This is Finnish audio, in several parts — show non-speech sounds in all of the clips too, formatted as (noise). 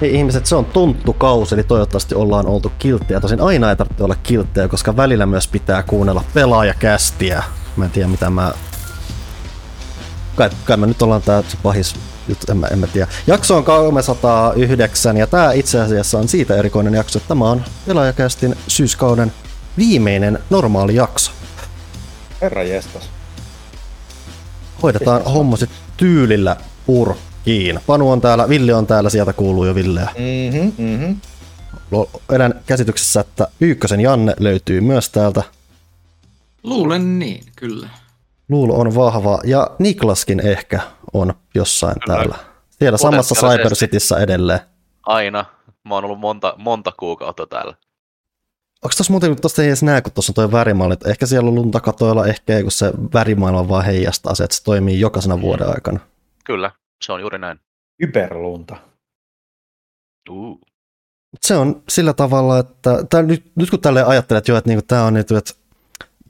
Hei ihmiset, se on tonttukausi, eli toivottavasti ollaan oltu kilttejä. Tosin aina ei tarvitse olla kilttejä, koska välillä myös pitää kuunnella pelaajakästiä. Mä en tiedä mitä mä... Kai, kai me nyt ollaan tää pahis juttu, en mä, en mä tiedä. Jakso on 309 ja tää itse asiassa on siitä erikoinen jakso, että tämä on pelaajakästin syyskauden viimeinen normaali jakso. Herra jestas. Hoidetaan homma sit tyylillä purkkiin. Panu on täällä, Ville on täällä, sieltä kuuluu jo Villeä. Mhm, mhm. Elän käsityksessä, että Pyykkösen Janne löytyy myös täältä. Luulen niin, kyllä. Luulo on vahva ja Niklaskin ehkä on jossain Kyllä. täällä. Siellä samassa. Cyber Cityssä edelleen. Aina. Mä oon ollut monta, monta kuukautta täällä. Onko tuossa muuten, tuosta ei edes näe, kun tuossa on toi värimalli, että ehkä siellä on lunta katoilla, ehkä ei, kun se värimaailma vaan heijastaa se, että se toimii jokaisena vuoden aikana. Kyllä, se on juuri näin. Hyperlunta. Uh. Mut Se on sillä tavalla, että tää, nyt, nyt kun tälleen ajattelet jo, että niinku tämä on nyt, että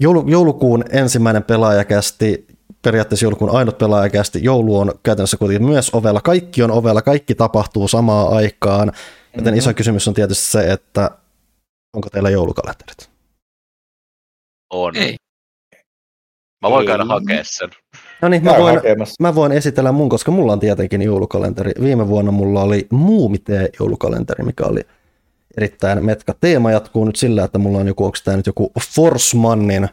joulu, joulukuun ensimmäinen pelaajakästi, periaatteessa joulukuun ainut pelaajakästi, joulu on käytännössä kuitenkin myös ovella, kaikki on ovella, kaikki tapahtuu samaan aikaan, joten Mhm. iso kysymys on tietysti se, että onko teillä joulukalenterit? On. Ei. Mä voin Ei. käydä hakea sen. No niin, mä voin, hakemassa. mä voin esitellä mun, koska mulla on tietenkin joulukalenteri. Viime vuonna mulla oli Muumitee joulukalenteri, mikä oli erittäin metka. Teema jatkuu nyt sillä, että mulla on joku, onko tämä nyt joku Forsmannin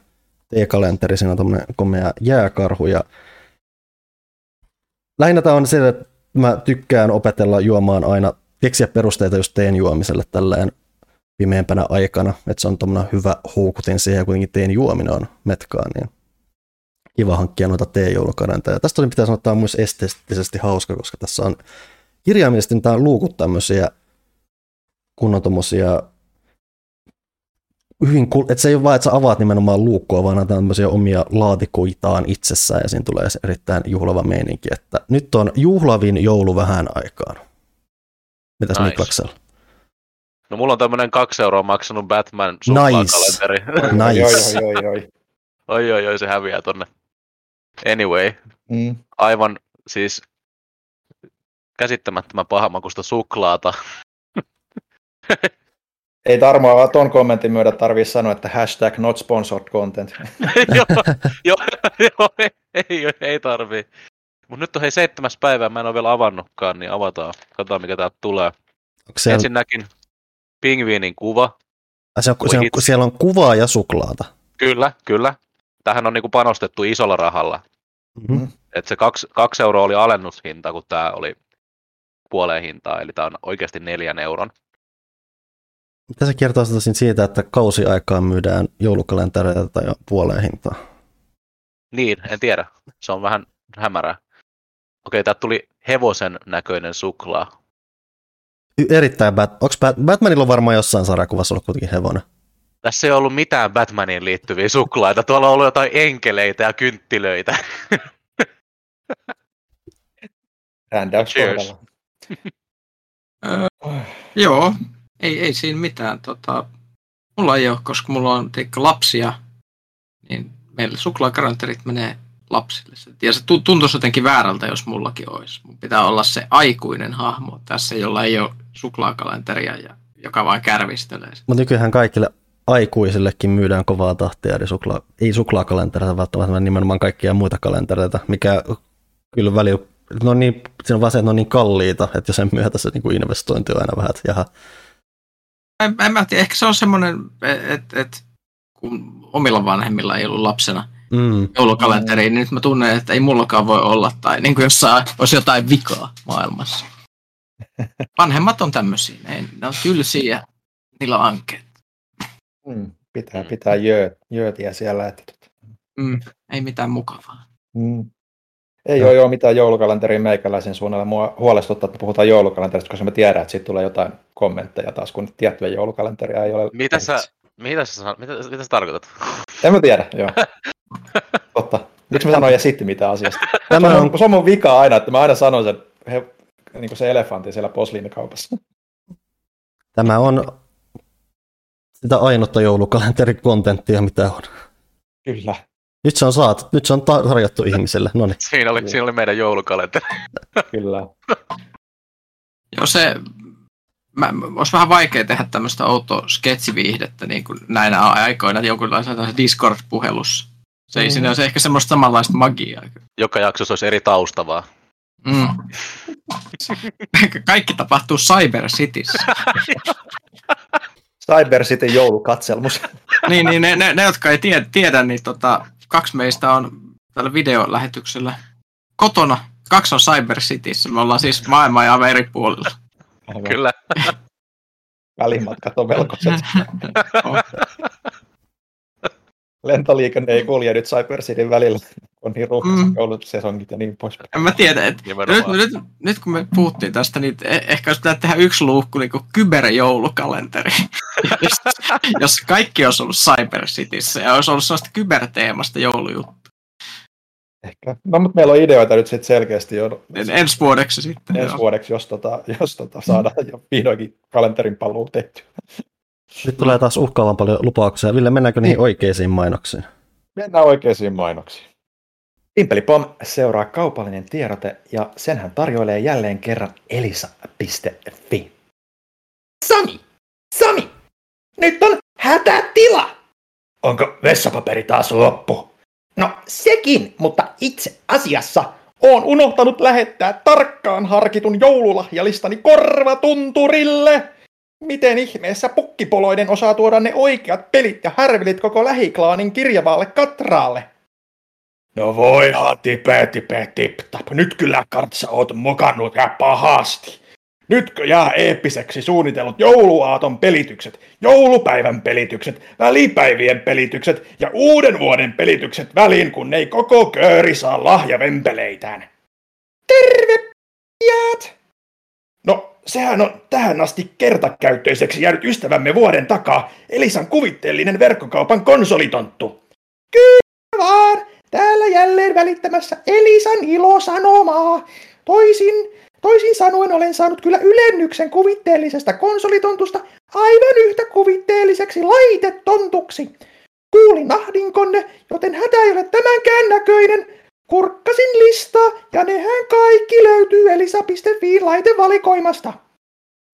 T-kalenteri, siinä on tämmöinen komea jääkarhu ja lähinnä tämä on se, että mä tykkään opetella juomaan aina, keksiä perusteita just teen juomiselle tälleen pimeämpänä aikana, että se on tommonen hyvä houkutin siihen ja kuitenkin teen juominen on metkaa, niin kiva hankkia noita teejoulukalentereja. Tästä tosin pitää sanoa, että tämä on myös esteettisesti hauska, koska tässä on kirjaimellisesti tämä luukut tämmöisiä kunnon tommosia hyvin, kul- että se ei ole vaan, että sä avaat nimenomaan luukkoa, vaan on tämmöisiä omia laatikoitaan itsessään ja siinä tulee se erittäin juhlava meininki, että nyt on juhlavin joulu vähän aikaan. Mitäs Nice. Niklaksella? No mulla on tämmönen kaksi euroa maksanut Batman Nice. suklaakalenteri. Nice. Oi, oi, oi, oi. oi, oi, oi, se häviää tonne. Anyway, Mm. aivan siis käsittämättömän pahamakusta suklaata. (laughs) Ei Tarmo ton kommentin myötä tarvii sanoa, että hashtag not sponsored content. (laughs) joo, joo, joo, ei, ei, ei tarvii. Mut nyt on hei seitsemäs päivä, mä en ole vielä avannutkaan, niin avataan. Katsotaan mikä täältä tulee. Onko siellä, Ensinnäkin pingviinin kuva. Ai se on, se on, siellä on kuvaa ja suklaata. Kyllä, kyllä. Tähän on niinku panostettu isolla rahalla. Mm-hmm. Et se kaksi, kaksi euroa oli alennushinta, kun tämä oli puoleen hintaa, eli tämä on oikeasti neljän euron. Mitä se kertoo siitä, että kausiaikaan myydään joulukalentereita jo puoleen hintaan? Niin, en tiedä. Se on vähän hämärää. Okei, täältä tuli hevosen näköinen suklaa. Y- Erittäin bad. Onks Bat- Batmanilla on varmaan jossain sarjakuvassa ollut kuitenkin hevonen. Tässä ei ollut mitään Batmaniin liittyviä suklaita. Tuolla on ollut jotain enkeleitä ja kynttilöitä. Rändäys Cheers. Öö, joo, ei, ei siinä mitään. Tota, mulla ei ole, koska mulla on teikka lapsia, niin meillä suklaakaranterit menee lapsille. Ja se tu- tuntuisi jotenkin väärältä, jos mullakin olisi. Mun pitää olla se aikuinen hahmo tässä, jolla ei ole suklaakalenteria ja joka vaan kärvistelee. Mutta nykyään kaikille aikuisillekin myydään kovaa tahtia, eli suklaa, ei suklaakalentereita välttämättä, vaan nimenomaan kaikkia muita kalentereita, mikä kyllä välillä, no niin, siinä on vaan se, että ne on niin kalliita, että sen myötä se niin investointi on aina vähän, että jaha, En, en mä tiedä, ehkä se on semmoinen, että et, kun omilla vanhemmilla ei ollut lapsena mm, joulukalenteriin, niin nyt mä tunnen, että ei mullakaan voi olla, tai niin kuin jossain olisi jotain vikaa maailmassa. (laughs) Vanhemmat on tämmöisiä, ne, ne on tylsiä niillä on ankeet. Mm. Pitää, pitää jö, jöötiä siellä. Että, tota. Mm, ei mitään mukavaa. mm. Ei ole joo mitään joulukalenteria meikäläisen suunnalla. Mua huolestuttaa, että puhutaan joulukalenterista, koska mä tiedän, että siitä tulee jotain kommentteja taas, kun tiettyä joulukalenteria ei ole. Mitä sä, mitä sä, san- mitä, mitä sä tarkoitat? En mä tiedä, joo. (laughs) Totta. Miksi mä sanoin ja sitten mitä asiasta? (laughs) Tämä on, on, se on mun vika aina, että mä aina sanon sen, he, niin kuin se elefantti siellä posliinikaupassa. tämä on sitä ainutta joulukalenterikontenttia, mitä on. Kyllä. Nyt se on saatu, nyt se on ta- tarjottu ihmisille, no niin. Siinä oli, siinä oli meidän joulukalenteri. Kyllä. Joo, se mä, olisi vähän vaikea tehdä tämmöistä outoa sketsiviihdettä niin kuin näinä aikoina jonkunlaisessa Discord-puhelussa. Se ei mm. siinä olisi ehkä semmoista samanlaista magiaa. Joka jaksossa olisi eri taustavaa. Mm. (laughs) Kaikki tapahtuu Cyber Cityssä. (laughs) Cyber City joulukatselmus. (laughs) niin, niin ne, ne, ne, jotka ei tiedä, tiedä niin tota, kaksi meistä on tällä videolähetyksellä kotona. Kaksi on Cyber Cityssä. Me ollaan siis maailman ja eri puolilla. Kyllä. Välimatkat on velkoiset. (laughs) Lentoliikenne ei kulje nyt Cyber Cityn välillä, on niin ruuhkaiset mm. joulusesongit ja niin pois. En mä tiedä, että nyt, nyt, nyt, kun me puhuttiin tästä, niin e- ehkä olisi pitää tehdä yksi luukku niin kyberjoulukalenteri, (laughs) jos kaikki olisi ollut Cyber Cityssä ja olisi ollut sellaista kyberteemasta joulujuttu. Ehkä. No, mutta meillä on ideoita nyt sitten selkeästi jo. Ensi vuodeksi sitten. Ensi vuodeksi, jos, tota, jos tota saadaan jo vihdoinkin kalenterin paluu tehty. Nyt tulee taas uhkaavan paljon lupauksia. Ville, mennäänkö niihin oikeisiin mainoksiin? Mennään oikeisiin mainoksiin. Pimpelipom seuraa kaupallinen tiedote ja senhän tarjoilee jälleen kerran elisa.fi. Sami! Sami! Nyt on hätätila! Onko vessapaperi taas loppu? No sekin, mutta itse asiassa oon unohtanut lähettää tarkkaan harkitun joululahjalistani korvatunturille. Miten ihmeessä pukkipoloiden osaa tuoda ne oikeat pelit ja härvilit koko lähiklaanin kirjavaalle katraalle? No voi tipe tipe tip tap. Nyt kyllä kartsa oot mokannut ja pahasti. Nytkö jää eeppiseksi suunnitellut jouluaaton pelitykset, joulupäivän pelitykset, välipäivien pelitykset ja uuden vuoden pelitykset väliin, kun ei koko kööri saa lahjavempeleitään. Terve, jäät! No, sehän on tähän asti kertakäyttöiseksi jäänyt ystävämme vuoden takaa, Elisan kuvitteellinen verkkokaupan konsolitonttu. Kyllä vaan, täällä jälleen välittämässä Elisan ilosanomaa. Toisin Toisin sanoen olen saanut kyllä ylennyksen kuvitteellisesta konsolitontusta aivan yhtä kuvitteelliseksi laitetontuksi. Kuulin ahdinkonne, joten hätä ei ole tämänkään näköinen. Kurkkasin listaa ja nehän kaikki löytyy elisa.fi laitevalikoimasta.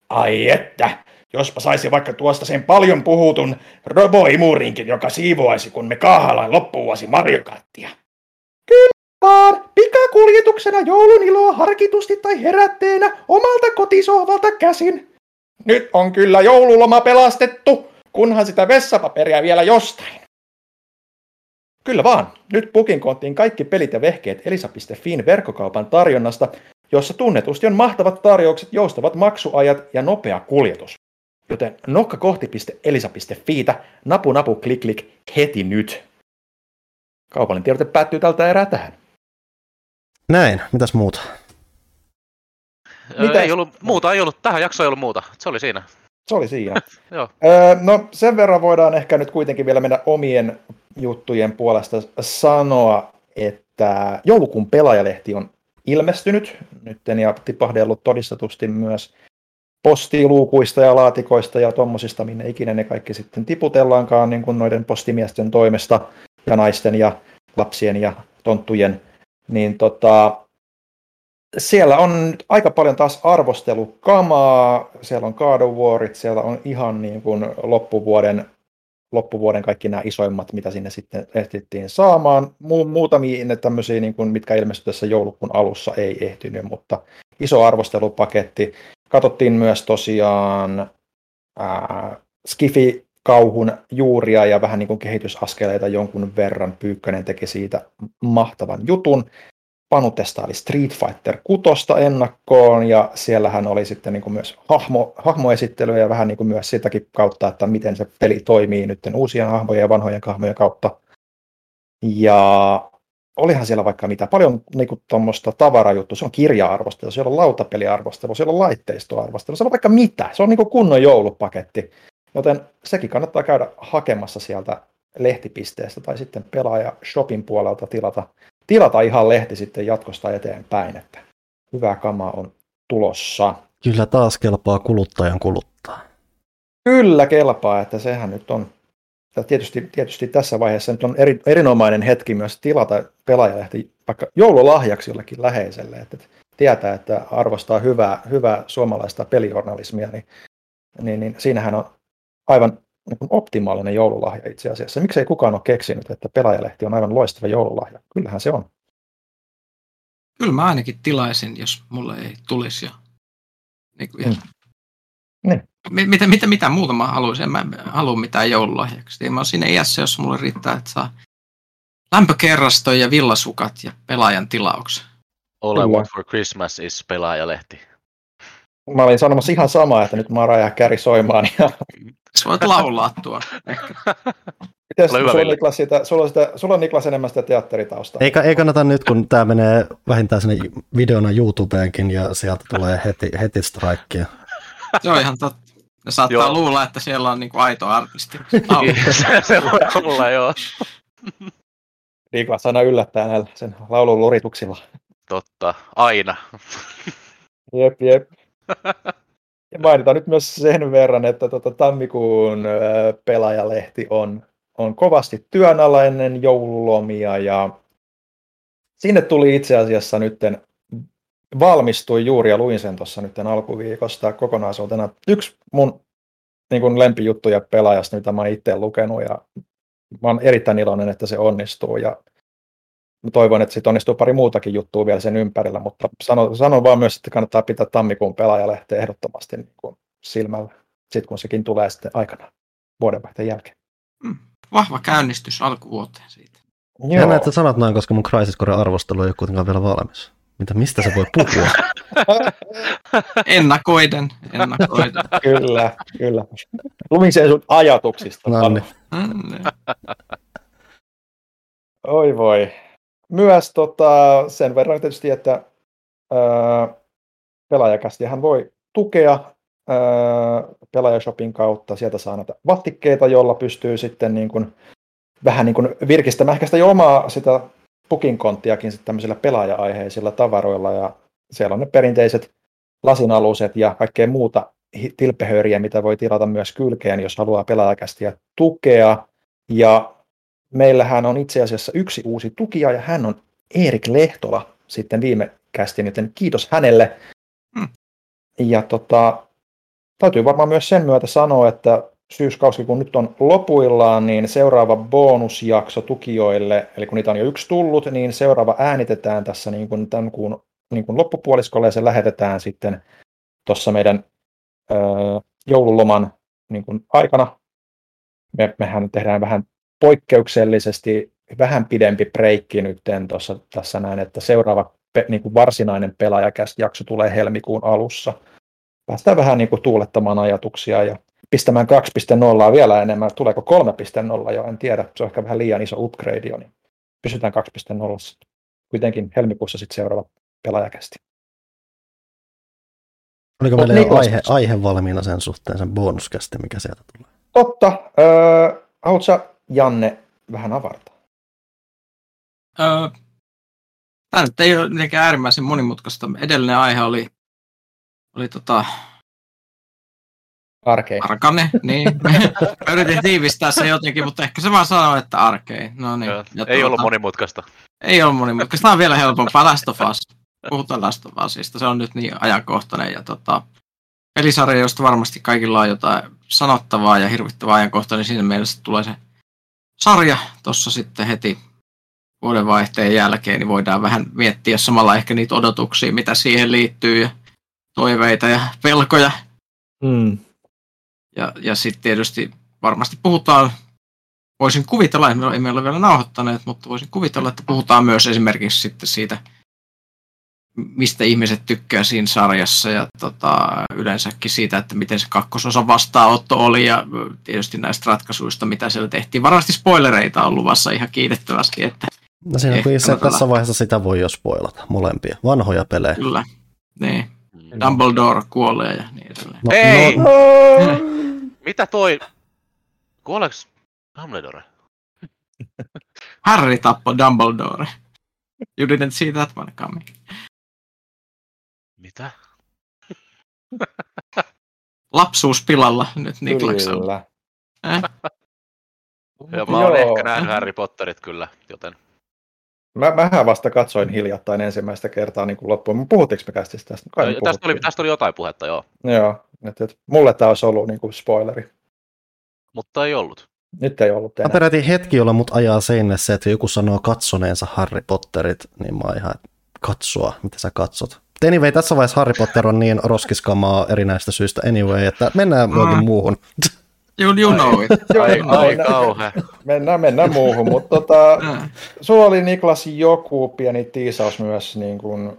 Ai että, jospa saisi vaikka tuosta sen paljon puhutun roboimurinkin, joka siivoaisi, kun me kaahaillaan loppuvuosi Mariokarttia. Kyllä vaan pikakuljetuksena joulun iloa harkitusti tai herätteenä omalta kotisohvalta käsin. Nyt on kyllä joululoma pelastettu, kunhan sitä vessapaperia vielä jostain. Kyllä vaan, nyt pukin koottiin kaikki pelit ja vehkeet elisa.fin verkkokaupan tarjonnasta, jossa tunnetusti on mahtavat tarjoukset, joustavat maksuajat ja nopea kuljetus. Joten nokka kohti.elisa.fiitä, napu napu klik klik heti nyt. Kaupallinen tiedote päättyy tältä erää tähän. Näin, mitäs muuta? Mitä? Ei ollut, muuta ei ollut, tähän jaksoon ei ollut muuta, se oli siinä. Se oli siinä. (laughs) Joo. Öö, no sen verran voidaan ehkä nyt kuitenkin vielä mennä omien juttujen puolesta sanoa, että joulukuun pelaajalehti on ilmestynyt. Nyt ja tipahdellut todistetusti myös postiluukuista ja laatikoista ja tuommoisista, minne ikinä ne kaikki sitten tiputellaankaan niin kuin noiden postimiesten toimesta ja naisten ja lapsien ja tonttujen. Niin tota, siellä on aika paljon taas arvostelukamaa, siellä on Warit, siellä on ihan niin kuin loppuvuoden, loppuvuoden kaikki nämä isoimmat, mitä sinne sitten ehtittiin saamaan. Mu- muutamia tämmöisiä, niin kuin, mitkä ilmestyi tässä joulukuun alussa, ei ehtinyt, mutta iso arvostelupaketti. Katsottiin myös tosiaan ää, Skifi kauhun juuria ja vähän niin kuin kehitysaskeleita jonkun verran. Pyykkönen teki siitä mahtavan jutun. Panu testaili Street Fighter 6 ennakkoon ja siellähän oli sitten niin kuin myös hahmo, hahmoesittely ja vähän niin kuin myös sitäkin kautta, että miten se peli toimii nyt uusien hahmojen ja vanhojen hahmojen kautta. Ja olihan siellä vaikka mitä, paljon niin tuommoista tavarajuttua, se on kirja-arvostelu, siellä on lautapeliarvostelu, siellä on laitteistoarvostelu, siellä on vaikka mitä, se on niin kuin kunnon joulupaketti. Joten sekin kannattaa käydä hakemassa sieltä lehtipisteestä tai sitten pelaaja shopin puolelta tilata, tilata ihan lehti sitten jatkosta eteenpäin, että hyvää kamaa on tulossa. Kyllä taas kelpaa kuluttajan kuluttaa. Kyllä kelpaa, että sehän nyt on, tietysti, tietysti tässä vaiheessa nyt on eri, erinomainen hetki myös tilata pelaajalehti vaikka joululahjaksi jollekin läheiselle, että tietää, että arvostaa hyvää, hyvää suomalaista pelijournalismia, niin niin, niin siinähän on aivan niin optimaalinen joululahja itse asiassa. Miksei kukaan ole keksinyt, että pelaajalehti on aivan loistava joululahja? Kyllähän se on. Kyllä mä ainakin tilaisin, jos mulle ei tulisi. Ja, niin kuin, Mm. Niin. Mi- Mitä, mitä, mitä muuta mä haluaisin? En mä halua mitään joululahjaksi. Mä oon siinä iässä, jos mulle riittää, että saa lämpökerrasto ja villasukat ja pelaajan tilauksen. All I want for Christmas is pelaajalehti. Mä olin sanomassa ihan samaa, että nyt mä jää käri soimaan. Ja... (laughs) Sä voit laulaa tuo. Mites, sulla. Niklas, sitä, sulla, on sitä, sulla on Niklas enemmän sitä teatteritaustaa. Ei, ei kannata nyt, kun tämä menee vähintään sinne videona YouTubeenkin ja sieltä tulee heti, heti strikea. Se on ihan totta. Ne saattaa Joo. luulla, että siellä on niinku aito artisti. (laughs) se, se voi olla, joo. (laughs) Niklas aina yllättää näillä sen laulun lurituksilla. Totta, aina. Jep, jep. (laughs) Ja mainitaan nyt myös sen verran, että tota, tammikuun pelaajalehti on, on kovasti työn alla ennen joululomia ja sinne tuli itse asiassa nytten, valmistui juuri ja luin sen tuossa nyt alkuviikosta kokonaisuutena. Yksi mun niin kuin lempijuttuja pelaajasta, mitä mä itse lukenut ja mä oon erittäin iloinen, että se onnistuu ja toivon, että sitten onnistuu pari muutakin juttua vielä sen ympärillä, mutta sanon, sanon vaan myös, että kannattaa pitää tammikuun pelaajalehteen ehdottomasti niin kuin silmällä, sitten kun sekin tulee sitten aikana vuodenvaihteen jälkeen. Vahva käynnistys alkuvuoteen siitä. Ja näet, että sanot noin, koska mun Crisis Core arvostelu ei ole kuitenkaan vielä valmis. Mitä, mistä se voi puhua? (laughs) Ennakoiden, ennakoiden. (laughs) kyllä, kyllä. Luin sen sun ajatuksista. No niin. Oi voi. Myös tota, sen verran tietysti, että ää, pelaajakästiähän voi tukea ää, pelaajashopin kautta. Sieltä saa näitä vastikkeita, jolla pystyy sitten niin kuin, vähän niin kuin virkistämään ehkä sitä jo omaa sitä pukinkonttiakin sitten tämmöisillä pelaaja-aiheisilla tavaroilla. Ja siellä on ne perinteiset lasinaluset ja kaikkea muuta tilpehööriä, mitä voi tilata myös kylkeen, jos haluaa pelaajakästiä tukea. Ja meillähän on itse asiassa yksi uusi tukija ja hän on Erik Lehtola sitten viime kästin, joten kiitos hänelle. Hmm. Ja tota, täytyy varmaan myös sen myötä sanoa, että syyskausi kun nyt on lopuillaan, niin seuraava bonusjakso tukijoille, eli kun niitä on jo yksi tullut, niin seuraava äänitetään tässä niin kuin tämän kuun niin kuin loppupuoliskolla ja se lähetetään sitten tuossa meidän ö, joululoman niin kuin aikana. Me, mehän tehdään vähän poikkeuksellisesti vähän pidempi breikki nyt tuossa tässä näin, että seuraava pe, niin kuin varsinainen pelaajakäst-jakso tulee helmikuun alussa. Päästään vähän niin kuin tuulettamaan ajatuksia ja pistämään 2.0 vielä enemmän. Tuleeko 3.0 jo, en tiedä. Se on ehkä vähän liian iso upgrade jo, niin pysytään 2.0. Kuitenkin helmikuussa sitten seuraava pelaajakästi. Oliko Mut meillä jo Niklas- aihe, aihe valmiina sen suhteen, sen bonuskästi, mikä sieltä tulee? Totta. Öö, haluatko Janne vähän avartaa? Öö, Tämä nyt ei ole mitenkään äärimmäisen monimutkaista. Edellinen aihe oli, oli tota, Arkein. Arkane, niin. (laughs) Mä yritin tiivistää se jotenkin, mutta ehkä se vaan sanoo, että arkei. No niin. Joo, Ja Ei tuota, ollut monimutkaista. Ei ollut monimutkaista. Tämä on vielä helpompaa. Last of Us. Puhutaan Last of Usista. Se on nyt niin ajankohtainen. Ja tota, pelisarja, josta varmasti kaikilla on jotain sanottavaa ja hirvittävää ajankohtainen, niin siinä mielessä tulee se sarja tuossa sitten heti vuodenvaihteen jälkeen, niin voidaan vähän miettiä samalla ehkä niitä odotuksia, mitä siihen liittyy ja toiveita ja pelkoja. Mm. Ja, ja sitten tietysti varmasti puhutaan, voisin kuvitella, että me emme ole vielä nauhoittaneet, mutta voisin kuvitella, että puhutaan myös esimerkiksi sitten siitä, mistä ihmiset tykkää siinä sarjassa ja tota, yleensäkin siitä, että miten se kakkososa vastaanotto oli ja tietysti näistä ratkaisuista, mitä siellä tehtiin. Varmasti spoilereita on luvassa ihan kiitettävästi, että No siinä kun se, tässä vaiheessa sitä voi jo spoilata, molempia. Vanhoja pelejä. kyllä, niin, Mm. Dumbledore kuolee ja niin edelleen. No, Ei! No, (laughs) Mitä toi... Kuoleeks Dumbledore? Harry tappoi Dumbledore. You didn't see that one coming. Mitä? Lapsuus pilalla nyt Niklaksella. Kyllä. Eh? Ja mä oon Joo. ehkä nähnyt Harry Potterit kyllä, joten... Mä, mähän vasta katsoin hiljattain ensimmäistä kertaa niin loppuun. Puhuttiinko me kästistä tästä? Kai tästä, oli, tästä oli jotain puhetta, joo. Joo, Et, et, mulle tämä olisi ollut niin kuin spoileri. Mutta ei ollut. Nyt ei ollut Mä enää. peräti hetki, jolla mut ajaa seinä se, että joku sanoo katsoneensa Harry Potterit, niin mä oon ihan, katsoa, mitä sä katsot. Anyway, tässä vaiheessa Harry Potter on niin roskiskamaa erinäistä syistä anyway, että mennään Mm. johonkin muuhun. You, you know it. Ai, Joo, ai mennään- kauhea. Mennään, mennään muuhun, mutta tota, Ää. sulla oli Niklas joku pieni tiisaus myös niin kuin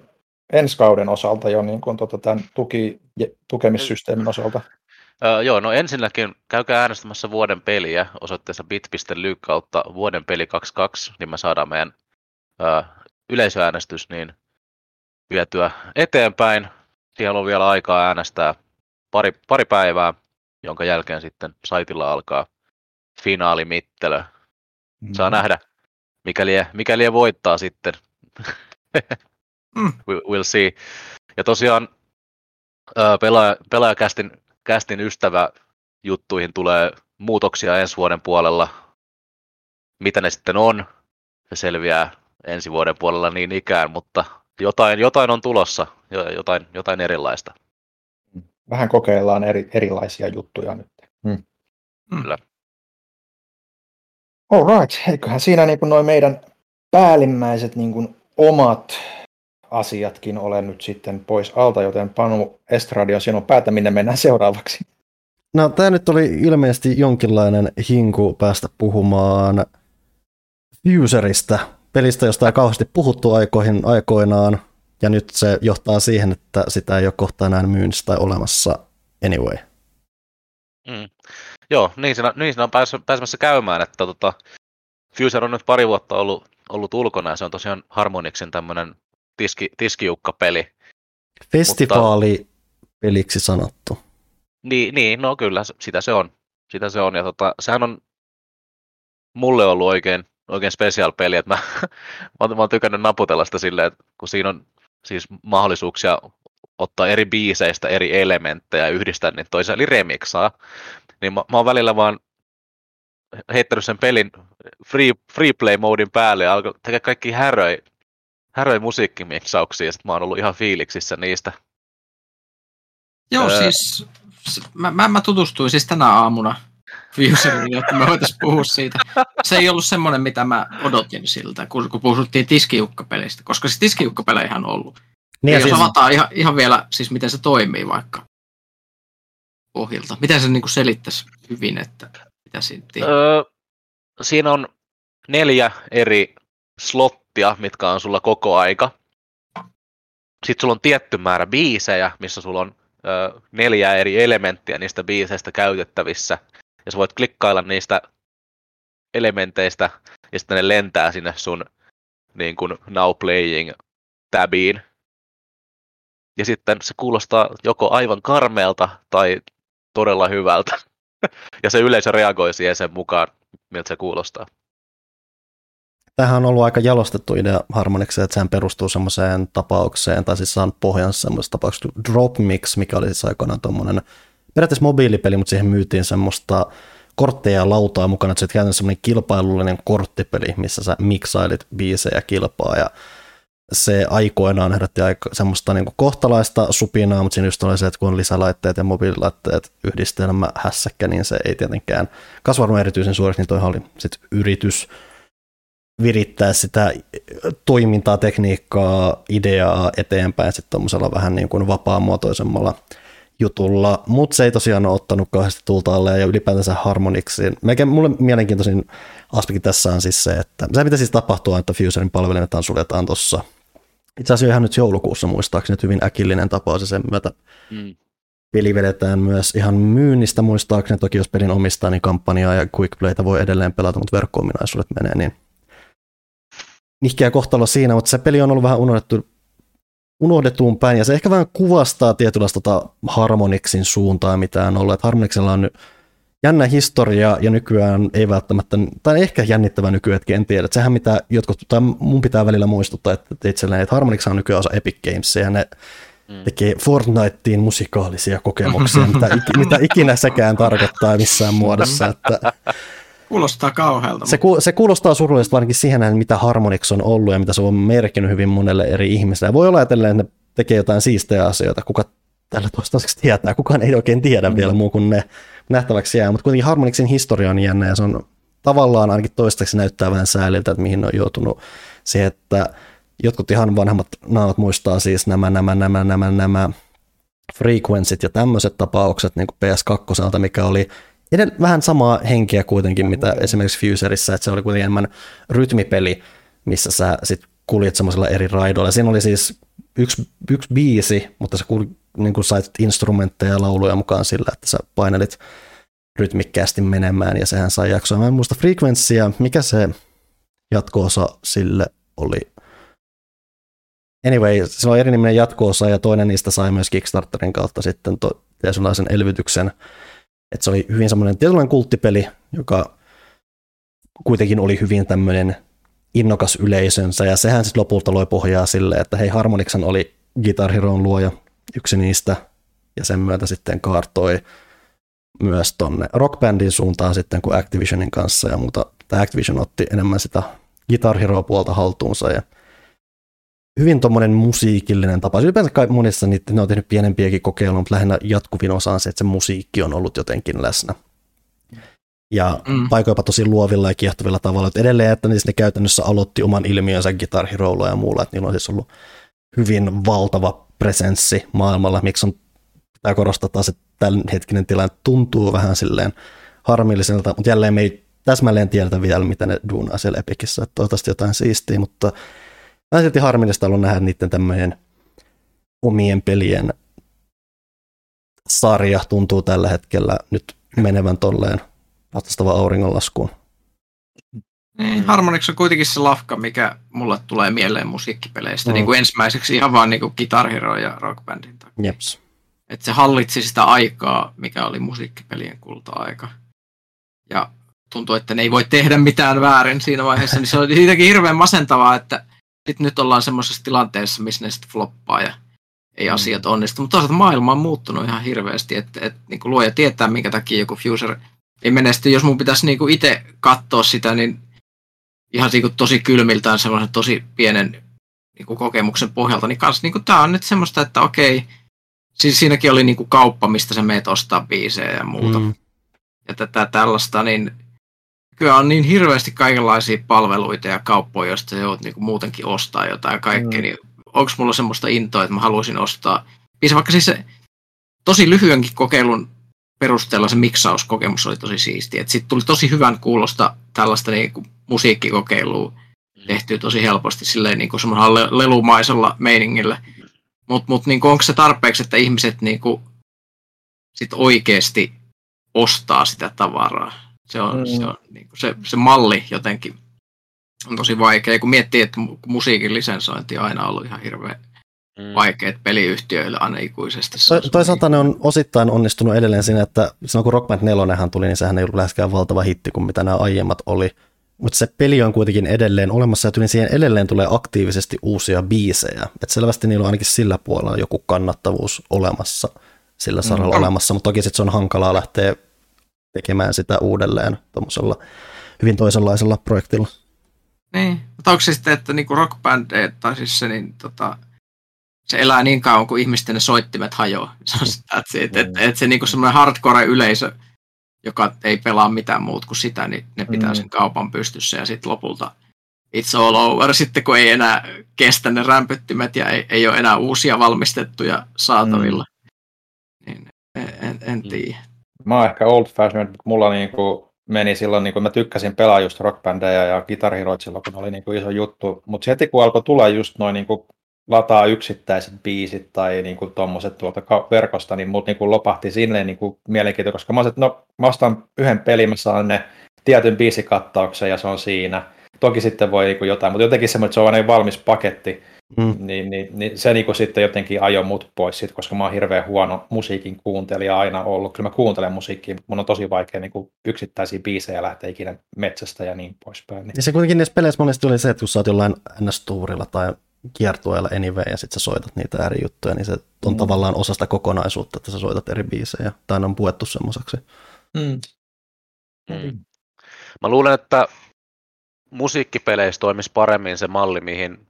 ensi kauden osalta jo niin kuin, tota, tämän tuki, tukemissysteemin osalta. Öö, joo, no ensinnäkin käykää äänestämässä vuoden peliä osoitteessa bit.ly kautta vuoden peli 22, niin me saadaan meidän öö, yleisöäänestys niin vietyä eteenpäin. Siellä on vielä aikaa äänestää pari, pari päivää, jonka jälkeen sitten saitilla alkaa finaalimittelö. Saa nähdä, mikäli, mikäli voittaa sitten. Mm. (laughs) We- We'll see. Ja tosiaan pelaaja, pelaajakästin kästin ystävä juttuihin tulee muutoksia ensi vuoden puolella. Mitä ne sitten on, se selviää ensi vuoden puolella niin ikään, mutta jotain, jotain on tulossa, jo- jotain, jotain erilaista. Vähän kokeillaan eri, erilaisia juttuja nyt. Hmm. Kyllä. All right, eiköhän siinä niin noin meidän päällimmäiset niin kuin omat asiatkin ole nyt sitten pois alta, joten Panu Estradio, sinun päätä, minne mennään seuraavaksi. No tämä nyt oli ilmeisesti jonkinlainen hinku päästä puhumaan Fuserista, pelistä, josta ei kauheasti puhuttu aikoihin, aikoinaan, ja nyt se johtaa siihen, että sitä ei ole kohta enää myynnissä tai olemassa anyway. Mm. Joo, niin siinä, niin siinä on pääs, pääsemässä käymään, että tota, Fuser on nyt pari vuotta ollut, ollut ulkona ja se on tosiaan Harmonixin tämmöinen tiski, tiskiukkapeli. Festivaali peliksi sanottu. Niin, niin, no kyllä, sitä se on. Sitä se on, ja tota, sehän on mulle ollut oikein, oikein special peli, että mä, (laughs) mä, oon, mä oon tykännyt naputella sitä silleen, että kun siinä on siis mahdollisuuksia ottaa eri biiseistä eri elementtejä ja yhdistää niitä toiseen, eli remixaa, niin mä, mä oon välillä vaan heittänyt sen pelin free, free play modin päälle ja alkoi tekemään kaikki häröi, häröi musiikkimiksauksia, ja sit mä oon ollut ihan fiiliksissä niistä. Joo, Öö. siis mä, mä, mä tutustuin siis tänä aamuna Fuserille, että me voitaisiin puhua siitä. Se ei ollut semmoinen, mitä mä odotin siltä, kun, kun puhuttiin tiskiukkapelistä, koska se tiskiukkapelejä on ollut. Niin, Ja jos siis, avataan ihan, ihan vielä, siis miten se toimii vaikka pohjilta. Miten se niin selittäisi hyvin, että mitä siinä? Öö, siinä on neljä eri slottia, mitkä on sulla koko aika. Sitten sulla on tietty määrä biisejä, missä sulla on öö, neljä eri elementtiä niistä biiseistä käytettävissä. Ja sä voit klikkailla niistä elementeistä, ja sitten ne lentää sinne sun niin kuin now playing tabiin. Ja sitten se kuulostaa joko aivan karmeelta tai todella hyvältä. (laughs) ja se yleisö reagoi siihen sen mukaan, miltä se kuulostaa. tämähän on ollut aika jalostettu idea Harmonixeen, että sehän perustuu semmoiseen tapaukseen, tai siis saanut pohjansa semmoisesta tapauksesta kuin Drop Mix, mikä oli siis aikoinaan tuommoinen periaatteessa mobiilipeli, mutta siihen myytiin semmoista kortteja ja lautaa mukana, että se käytännössä semmoinen kilpailullinen korttipeli, missä sä miksailit biisejä kilpaa, ja se aikoinaan herätti aika semmoista niin kuin kohtalaista supinaa, mutta siinä just oli se, että kun on lisälaitteet ja mobiililaitteet yhdistelmä hässäkkä, niin se ei tietenkään kasvanut erityisen suureksi, niin toihan oli sit yritys virittää sitä toimintaa, tekniikkaa, ideaa eteenpäin sitten tuommoisella vähän niin kuin vapaamuotoisemmalla jutulla, mutta se ei tosiaan ole ottanut kauheasti tulta alle ja ylipäätänsä Harmonixin. Melkein mulle mielenkiintoisin aspekti tässä on siis se, että se mitä siis tapahtuu, että Fuserin palvelimet suljetaan tuossa itse asiassa ihan nyt joulukuussa muistaakseni, että hyvin äkillinen tapaus ja sen myötä Mm. peli vedetään myös ihan myynnistä muistaakseni, toki jos pelin omistaa, niin kampanjaa ja quick playtä voi edelleen pelata, mutta verkko-ominaisuudet menee niin nihkeä kohtalo siinä, mutta se peli on ollut vähän unohdettu, unohdettuun päin, ja se ehkä vähän kuvastaa tietynlaista tota Harmonixin suuntaa, mitä on ollut, että Harmonixilla on nyt jännä historia, ja nykyään ei välttämättä, tai ehkä jännittävä nykyhetki, en tiedä, että sehän mitä jotkut, tai mun pitää välillä muistuttaa, että itselleen, että Harmonix on nykyään osa Epic Games, ja ne Mm. tekee Fortniteen musikaalisia kokemuksia, (laughs) mitä, ik- mitä ikinä sekään tarkoittaa missään muodossa. Että Kuulostaa kauhealta. se, ku, se kuulostaa surullisesti varsinkin siihen, mitä Harmonix on ollut ja mitä se on merkinnyt hyvin monelle eri ihmiselle. Ja voi olla että ne tekee jotain siistejä asioita, kuka tällä toistaiseksi tietää. Kukaan ei oikein tiedä mm. vielä muu kuin ne nähtäväksi jää, mutta kuitenkin Harmonixin historia on jännä ja se on tavallaan ainakin toistaiseksi näyttää vähän sääliltä, että mihin ne on joutunut siihen, että jotkut ihan vanhemmat naat muistaa siis nämä, nämä, nämä, nämä, nämä frequencit ja tämmöiset tapaukset niin kuin PS2, mikä oli edell- vähän samaa henkeä kuitenkin, mitä esimerkiksi Fuserissa, että se oli kuitenkin enemmän rytmipeli, missä sä sit kuljet semmoisella eri raidoilla. Siinä oli siis yksi, yksi biisi, mutta sä kul, niin kuin sait instrumentteja ja lauluja mukaan sillä, että sä painelit rytmikkäästi menemään ja sehän sai jaksoa. Mä en muista frekvenssiä, mikä se jatko-osa sille oli. Anyway, se on eriniminen jatko-osa ja toinen niistä sai myös Kickstarterin kautta sitten to, tietynlaisen elvytyksen. Että se oli hyvin semmoinen tietynlainen kulttipeli, joka kuitenkin oli hyvin tämmöinen innokas yleisönsä ja sehän sitten lopulta loi pohjaa sille, että hei Harmonixan oli Guitar Heroon luoja, yksi niistä ja sen myötä sitten kaartoi myös tonne rockbandin suuntaan sitten kuin Activisionin kanssa ja muuta. Tämä Activision otti enemmän sitä Guitar Hero puolta haltuunsa ja hyvin tuommoinen musiikillinen tapa. Ylipäänsä kai monissa niitä, ne on tehnyt pienempiäkin kokeiluja, mutta lähinnä jatkuvin osaan se, että se musiikki on ollut jotenkin läsnä. Ja mm. paikoipa tosi luovilla ja kiehtovilla tavalla. Että edelleen, että ne käytännössä aloitti oman ilmiönsä Guitar Heroilla ja muulla, että niillä on siis ollut hyvin valtava presenssi maailmalla, miksi on pitää korostaa taas, että tämän hetkinen tilanne tuntuu vähän silleen harmilliselta, mutta jälleen me ei täsmälleen tiedetä vielä, mitä ne duunaa siellä Epicissä, että toivottavasti jotain siistiä, mutta on silti harmillista ollut nähdä niiden tämmöinen omien pelien sarja tuntuu tällä hetkellä nyt menevän tolleen vastaava auringonlaskuun. Niin, Harmonix on kuitenkin se lafka, mikä mulle tulee mieleen musiikkipeleistä. Mm. Niin kuin ensimmäiseksi ihan vaan niin kuin Guitar Hero ja Rock Bandin takia. Jeps. Että se hallitsi sitä aikaa, mikä oli musiikkipelien kulta-aika. Ja tuntuu, että ne ei voi tehdä mitään väärin siinä vaiheessa, niin se oli siitäkin hirveän masentavaa, että sit nyt ollaan semmoisessa tilanteessa, missä ne sitten floppaa ja ei mm. asiat onnistu. Mutta toisaalta maailma on muuttunut ihan hirveästi, että, että niin luoja tietää, minkä takia joku Fuser ei menesty. Jos mun pitäisi niin itse katsoa sitä, niin ihan niin kuin tosi kylmiltään semmoisen tosi pienen niin kuin kokemuksen pohjalta, niin kans niin kuin, tää on nyt semmoista, että okei, siis siinäkin oli niin kuin kauppa, mistä sä meet ostaa biisejä ja muuta. Mm. Ja tätä tällaista, niin kyllä on niin hirveästi kaikenlaisia palveluita ja kauppoja, joista joudut niin kuin muutenkin ostaa jotain kaikkea, mm. niin onko mulla semmoista intoa, että mä haluaisin ostaa biisejä, vaikka siis se tosi lyhyenkin kokeilun perusteella se miksauskokemus oli tosi siistiä. Sitten tuli tosi hyvän kuulosta tällaista niin kuin musiikkikokeilua tehtyä tosi helposti silleen niin kuin semmoisella lelumaisella meiningillä. Mutta mut, niin onko se tarpeeksi, että ihmiset niin kuin, sit oikeasti ostaa sitä tavaraa? Se on, mm. se, on niin kuin se, se malli jotenkin on tosi vaikea, kun miettii, että musiikin lisensointi on aina ollut ihan hirveän mm. vaikeat peliyhtiöille aina ikuisesti. To, toisaalta ne on osittain onnistunut edelleen siinä, että silloin kun Rock Band 4 tuli, niin sehän ei ollut läheskään valtava hitti kuin mitä nämä aiemmat oli. Mutta se peli on kuitenkin edelleen olemassa ja siihen edelleen tulee aktiivisesti uusia biisejä. Et selvästi niillä on ainakin sillä puolella joku kannattavuus olemassa, sillä saralla mm. olemassa, mutta toki sit se on hankalaa lähteä tekemään sitä uudelleen tuommoisella hyvin toisenlaisella projektilla. Niin, mutta onko se sitten, että niinku Rock Band, tai siis se, niin tota, se elää niin kauan, kuin ihmisten ne soittimet hajoaa. (laughs) Se on sitä, että, että, että, että se niinku semmoinen hardcore-yleisö, joka ei pelaa mitään muut kuin sitä, niin ne pitää mm. sen kaupan pystyssä ja sitten lopulta it's all over, sitten kun ei enää kestä ne rämpyttimet ja ei, ei ole enää uusia valmistettuja saatavilla. Mm. Niin en, en, en tiedä. Mä oon ehkä old fashioned, mutta mulla niinku meni silloin, niin kun mä tykkäsin pelaa just rockbändejä ja Guitar silloin, kun oli niin kuin iso juttu. Mutta heti kun alkoi tulla just noin niin lataa yksittäiset biisit tai niin kuin tuommoiset tuolta verkosta, niin mut niin kuin lopahti silleen niin kuin mielenkiinto, koska mä olisin, no mä ostan yhden pelin, mä saan ne tietyn biisikattauksen ja se on siinä. Toki sitten voi niin kuin jotain, mutta jotenkin semmoinen, että se on aina valmis paketti, mm. niin, niin, niin, se niin sitten jotenkin ajoi mut pois sit, koska mä oon hirveän huono musiikin kuuntelija aina ollut. Kyllä mä kuuntelen musiikkia, mutta mun on tosi vaikea niin kuin yksittäisiä biisejä lähteä ikinä metsästä ja niin poispäin. Niin. Ja se kuitenkin niissä peleissä monesti oli se, että kun sä oot jollain NS-tuurilla tai kiertueella anyway ja sitten sä soitat niitä eri juttuja, niin se on mm. tavallaan osa sitä kokonaisuutta, että sä soitat eri biisejä, tai ne on puettu semmoiseksi. Mm. Mm. Mä luulen, että musiikkipeleissä toimisi paremmin se malli, mihin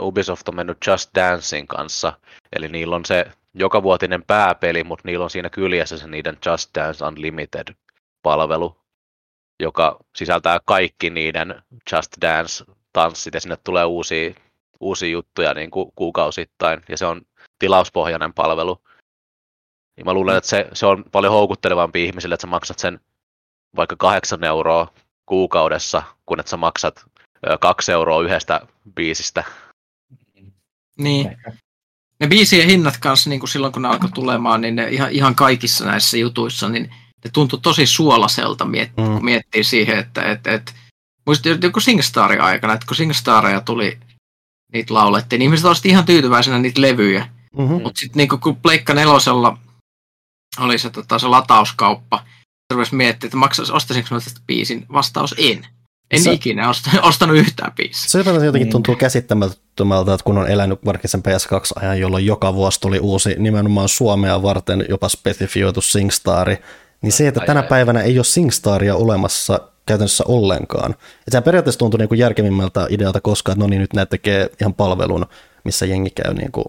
Ubisoft on mennyt Just Dancing kanssa, eli niillä on se jokavuotinen pääpeli, mutta niillä on siinä kyljessä se niiden Just Dance Unlimited-palvelu, joka sisältää kaikki niiden Just Dance-tanssit ja sinne tulee uusia, uusia juttuja niin kuin kuukausittain ja se on tilauspohjainen palvelu. Ja mä luulen, että se, se on paljon houkuttelevampi ihmisille, että sä maksat sen vaikka kahdeksan euroa kuukaudessa, kun että sä maksat kaksi euroa yhdestä biisistä. Niin. Ehkä. Ne biisien hinnat kanssa, niin kuin silloin kun ne alkoi tulemaan, niin ne ihan, ihan kaikissa näissä jutuissa, niin ne tuntui tosi suolaselta miet, Mm. kun miettii siihen, että et, et, muistin joku Singstarin aikana, että kun Singstaria tuli, niitä laulettiin, niin ihmiset olisivat ihan tyytyväisenä niitä levyjä. Mm-hmm. Mutta sitten niinku, kun Pleikka nelosella oli se, tota, se latauskauppa, rupesi miettimään, että maksais, ostaisinko mä tästä biisin. Vastaus en. En Se- ikinä ostanut, (laughs) ostanut yhtään biisiä. Se jotenkin Niin. tuntuu käsittämättömältä, että kun on elänyt varsinkin sen PS2-ajan, jolloin joka vuosi tuli uusi nimenomaan Suomea varten jopa spesifioitu SingStari, niin se, että tänä päivänä ei ole SingStaria olemassa käytännössä ollenkaan. Et sehän periaatteessa tuntui niin kuin järkevimmältä idealta koskaan, että no niin, nyt näitä tekee ihan palvelun, missä jengi käy niin kuin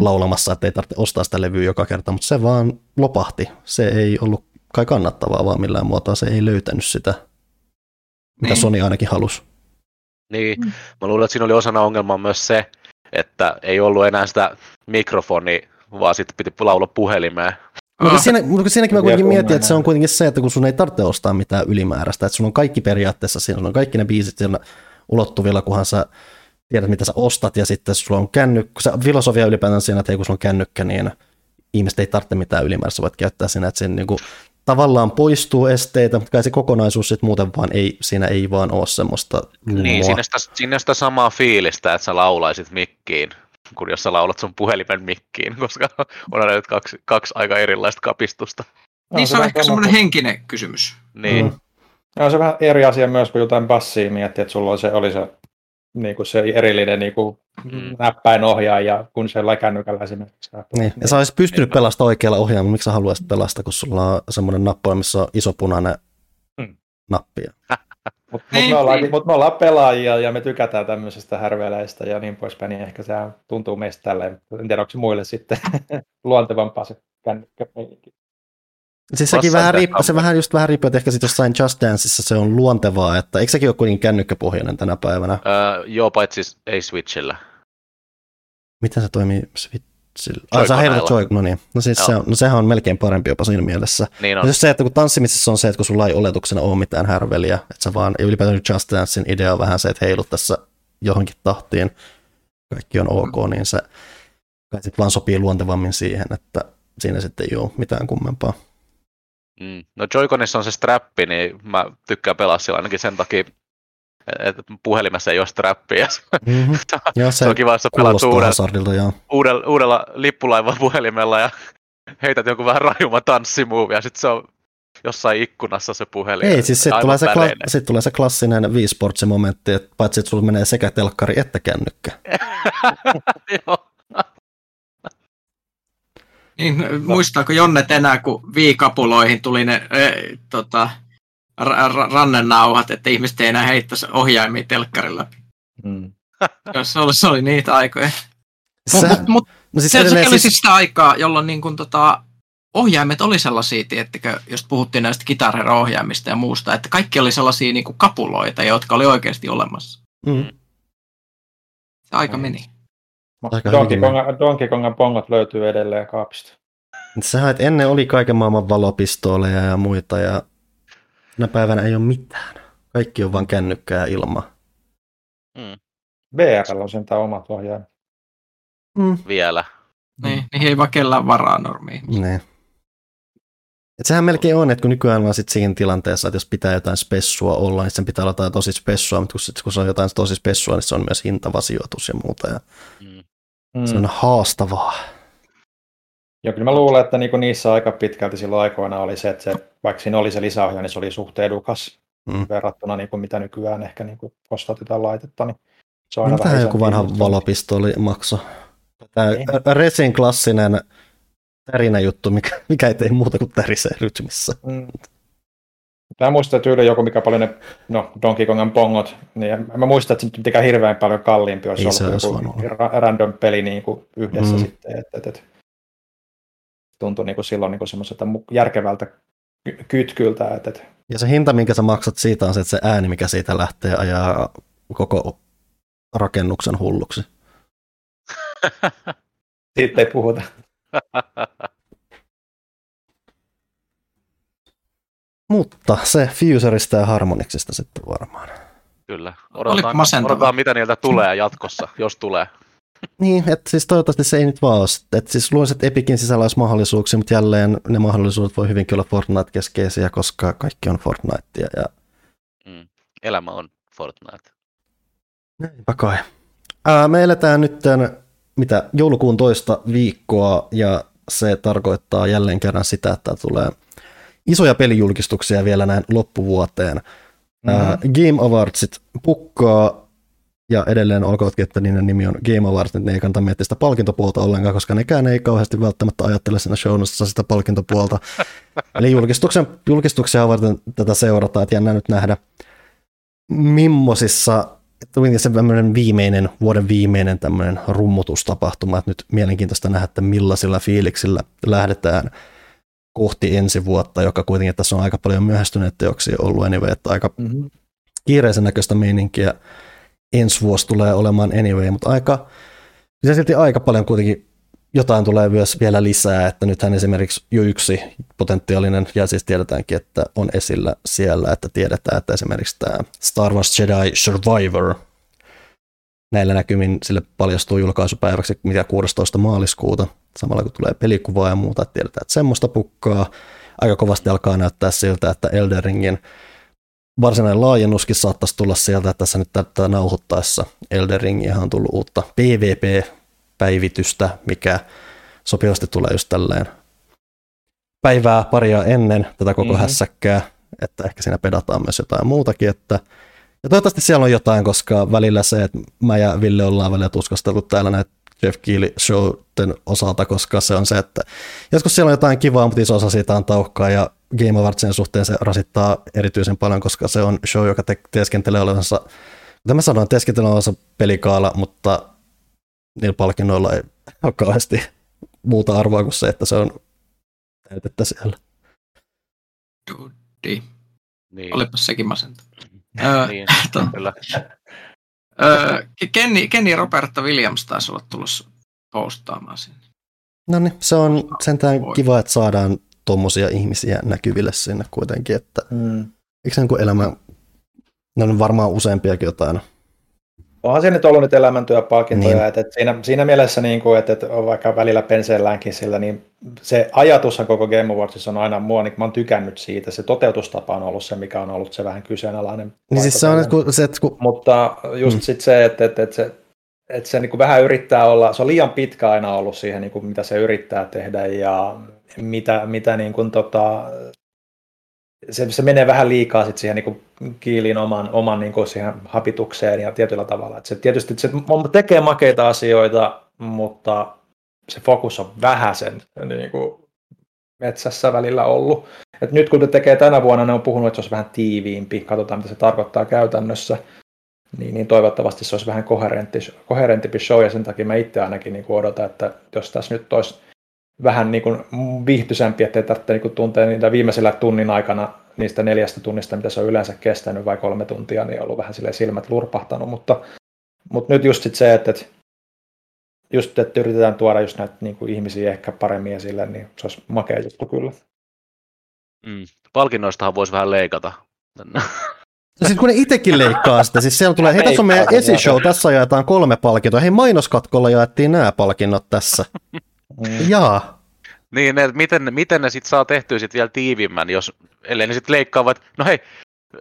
laulamassa, että ei tarvitse ostaa sitä levyä joka kerta, mutta se vaan lopahti. Se ei ollut kai kannattavaa, vaan millään muotoa se ei löytänyt sitä, mitä Niin. Sony ainakin halusi. Niin, mä luulen, että siinä oli osana ongelmaa myös se, että ei ollut enää sitä mikrofoni, vaan sitten piti laulaa puhelimeen. Mutta Ah. siinä, mutta siinäkin mä kuitenkin mietin, että se on kuitenkin se, että kun sun ei tarvitse ostaa mitään ylimääräistä, että sun on kaikki periaatteessa, siinä on kaikki ne biisit siinä ulottuvilla, kunhan sä tiedät, mitä sä ostat, ja sitten sulla on kännykkä, se filosofia ylipäätään siinä, että hei, kun sulla on kännykkä, niin ihmiset ei tarvitse mitään ylimääräistä, voit käyttää siinä, että siinä niin kuin, tavallaan poistuu esteitä, mutta kai se kokonaisuus sitten muuten vaan ei, siinä ei vaan ole semmoista. Niin, siinä sitä, siinä sitä samaa fiilistä, että sä laulaisit mikkiin, kun jos sä laulat sun puhelimen mikkiin, (laughs) koska on aina nyt kaksi, kaksi aika erilaista kapistusta. Niin se on ehkä semmoinen henkinen kysymys. Niin, Mm. No, se on vähän eri asia myös, kun jotain bassia miettii, että sulla on se, oli se, niin kuin se erillinen niin kuin Mm. näppäinohjaaja, kun se kännykällä esimerkiksi. Niin. Ja sä olisit pystynyt pelastamaan oikealla ohjaimella, miksi sä haluaisit pelastaa, kun sulla on semmoinen nappi, missä on iso punainen Mm. nappi. (laughs) Mutta mut me, ollaan, niin. mut me ollaan pelaajia ja me tykätään tämmöisestä härveleistä ja niin poispäin, niin ehkä se tuntuu meistä tälleen. En tiedä, onko se muille sitten (laughs) luontevampaa se kännykkäpelikin. Siis sekin vähän riippuu, se vähän just vähän riippuu, että ehkä sitten jossain Just Danceissa se on luontevaa, että eikö sekin ole kuitenkin kännykkäpohjainen tänä päivänä? öö, joo, paitsi ei Switchillä. Miten se toimii Switchillä? Ai sä heilutat Joy, no niin. No, siis Joo. se on, no sehän on melkein parempi jopa siinä mielessä. Niin No. on. Just se, että kun tanssimisessa on se, että kun sulla ei oletuksena ole mitään härveliä, että sä vaan, ja ylipäätään Just Dancein idea on vähän se, että heilut tässä johonkin tahtiin, kaikki on ok, niin se kai sit vaan sopii luontevammin siihen, että siinä sitten ei ole mitään kummempaa. Mm. No Joy-Conissa on se strappi, niin mä tykkään pelaa sillä ainakin sen takia, että puhelimessa ei ole strappia. Mm-hmm. (laughs) Joo, Se se on kiva, jos sä pelaat uudella, uudella, uudella lippulaivan puhelimella ja heität jonkun vähän rajuma tanssimuuvia, ja sitten se on jossain ikkunassa se puhelin. Ei, siis sitten tulee, se kla- sit tulee se klassinen Wii Sportsin momentti, että paitsi että sulla menee sekä telkkari että kännykkä. (laughs) Joo. Niin, muistaako Jonnet enää, kun viikapuloihin tuli ne e, tota, ra- ra- rannennauhat, että ihmiset ei enää heittäisi ohjaimia telkkarilla. Mm. (laughs) Se oli, se oli niitä aikoja. Se, Mut, mut, no siis se, se oli siis, siis sitä aikaa, jolloin niin kun, tota, ohjaimet oli sellaisia, tiettikö, jos puhuttiin näistä kitarero-ohjaimista ja muusta, että kaikki oli sellaisia niin kuin kapuloita, jotka oli oikeasti olemassa. mm, Se aika Mm. meni. Donkey, hyvinkin Kong, Donkey Kongan pongot löytyy edelleen kaapista. sehän, että ennen oli kaiken maailman valopistooleja ja muita, ja tänä päivänä ei ole mitään. Kaikki on vaan kännykkää ja ilma. VRL on sentään omat ohjaimet. Mm. Vielä. Niin, niin ei vaan kellään varaa normiin. Niin. Et sehän melkein on, että kun nykyään on sit siinä tilanteessa, että jos pitää jotain spessua olla, niin sen pitää olla jotain tosi spessua, mutta kun, sit, kun se on jotain tosi spessua, niin se on myös hintava sijoitus ja muuta, ja Mm. Mm. se on haastavaa. Ja kyllä mä luulen, että niinku niissä aika pitkälti silloin aikoina oli se, että se, vaikka siinä oli se lisäohjaaja, niin se oli suht edukas Mm. verrattuna niinku mitä nykyään ehkä niinku ostat jotain laitetta. Niin se on Mitähän vähän joku vanha investointi. valopistooli maksoi? Tämä Niin. Resin klassinen tärinä juttu, mikä, mikä ei tee muuta kuin tärisee rytmissä. Mm. Mä muistan tyyli joku, mikä paljon ne, no Donkey Kongan pongot, niin en mä muista, että se nyt mitenkään hirveän paljon kalliimpi olisi Ei se ollut olisi joku ra- random peli niin kuin yhdessä Mm. sitten. Et, et, et. tuntui niin kuin silloin niin kuin semmoiselta järkevältä kytkyltä. Että, että... Ja se hinta, minkä sä maksat siitä, on se, että se ääni, mikä siitä lähtee, ajaa koko rakennuksen hulluksi. (laughs) Siitä ei puhuta. (laughs) Mutta se Fuserista ja Harmonixista sitten varmaan. Kyllä. Odotetaan, odotetaan mitä niiltä tulee jatkossa, jos tulee. (laughs) Niin, että siis toivottavasti se ei nyt vaan ole. Että siis luulisin, että Epicin sisällä olisi mahdollisuuksia, mutta jälleen ne mahdollisuudet voi hyvinkin olla Fortnite-keskeisiä, koska kaikki on Fortnitea. Ja... Mm. Elämä on Fortnite. Näinpä kai. Ää, me eletään nyt tämän, mitä, joulukuun toista viikkoa ja se tarkoittaa jälleen kerran sitä, että tulee isoja pelijulkistuksia vielä näin loppuvuoteen. Mm-hmm. Game Awardsit pukkaa ja edelleen olkootkin, että niiden nimi on Game Awards, niin ne ei kannata miettiä sitä palkintopuolta ollenkaan, koska nekään ei kauheasti välttämättä ajattele siinä shownassa sitä palkintopuolta. (laughs) Eli julkistuksen, julkistuksia varten tätä seurataan, että jännä nyt nähdä, mimmosissa että se viimeinen, vuoden viimeinen tämmöinen rummutustapahtuma, että nyt mielenkiintoista nähdä, että millaisilla fiiliksillä lähdetään kohti ensi vuotta, joka kuitenkin tässä on aika paljon myöhästyneitä teoksia ollut anyway, että aika mm-hmm. kiireisen näköistä meininkiä ensi vuosi tulee olemaan anyway, mutta aika, se silti aika paljon kuitenkin jotain tulee myös vielä lisää, että nythän esimerkiksi jo yksi potentiaalinen, ja siis tiedetäänkin, että on esillä siellä, että tiedetään, että esimerkiksi tämä Star Wars Jedi Survivor, näillä näkymin sille paljastuu julkaisupäiväksi mitä 16. maaliskuuta, samalla kun tulee pelikuvaa ja muuta, että tiedetään, että semmoista pukkaa. Aika kovasti alkaa näyttää siltä, että Elden Ringin varsinainen laajennuskin saattaisi tulla sieltä, että tässä nyt tätä nauhoittaessa Elden Ringihän on tullut uutta PvP-päivitystä, mikä sopivasti tulee just tälleen päivää paria ennen tätä koko mm-hmm. hässäkkää, että ehkä siinä pedataan myös jotain muutakin, että ja toivottavasti siellä on jotain, koska välillä se, että mä ja Ville ollaan välillä tuskastellut täällä näitä Jeff Keely showten osalta, koska se on se, että joskus siellä on jotain kivaa, mutta iso osa siitä on taukkaa ja Game Awardsin suhteen se rasittaa erityisen paljon, koska se on show, joka te- teeskentelee olevansa, mitä mä sanoin, teeskentelee olevansa pelikaala, mutta niillä palkinnoilla ei ole kauheasti muuta arvoa kuin se, että se on täytettä siellä. Dudi. Niin. Olipas sekin masenta. niin, (laughs) kyllä. Öö, Kenny, Kenny Roberta Williams taisi olla tulossa postaamaan sinne. No niin, se on sentään Voi. kiva, että saadaan tuommoisia ihmisiä näkyville sinne kuitenkin, että mm. eikö se niin elämä, no on varmaan useampiakin jotain onhan se nyt ollut nyt elämäntyöpalkintoja, niin. että, että siinä, siinä mielessä, niin kuin, että, että on vaikka välillä penseelläänkin sillä, niin se ajatushan koko Game Awardsissa on aina mua, niin mä oon tykännyt siitä, se toteutustapa on ollut se, mikä on ollut se vähän kyseenalainen. Niin siis se on, että kun, se, että kun... Mutta just mm. sitten se, että, että, että se, että se niin kuin vähän yrittää olla, se on liian pitkä aina ollut siihen, niin kuin mitä se yrittää tehdä ja mitä, mitä niin kuin, tota, se, se menee vähän liikaa sit siihen niin kiiliin oman, oman niin siihen hapitukseen ja tietyllä tavalla. Et se, tietysti se tekee makeita asioita, mutta se fokus on vähän sen niin kuin metsässä välillä ollut. Et nyt kun ne tekee tänä vuonna, ne on puhunut, että se olisi vähän tiiviimpi. Katsotaan, mitä se tarkoittaa käytännössä. Niin, niin toivottavasti se olisi vähän koherentti, koherentimpi show, ja sen takia mä itse ainakin niin odotan, että jos tässä nyt olisi vähän niin kuin viihtyisempi, ettei tarvitse niin kuin tuntea niitä viimeisellä tunnin aikana niistä neljästä tunnista, mitä se on yleensä kestänyt, vai kolme tuntia, niin on ollut vähän sille silmät lurpahtanut, mutta, mutta nyt just sit se, että, että just, että yritetään tuoda just näitä niin kuin ihmisiä ehkä paremmin esille, niin se olisi makea juttu kyllä. Mm. Palkinnoistahan voisi vähän leikata. No siis kun ne itsekin leikkaa sitä, siis siellä tulee, hei tässä on meidän esishow, tässä jaetaan kolme palkintoa, hei mainoskatkolla jaettiin nämä palkinnot tässä. (laughs) Mm. Jaa. Niin, että miten, miten ne sitten saa tehtyä sit vielä tiivimmän, jos, ellei ne sitten leikkaavat, no hei,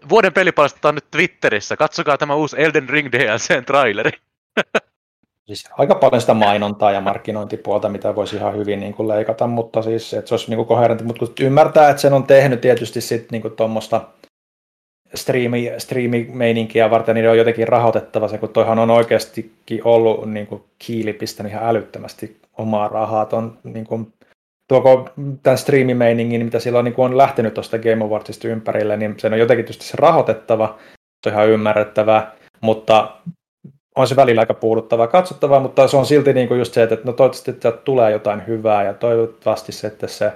vuoden pelipalsta on nyt Twitterissä, katsokaa tämä uusi Elden Ring DLCn traileri. (laughs) Siis aika paljon sitä mainontaa ja markkinointipuolta, mitä voisi ihan hyvin niin kuin leikata, mutta siis että se olisi niin kuin koherentti, mutta kun ymmärtää, että sen on tehnyt tietysti sitten niin tuommoista striimi, striimimeininkiä varten, niin on jotenkin rahoitettava se, kun toihan on oikeastikin ollut niin kuin kiili pistänyt ihan älyttömästi omaa rahaa ton, niin kuin, tuoko tämän striimimeiningin, mitä silloin niin on lähtenyt tuosta Game Awardsista ympärille, niin sen on jotenkin tietysti se rahoitettava, se on ihan ymmärrettävää, mutta on se välillä aika puuduttavaa katsottavaa, mutta se on silti niin kuin just se, että no toivottavasti että tulee jotain hyvää ja toivottavasti se, että se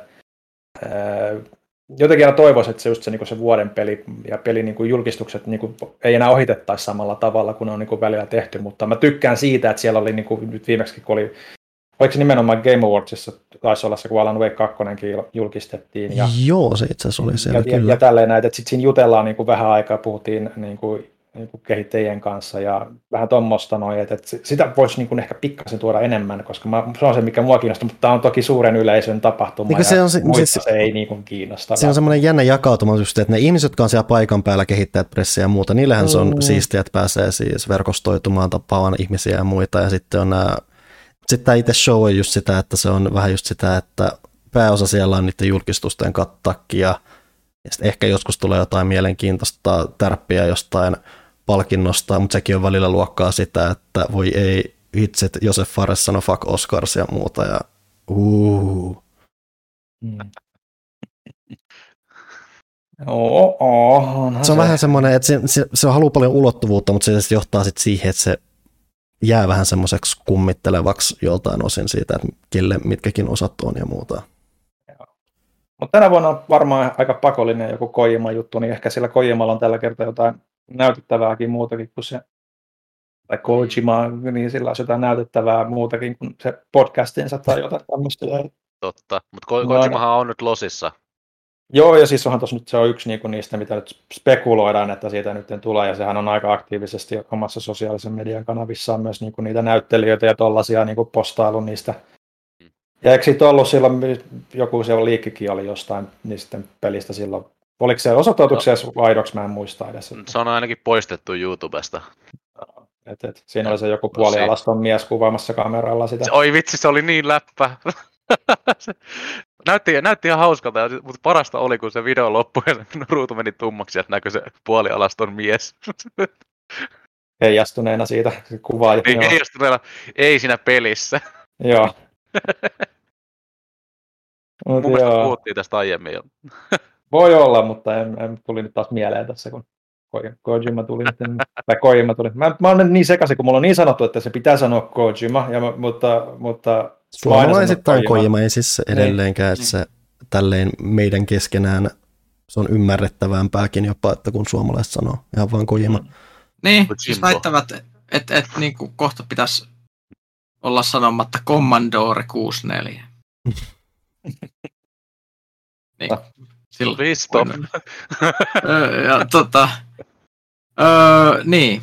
jotenkin aina toivoisin, että se just se, niin se vuoden peli ja pelin niin kuin julkistukset niin kuin, ei enää ohitettaisi samalla tavalla kuin ne on niin kuin välillä tehty, mutta mä tykkään siitä, että siellä oli niin kuin, nyt viimeksi, kun oli Oliko se nimenomaan Game Awardsissa, taisi olla se, kun Alan Wake 2 julkistettiin. Ja, Joo, se itse asiassa oli siellä ja, kyllä. Ja, ja tälleen näitä, että sitten siinä jutellaan niin kuin vähän aikaa, puhuttiin niin kuin niin kuin kehittäjien kanssa ja vähän tuommoista noin, että, että sitä voisi niin kuin ehkä pikkasen tuoda enemmän, koska mä, se on se, mikä mua kiinnostaa, mutta tämä on toki suuren yleisön tapahtuma niin se on, se, se, se, ei niin kuin kiinnosta. Se on semmoinen jännä jakautuma just, että ne ihmiset, jotka on siellä paikan päällä, kehittäjät, pressiä ja muuta, niillähän mm. se on mm. siistiä, että pääsee siis verkostoitumaan, tapaamaan ihmisiä ja muita, ja sitten on nämä sitten tämä itse show on just sitä, että se on vähän just sitä, että pääosa siellä on niiden julkistusten kattakia, ja sitten ehkä joskus tulee jotain mielenkiintoista tärppiä jostain palkinnosta, mutta sekin on välillä luokkaa sitä, että voi ei, itse Josef Fares sanoi fuck Oscars ja muuta, ja uh. Mm. (laughs) Oh, oh, se on se. vähän semmoinen, että se, se, se haluaa paljon ulottuvuutta, mutta se johtaa sitten siihen, että se jää vähän semmoiseksi kummittelevaksi joltain osin siitä, että kelle mitkäkin osat on ja muuta. Mutta tänä vuonna on varmaan aika pakollinen joku Kojima juttu, niin ehkä sillä Kojimalla on tällä kertaa jotain näytettävääkin muutakin kuin se, tai Kojima, niin sillä on jotain näytettävää muutakin kuin se podcastinsa tai jotain tämmöistä. Totta, mutta Ko- Kojimahan on nyt losissa. Joo, ja siis onhan tuossa nyt se on yksi niinku niistä, mitä nyt spekuloidaan, että siitä nyt tulee, ja sehän on aika aktiivisesti omassa sosiaalisen median kanavissaan myös niinku niitä näyttelijöitä ja tollaisia niinku postailu niistä. Ja eikö siitä ollut silloin, joku se liikkikin oli jostain niistä pelistä silloin, oliko se osoittautuksia no. aidoksi, mä en muista edes. Se on ainakin poistettu YouTubesta. Et, et, siinä oli se joku puolialaston mies kuvaamassa kameralla sitä. Oi vitsi, se oli niin läppä. (laughs) näytti, näytti ihan hauskalta, mutta parasta oli, kun se video loppui ja se ruutu meni tummaksi ja näkyi se puolialaston mies. (laughs) Heijastuneena siitä kuvaa. Ei, heijastuneena, ei siinä pelissä. Joo. (laughs) Mun mielestä joo. puhuttiin tästä aiemmin jo. (laughs) Voi olla, mutta en, en, tuli nyt taas mieleen tässä, kun Kojima tuli, tai Kojima tuli. Mä, mä olen niin sekaisin, kun mulla on niin sanottu, että se pitää sanoa Kojima, ja, mutta, mutta Suomalaisittain Kojima ei siis edelleenkään, että se tälleen meidän keskenään se on ymmärrettävämpääkin jopa, että kun suomalaiset sanoo ihan vaan Kojima. Mm. Niin, siis väittävät, että et, et, niin kuin kohta pitäisi olla sanomatta Commodore 64. (laughs) niin, silloin. Please stop. ja, tota, öö, niin,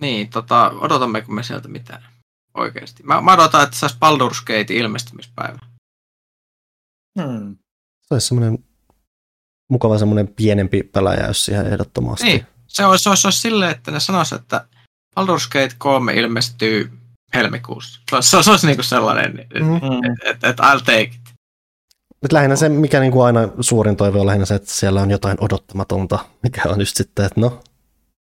niin tota, odotammeko me sieltä mitään? Oikeesti. Mä, mä odotan, että saisi Baldur's Gate ilmestymispäivä. Hmm. Se olisi semmoinen mukava semmoinen pienempi peläjäys siihen ehdottomasti. Niin, se olisi, se olisi, se olisi silleen, että ne sanoisivat, että Baldur's Gate 3 ilmestyy helmikuussa. Se olisi, se olisi niin kuin sellainen, mm-hmm. että et, et I'll take it. Nyt lähinnä se, mikä niin kuin aina suurin toive on lähinnä se, että siellä on jotain odottamatonta, mikä on just sitten, että no.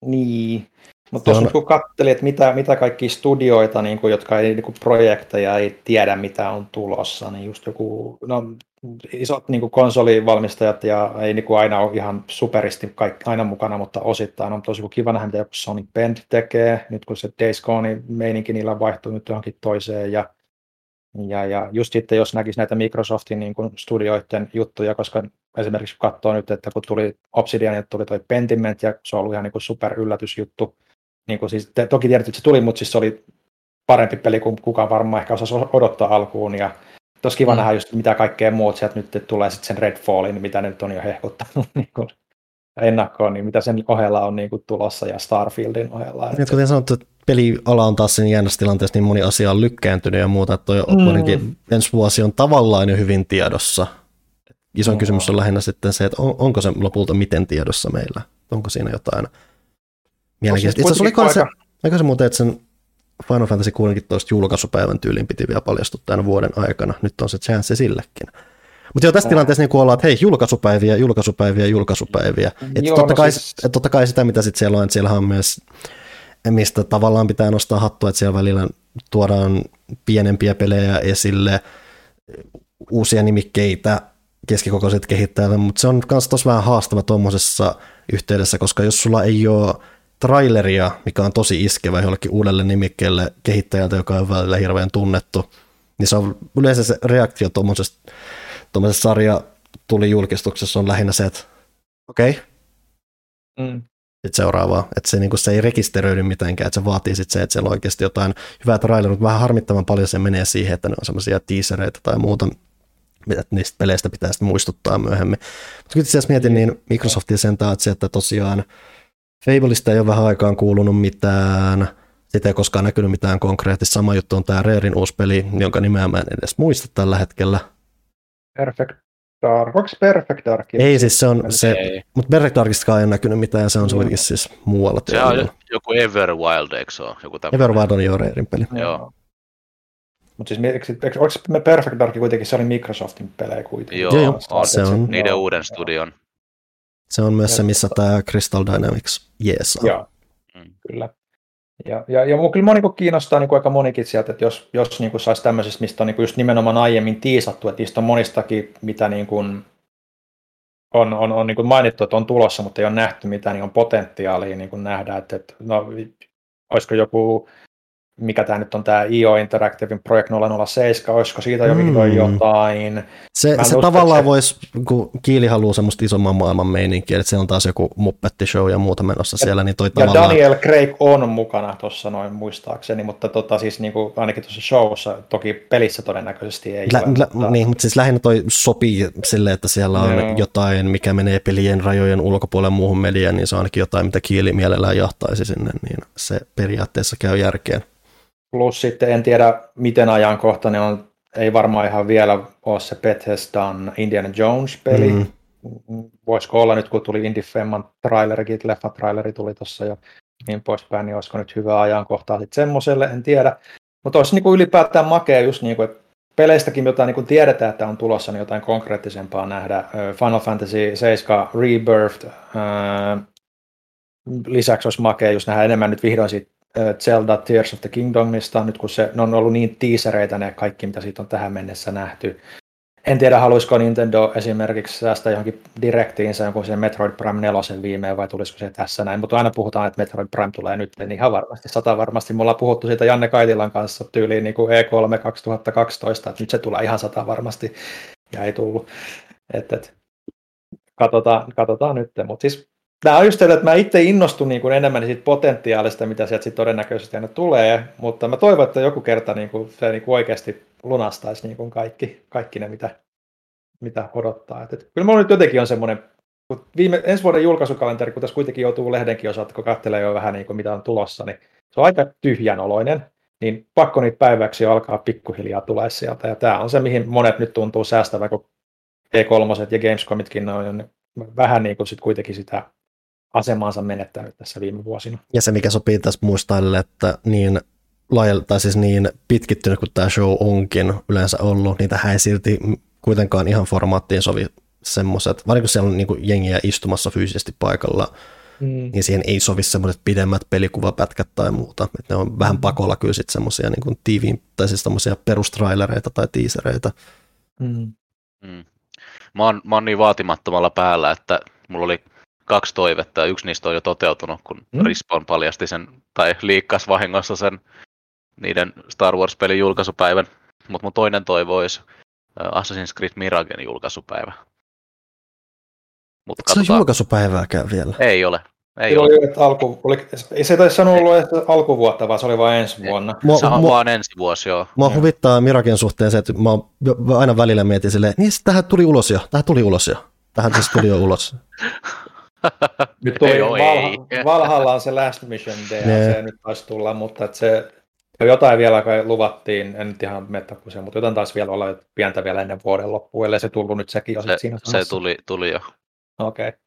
Niin, mutta tuossa on... kun katselin, että mitä, mitä kaikki studioita, niin kuin, jotka ei niin kuin projekteja ei tiedä, mitä on tulossa, niin just joku, no, isot niin kuin konsolivalmistajat ja ei niin kuin aina ole ihan superisti kaikki, aina mukana, mutta osittain on tosi kiva nähdä, mitä joku Sonic Bend tekee, nyt kun se Days Gone meininki niillä on vaihtunut johonkin toiseen ja ja, ja just sitten, jos näkisi näitä Microsoftin niin kuin studioiden juttuja, koska esimerkiksi kun katsoo nyt, että kun tuli Obsidian ja tuli toi Pentiment, ja se on ollut ihan niin kuin super yllätysjuttu, niin kuin siis, toki tiedät, että se tuli, mutta siis se oli parempi peli kuin kukaan varmaan ehkä osasi odottaa alkuun. Ja tosi kiva mm. nähdä just mitä kaikkea muut sieltä nyt tulee sitten sen Redfallin, mitä nyt on jo hehkuttanut (laughs) niin kuin ennakkoon, niin mitä sen ohella on niin kuin tulossa ja Starfieldin ohella. Niin, kuten sanottu, että peliala on taas sen jännässä tilanteessa, niin moni asia on lykkääntynyt ja muuta, että toi mm. ensi vuosi on tavallaan jo hyvin tiedossa. Iso mm. kysymys on lähinnä sitten se, että on, onko se lopulta miten tiedossa meillä, onko siinä jotain Mielenkiintoista. Itse asiassa oliko se, oliko se muuten, että sen Final Fantasy 16 julkaisupäivän tyyliin piti vielä paljastua tämän vuoden aikana. Nyt on se chance sillekin. Mutta jo tässä no. tilanteessa niin ollaan, että hei, julkaisupäiviä, julkaisupäiviä, julkaisupäiviä. Että Joo, totta, no kai, siis... et totta kai sitä, mitä sitten siellä on, että siellä on myös, mistä tavallaan pitää nostaa hattua, että siellä välillä tuodaan pienempiä pelejä esille, uusia nimikkeitä, keskikokoiset kehittäjät, mutta se on myös tosi vähän haastava tuommoisessa yhteydessä, koska jos sulla ei ole traileria, mikä on tosi iskevä jollekin uudelle nimikkeelle kehittäjältä, joka on välillä hirveän tunnettu, niin se on yleensä se reaktio tuommoisesta sarja tuli julkistuksessa on lähinnä se, että okei, okay. mm. sitten seuraavaa. Että se, niin se ei rekisteröidy mitenkään, että se vaatii sitten se, että siellä on oikeasti jotain hyvää traileria, mutta vähän harmittavan paljon se menee siihen, että ne on semmoisia teasereita tai muuta, mitä niistä peleistä pitää sitten muistuttaa myöhemmin. Mutta kun itse asiassa mietin, niin Microsoftin sentään, että se, että tosiaan Fableista ei ole vähän aikaan kuulunut mitään, sitä ei koskaan näkynyt mitään konkreettista. Sama juttu on tämä Rarein uusi peli, jonka nimeä mä en edes muista tällä hetkellä. Perfect Dark. Onko Perfect Dark? Ei siis se on se, mutta Perfect Darkista ei ole näkynyt mitään, se on no. siis muualla. Se on joku Everwild, eikö se ole? Joku Everwild on jo Rarein peli. Joo. Mutta siis eikö, onko me Perfect Dark kuitenkin, se oli Microsoftin pelejä kuitenkin? Joo, joo on, se on niiden uuden studion. Se on myös se, missä tämä Crystal Dynamics jees Joo, mm. kyllä. Ja, ja, ja kyllä mua niin kiinnostaa niin aika monikin sieltä, että jos, jos niin saisi tämmöisistä, mistä on niin just nimenomaan aiemmin tiisattu, että niistä on monistakin, mitä niin kuin on, on, on niin kuin mainittu, että on tulossa, mutta ei ole nähty mitään, niin on potentiaalia niin kuin nähdä, että, että no, olisiko joku mikä tämä nyt on tämä IO Interactive Project 007, olisiko siitä jo mm. jotain. Se, se tavallaan se... voisi, kun Kiili haluaa semmoista isomman maailman meininkiä, että siellä on taas joku Muppetti Show ja muuta menossa ja, siellä, niin toi ja tavallaan... Daniel Craig on mukana tuossa noin muistaakseni, mutta tota, siis niin kuin, ainakin tuossa showssa, toki pelissä todennäköisesti ei lä, ole. Lä, mutta... Niin, mutta siis lähinnä toi sopii silleen, että siellä on Joo. jotain, mikä menee pelien rajojen ulkopuolelle muuhun mediaan, niin se on ainakin jotain, mitä Kiili mielellään jahtaisi sinne, niin se periaatteessa käy järkeen. Plus sitten en tiedä, miten ajankohtainen on, ei varmaan ihan vielä ole se Bethesdan Indiana Jones-peli. Mm. Voisiko olla nyt, kun tuli Indie Femman trailerikin, leffa-traileri tuli tuossa ja niin poispäin, niin olisiko nyt hyvä ajankohtaa sitten semmoiselle, en tiedä. Mutta olisi niin kuin ylipäätään makea just niin kuin, että peleistäkin jotain niin kuin tiedetään, että on tulossa, niin jotain konkreettisempaa nähdä. Final Fantasy 7 Rebirth, lisäksi olisi makea just nähdä enemmän nyt vihdoin siitä Zelda Tears of the Kingdomista, nyt kun se, ne on ollut niin tiisereitä ne kaikki, mitä siitä on tähän mennessä nähty. En tiedä, haluaisiko Nintendo esimerkiksi säästää johonkin direktiinsä jonkun sen Metroid Prime 4 viimein, vai tulisiko se tässä näin, mutta aina puhutaan, että Metroid Prime tulee nyt, niin ihan varmasti, sata varmasti. Me ollaan puhuttu siitä Janne Kaitilan kanssa tyyliin niin kuin E3 2012, että nyt se tulee ihan sata varmasti, ja ei tullut. Et, et, katsotaan, katsotaan nyt, mutta siis Tämä on just että mä itse innostun niin kuin enemmän siitä potentiaalista, mitä sieltä sit todennäköisesti aina tulee, mutta mä toivon, että joku kerta niin kuin, se niin kuin oikeasti lunastaisi niin kuin kaikki, kaikki ne, mitä, mitä odottaa. Et, et, kyllä mulla nyt jotenkin on semmoinen, viime, ensi vuoden julkaisukalenteri, kun tässä kuitenkin joutuu lehdenkin osalta, kun katselee jo vähän niin kuin mitä on tulossa, niin se on aika tyhjänoloinen, niin pakko niitä päiväksi alkaa pikkuhiljaa tulee sieltä. Ja tämä on se, mihin monet nyt tuntuu säästävän, kun E3 ja Gamescomitkin on vähän niin kuin sit kuitenkin sitä asemaansa menettänyt tässä viime vuosina. Ja se, mikä sopii tässä muistaille, että niin laajalla, tai siis niin pitkittynyt kuin tämä show onkin yleensä ollut, niin tähän ei silti kuitenkaan ihan formaattiin sovi semmoiset, vaikka siellä on niin kuin jengiä istumassa fyysisesti paikalla, mm. niin siihen ei sovi semmoiset pidemmät pelikuvapätkät tai muuta. Että ne on vähän mm. pakolla kyllä sitten semmoisia niin tiiviin, tai siis semmoisia perustrailereita tai tiisereitä. Mm. Mm. Mä, oon, mä oon niin vaatimattomalla päällä, että mulla oli kaksi toivetta ja yksi niistä on jo toteutunut, kun mm. Respawn paljasti sen, tai liikkas vahingossa sen niiden Star Wars-pelin julkaisupäivän. Mutta mun toinen toivo olisi Assassin's Creed Miragen julkaisupäivä. Mut se on julkaisupäivääkään vielä? Ei ole. Ei ole. Oli, että alku, oli, ei se taisi sanoa ollut että alkuvuotta, vaan se oli vain ensi vuonna. Mua, se on mua, vaan ensi vuosi, joo. Mua ja. huvittaa Miragen suhteen se, että mä aina välillä mietin silleen, niin tähän tuli ulos jo, tähän tuli ulos jo. Tähän siis tuli jo ulos. (laughs) (laughs) Nyt tuli ei, Valha, ei. (laughs) Valhalla on se Last Mission DLC nyt taisi tulla, mutta että se jotain vielä kai luvattiin, en nyt ihan mettäkuisia, mutta jotain taisi vielä olla pientä vielä ennen vuoden loppua, ellei se tullut nyt sekin jo se, siinä Se tuli, tuli jo. Okei. Okay.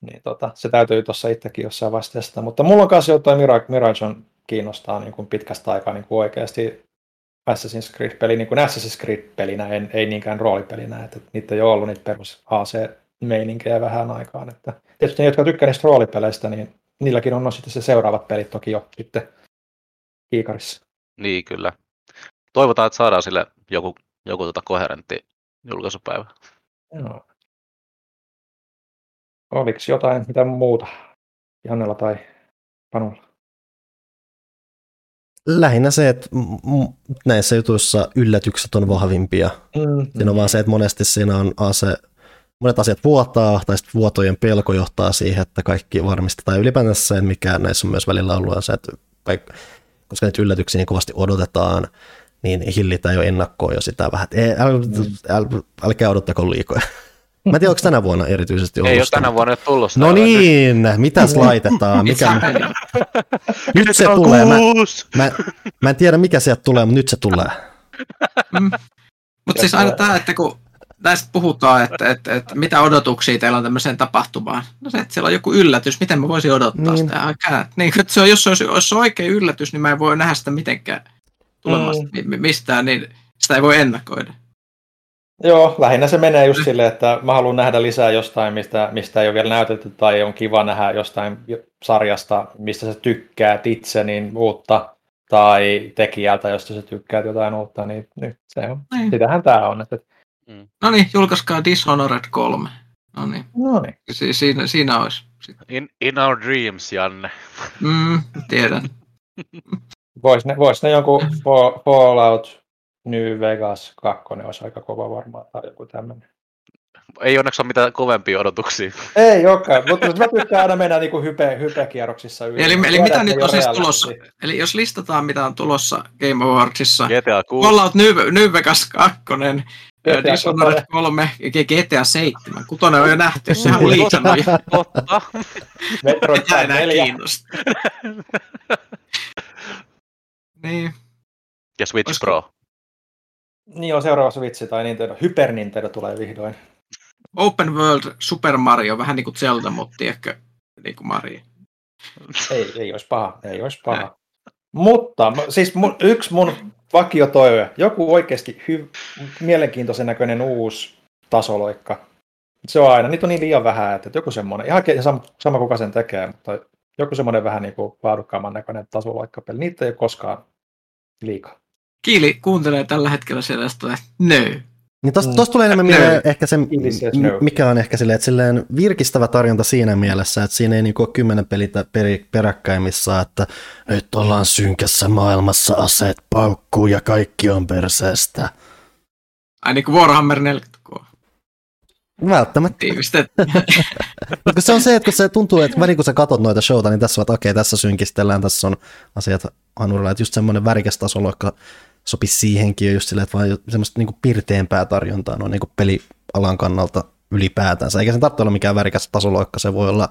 Niin tota, se täytyy tuossa itsekin jossain vaiheessa mutta mulla on kanssa jotain Mirage, Mirage on kiinnostaa niin kuin pitkästä aikaa niin kuin oikeasti Assassin's Creed-peli, niin kuin Assassin's Creed-pelinä, en, ei niinkään roolipelinä, että niitä ei ole ollut niitä perus AC meininkejä vähän aikaan. Että tietysti ne, jotka tykkää niistä roolipeleistä, niin niilläkin on sitten se seuraavat pelit toki jo sitten kiikarissa. Niin, kyllä. Toivotaan, että saadaan sille joku, joku tota koherentti julkaisupäivä. Joo. Oliko jotain, mitä muuta Jannella tai Panulla? Lähinnä se, että näissä jutuissa yllätykset on vahvimpia. Mm. Siinä on vaan se, että monesti siinä on ase, monet asiat vuotaa, tai sitten vuotojen pelko johtaa siihen, että kaikki varmistetaan. Ja ylipäätänsä se, mikä näissä on myös välillä ollut, on se, että koska niitä yllätyksiä niin kovasti odotetaan, niin hillitään jo ennakkoon jo sitä vähän, että ei, äl, äl, älkää odottako liikoja. Mä en tiedä, onko tänä vuonna erityisesti ollut Ei ole tänä vuonna nyt tullut sitä. No niin, mitäs laitetaan? Mikä, nyt se tulee. Mä, mä, mä en tiedä, mikä sieltä tulee, mutta nyt se tulee. Mutta siis aina tämä, että kun näistä puhutaan, että, että, että mitä odotuksia teillä on tämmöiseen tapahtumaan. No se, että siellä on joku yllätys, miten mä voisin odottaa Niin. sitä. Älkää. Niin, että se on, jos, se olisi, on oikein yllätys, niin mä en voi nähdä sitä mitenkään tulemasta Mm. mi- mistään, niin sitä ei voi ennakoida. Joo, lähinnä se menee just silleen, että mä haluan nähdä lisää jostain, mistä, mistä ei ole vielä näytetty, tai on kiva nähdä jostain jo- sarjasta, mistä sä tykkäät itse, niin uutta, tai tekijältä, josta sä tykkäät jotain uutta, niin nyt se on. Niin. Sitähän tää on. Että, No niin, julkaiskaa Dishonored 3. No niin, no niin. si- siinä, siinä olisi. In, in our dreams, Janne. Mm, tiedän. (laughs) Vois ne, vois ne jonkun Fall- Fallout New Vegas 2 olisi aika kova varmaan, tai joku tämmöinen. Ei onneksi ole mitään kovempia odotuksia. (laughs) Ei olekaan, mutta mä tykkään aina mennä niinku hype, hypekierroksissa yli. Eli, eli Tiedän, mitä nyt on siis tulossa? Eli jos listataan, mitä on tulossa Game Awardsissa, GTA 6. Fallout New, New Vegas 2, GTA Dishonored 3 ja GTA 7. Kutonen on jo nähty, sehän on liikannut Totta. Metroid ja enää 4. kiinnosta. (laughs) niin. Ja Switch Olisiko- Pro. Niin on seuraava Switch tai Nintendo. Hyper Nintendo tulee vihdoin. Open World Super Mario, vähän niin kuin Zelda, mutta tiedätkö, niin kuin Mario. Ei, ei olisi paha, ei olisi paha. Mutta m- siis mun, yksi mun vakiotoive, joku oikeasti hy- mielenkiintoisen näköinen uusi tasoloikka. Se on aina, niitä on niin liian vähän, että joku semmoinen, ihan sama, sama kuka sen tekee, mutta joku semmoinen vähän niin kuin laadukkaamman näköinen tasoloikkapeli. Niitä ei ole koskaan liikaa. Kiili kuuntelee tällä hetkellä siellä sitä, että nö. Niin tosta, Mm. tosta tulee enemmän No. mieleen ehkä se, mikä on ehkä silleen, että silleen virkistävä tarjonta siinä mielessä, että siinä ei niinku ole kymmenen pelitä peri, peräkkäin, missä että nyt ollaan synkässä maailmassa, aseet paukkuu ja kaikki on perseestä. Ai niin kuin Warhammer 40 k Välttämättä. Mutta (laughs) se on se, että kun se tuntuu, että väliin kun sä katot noita showta, niin tässä on, että okei, tässä synkistellään, tässä on asiat hanurilla, että just semmoinen värikäs tasoloikka sopisi siihenkin jo just silleen, että vaan semmoista niinku pirteämpää tarjontaa noin niinku pelialan kannalta ylipäätänsä, eikä sen tarvitse olla mikään värikäs tasoloikka, se voi olla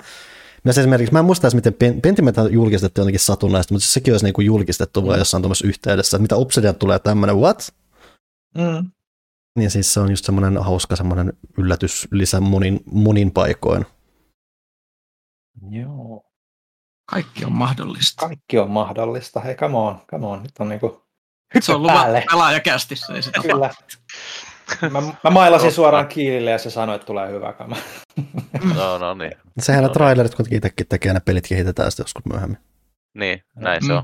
myös esimerkiksi, mä en muista edes, miten Pen- Pentiment on julkistettu jotenkin satunnaista, mutta siis sekin olisi niinku julkistettu vaan jossain tuommoisessa yhteydessä, että mitä Obsidian tulee tämmöinen, what? Mm. Niin siis se on just semmoinen hauska semmoinen yllätys lisä monin, monin paikoin. Joo. Kaikki on mahdollista. Kaikki on mahdollista. Hei, come on, come on. Nyt on niinku Se on luva pelaajakästissä, ei sitä Kyllä. Mä, mä mailasin suoraan kiilille ja se sanoi, että tulee hyvä kama. No, no niin. Sehän ne No. trailerit kuitenkin itsekin tekee, ne pelit kehitetään sitten joskus myöhemmin. Niin, näin se Mm. on.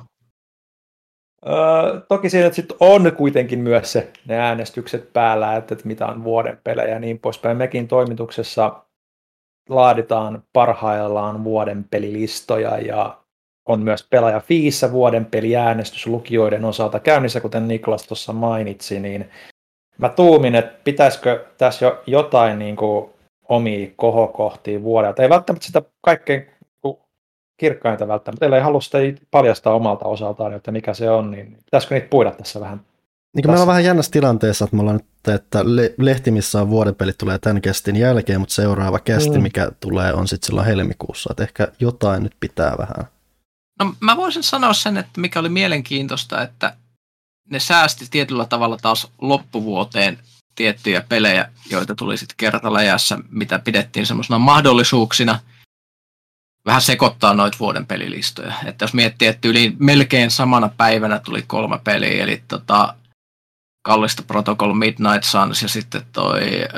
Öö, toki siinä nyt sit on kuitenkin myös se, ne äänestykset päällä, että, että mitä on vuoden pelejä ja niin poispäin. Mekin toimituksessa laaditaan parhaillaan vuoden pelilistoja ja on myös pelaaja Fiissä vuoden peliäänestys lukijoiden osalta käynnissä, kuten Niklas tuossa mainitsi, niin mä tuumin, että pitäisikö tässä jo jotain niin kuin omia kohokohtia vuodelta. Ei välttämättä sitä kaikkein kirkkainta välttämättä, ellei halua sitä paljastaa omalta osaltaan, että mikä se on, niin pitäisikö niitä puida tässä vähän? Niin kuin meillä on vähän jännässä tilanteessa, että me ollaan nyt, että le- lehti, missä on vuoden pelit, tulee tämän kestin jälkeen, mutta seuraava kästi, Mm. mikä tulee, on sitten silloin helmikuussa. Että ehkä jotain nyt pitää vähän. No mä voisin sanoa sen, että mikä oli mielenkiintoista, että ne säästi tietyllä tavalla taas loppuvuoteen tiettyjä pelejä, joita tuli sitten kertaläjässä, mitä pidettiin semmoisena mahdollisuuksina vähän sekoittaa noita vuoden pelilistoja. Että jos miettii, että yli melkein samana päivänä tuli kolme peliä, eli tota, Kallista Protocol, Midnight Suns ja sitten toi äh,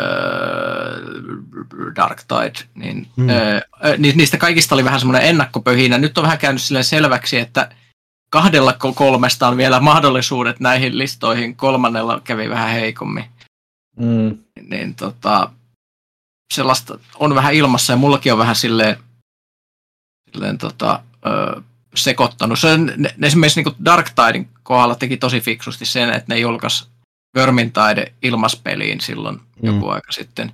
Dark Tide, niin Mm. äh, äh, ni- niistä kaikista oli vähän semmoinen ennakkopöhinä. Nyt on vähän käynyt silleen selväksi, että kahdella ko- kolmesta on vielä mahdollisuudet näihin listoihin, kolmannella kävi vähän heikommin. Mm. Niin tota, sellaista on vähän ilmassa ja mullakin on vähän silleen, silleen tota, ö, sekoittanut. Se, ne, ne esimerkiksi niin Dark Tidein kohdalla teki tosi fiksusti sen, että ne julkaisi Vermintide ilmaspeliin silloin mm. joku aika sitten.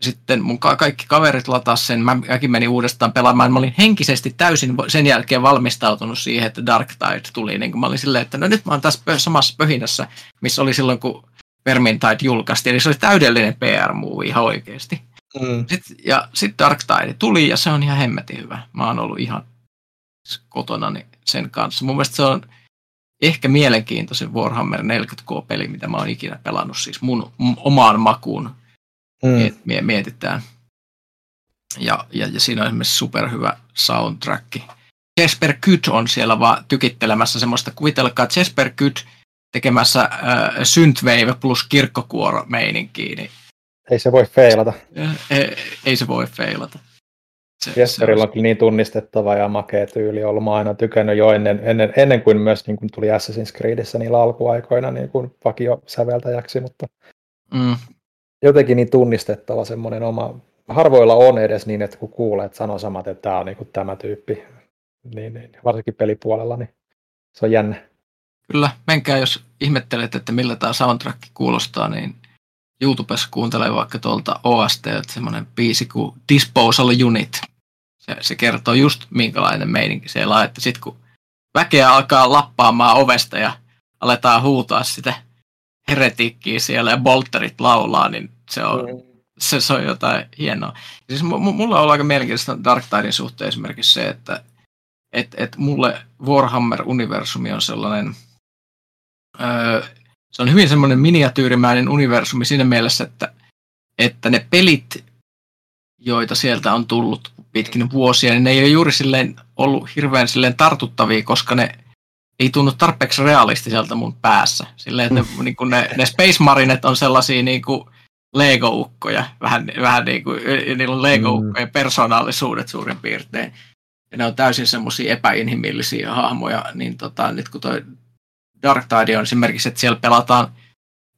Sitten mun ka- kaikki kaverit latas sen, mäkin menin uudestaan pelaamaan. Mä olin henkisesti täysin sen jälkeen valmistautunut siihen, että Dark Tide tuli. Niin mä olin silleen, että no nyt mä oon tässä samassa pöhinässä, missä oli silloin, kun Vermintide julkaistiin. Eli se oli täydellinen PR-movie ihan oikeasti. Mm. Sitten, ja sitten Dark Tide tuli ja se on ihan hemmetin hyvä. Mä oon ollut ihan kotona sen kanssa. Mun mielestä se on ehkä mielenkiintoisin Warhammer 40K-peli, mitä mä oon ikinä pelannut, siis mun omaan makuun mm. mietitään. Ja, ja, ja siinä on esimerkiksi superhyvä soundtrack. Jesper Kyt on siellä vaan tykittelemässä semmoista, kuvitelkaa Jesper Kyt tekemässä äh, Synthwave plus kirkkokuoro meininkiä, niin ei se voi feilata. Ei, ei se voi feilata. Se, Jesperillä on niin tunnistettava ja makea tyyli ollut. Mä aina tykännyt jo ennen, ennen, ennen kuin myös niin kuin tuli Assassin's Creedissä niillä alkuaikoina niin kuin vakio säveltäjäksi, mutta mm. jotenkin niin tunnistettava semmoinen oma. Harvoilla on edes niin, että kun kuulee, että sanoo samat, että tämä on niin kuin tämä tyyppi, niin, niin, varsinkin pelipuolella, niin se on jännä. Kyllä, menkää jos ihmettelet, että millä tämä soundtrack kuulostaa, niin YouTubessa kuuntelee vaikka tuolta OST, semmoinen biisi kuin Disposal Unit. Se, se kertoo just minkälainen meininki siellä on, että sitten kun väkeä alkaa lappaamaan ovesta ja aletaan huutaa sitä heretikkiä siellä ja bolterit laulaa, niin se on, mm. se, se on jotain hienoa. Siis mulla on ollut aika mielenkiintoista Dark Tidein suhteen esimerkiksi se, että et, et mulle Warhammer-universumi on sellainen, öö, se on hyvin semmoinen miniatyyrimäinen universumi siinä mielessä, että, että ne pelit, joita sieltä on tullut pitkin vuosia, niin ne ei ole juuri silleen ollut hirveän silleen tartuttavia, koska ne ei tunnu tarpeeksi realistiselta mun päässä. Silleen, että ne, niin kuin ne, ne Space Marinet on sellaisia niin kuin Lego-ukkoja, vähän, vähän niin kuin, niillä on Lego-ukkojen mm. persoonallisuudet suurin piirtein. Ja ne on täysin semmoisia epäinhimillisiä hahmoja, niin tota, nyt kun toi Dark Tide on esimerkiksi, että siellä pelataan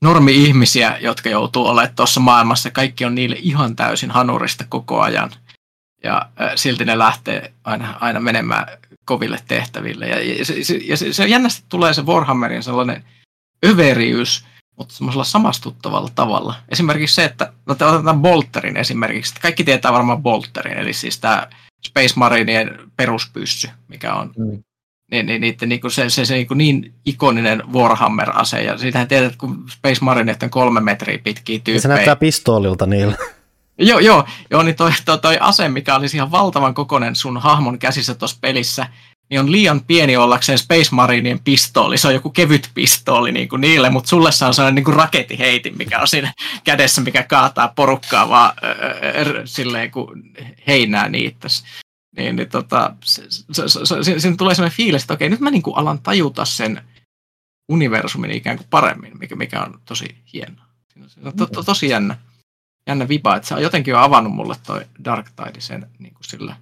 normi-ihmisiä, jotka joutuu olemaan tuossa maailmassa. Kaikki on niille ihan täysin hanurista koko ajan. Ja silti ne lähtee aina, aina menemään koville tehtäville. Ja, ja, se, se, ja se, se jännästi tulee se Warhammerin sellainen överiys, mutta semmoisella samastuttavalla tavalla. Esimerkiksi se, että no otetaan Bolterin esimerkiksi. Kaikki tietää varmaan Bolterin, eli siis tämä Space Marineen peruspyssy, mikä on mm niin, niin, niin, niin se, se, se niin, niin ikoninen Warhammer-ase. Ja siitähän tiedät, kun Space Marinet on kolme metriä pitkiä tyyppejä. Se näyttää pistoolilta niillä. Joo, joo, joo, niin toi, toi, toi ase, mikä olisi ihan valtavan kokonen sun hahmon käsissä tuossa pelissä, niin on liian pieni ollakseen Space Marinien pistooli. Se on joku kevyt pistooli niin kuin niille, mutta sulle se on sellainen niin kuin raketiheitin, mikä on siinä kädessä, mikä kaataa porukkaa vaan öö, silleen, kun heinää niittäisi niin, niin tota, se, se, se, se, siinä tulee sellainen fiilis, että okei, nyt mä niin kuin alan tajuta sen universumin ikään kuin paremmin, mikä, mikä on tosi hienoa. Se on to, to, tosi jännä, jännä viba, että se on jotenkin jo avannut mulle toi Dark Tide sen niin kuin sillä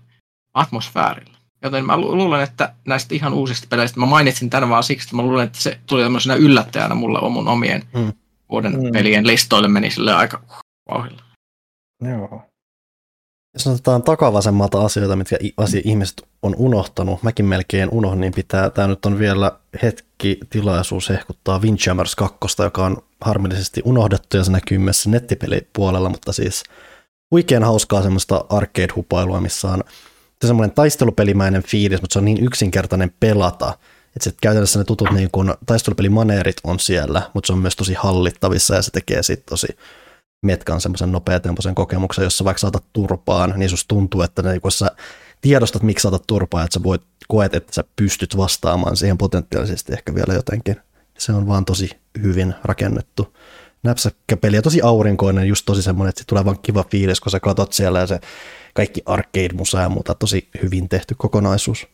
atmosfäärillä. Joten mä luulen, että näistä ihan uusista peleistä, mä mainitsin tämän vaan siksi, että mä luulen, että se tuli tämmöisenä yllättäjänä mulle omun omien mm. vuoden mm. pelien listoille, meni sille aika vauhilla. Joo. Jos otetaan takavasemmalta asioita, mitkä asia ihmiset on unohtanut, mäkin melkein unohdin, niin pitää, tämä nyt on vielä hetki tilaisuus hehkuttaa Windjammers 2, joka on harmillisesti unohdettu ja se näkyy myös nettipelipuolella, mutta siis huikean hauskaa semmoista arcade-hupailua, missä on semmoinen taistelupelimäinen fiilis, mutta se on niin yksinkertainen pelata, että sit käytännössä ne tutut niin kun, taistelupelimaneerit on siellä, mutta se on myös tosi hallittavissa ja se tekee sitten tosi metkan semmoisen nopeatempoisen kokemuksen, jossa vaikka saatat turpaan, niin susta tuntuu, että ne, kun sä tiedostat, miksi saatat turpaan, että sä voit, koet, että sä pystyt vastaamaan siihen potentiaalisesti ehkä vielä jotenkin. Se on vaan tosi hyvin rakennettu näpsäkkä peli ja tosi aurinkoinen, just tosi semmoinen, että tulee vaan kiva fiilis, kun sä katot siellä ja se kaikki arcade-musa ja muuta, tosi hyvin tehty kokonaisuus.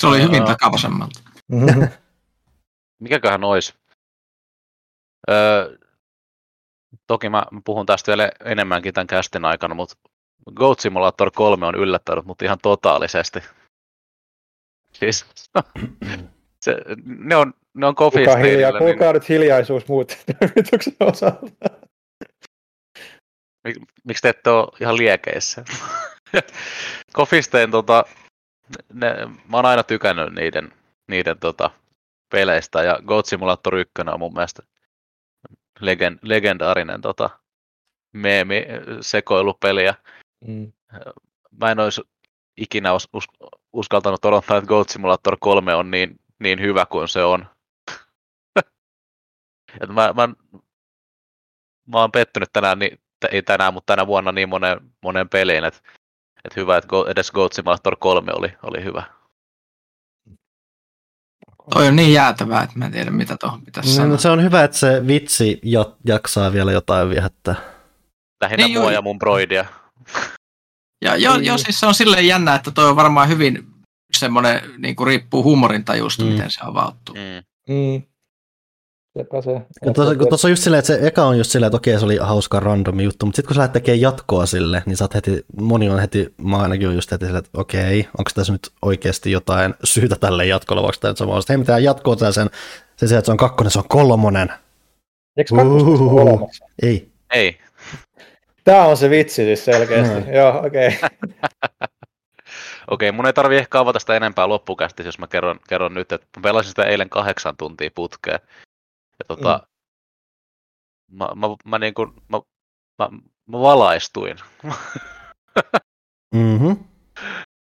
Se oli hyvin takavasemmalta. (laughs) mikäköhän olisi? Öö, toki mä puhun tästä vielä enemmänkin tämän kästin aikana, mutta Goat Simulator 3 on yllättänyt mut ihan totaalisesti. Siis, (clears throat) se, ne on, ne on coffee Kuka hiljaa, niin... Kuka nyt hiljaisuus muut (laughs) yrityksen osalta? Mik- Miksi te ette ole ihan liekeissä? (laughs) Kofisteen tota, ne, mä oon aina tykännyt niiden, niiden tota, peleistä ja Goat Simulator 1 on mun mielestä legend, legendaarinen tota, meemi sekoilupeli ja Mm. mä en olisi ikinä us, us, uskaltanut odottaa, että Goat Simulator 3 on niin, niin hyvä kuin se on. (laughs) Et mä, mä, mä oon pettynyt tänään, niin, ei tänään, mutta tänä vuonna niin monen, monen peliin, että et hyvä, että Go- edes Goat Simulator 3 oli, oli hyvä. Toi on niin jäätävää, että mä en tiedä mitä tuohon pitäisi No, sanoa. no, se on hyvä, että se vitsi ja, jaksaa vielä jotain viehättää. Lähinnä Niin, mua ja mun broidia. Ja joo, Niin. joo, siis se on silleen jännä, että toi on varmaan hyvin semmoinen, niin kuin riippuu huumorintajusta, mm. miten se avautuu. Mm. Mm. Sepä se. Ja tuossa, kun tuossa on just silleen, että se eka on just silleen, että okei, se oli hauska random juttu, mutta sitten kun sä lähdet tekemään jatkoa sille, niin sä oot heti, moni on heti, mä ainakin on just heti silleen, että okei, onko tässä nyt oikeasti jotain syytä tälle jatkolle, vaikka tämä nyt samaa, hei, mitä jatkoa tää sen, se, se, että se on kakkonen, se on kolmonen. Eikö ole olemassa? Ei. Ei. Tää on se vitsi siis selkeästi. Mm. Joo, okei. Okei, mun ei tarvi ehkä avata sitä enempää loppukästi, jos mä kerron, kerron nyt, että mä pelasin sitä eilen kahdeksan tuntia putkeen. Ja tota, mm. mä, mä, mä, niin kuin, mä, mä, mä valaistuin. Mm-hmm.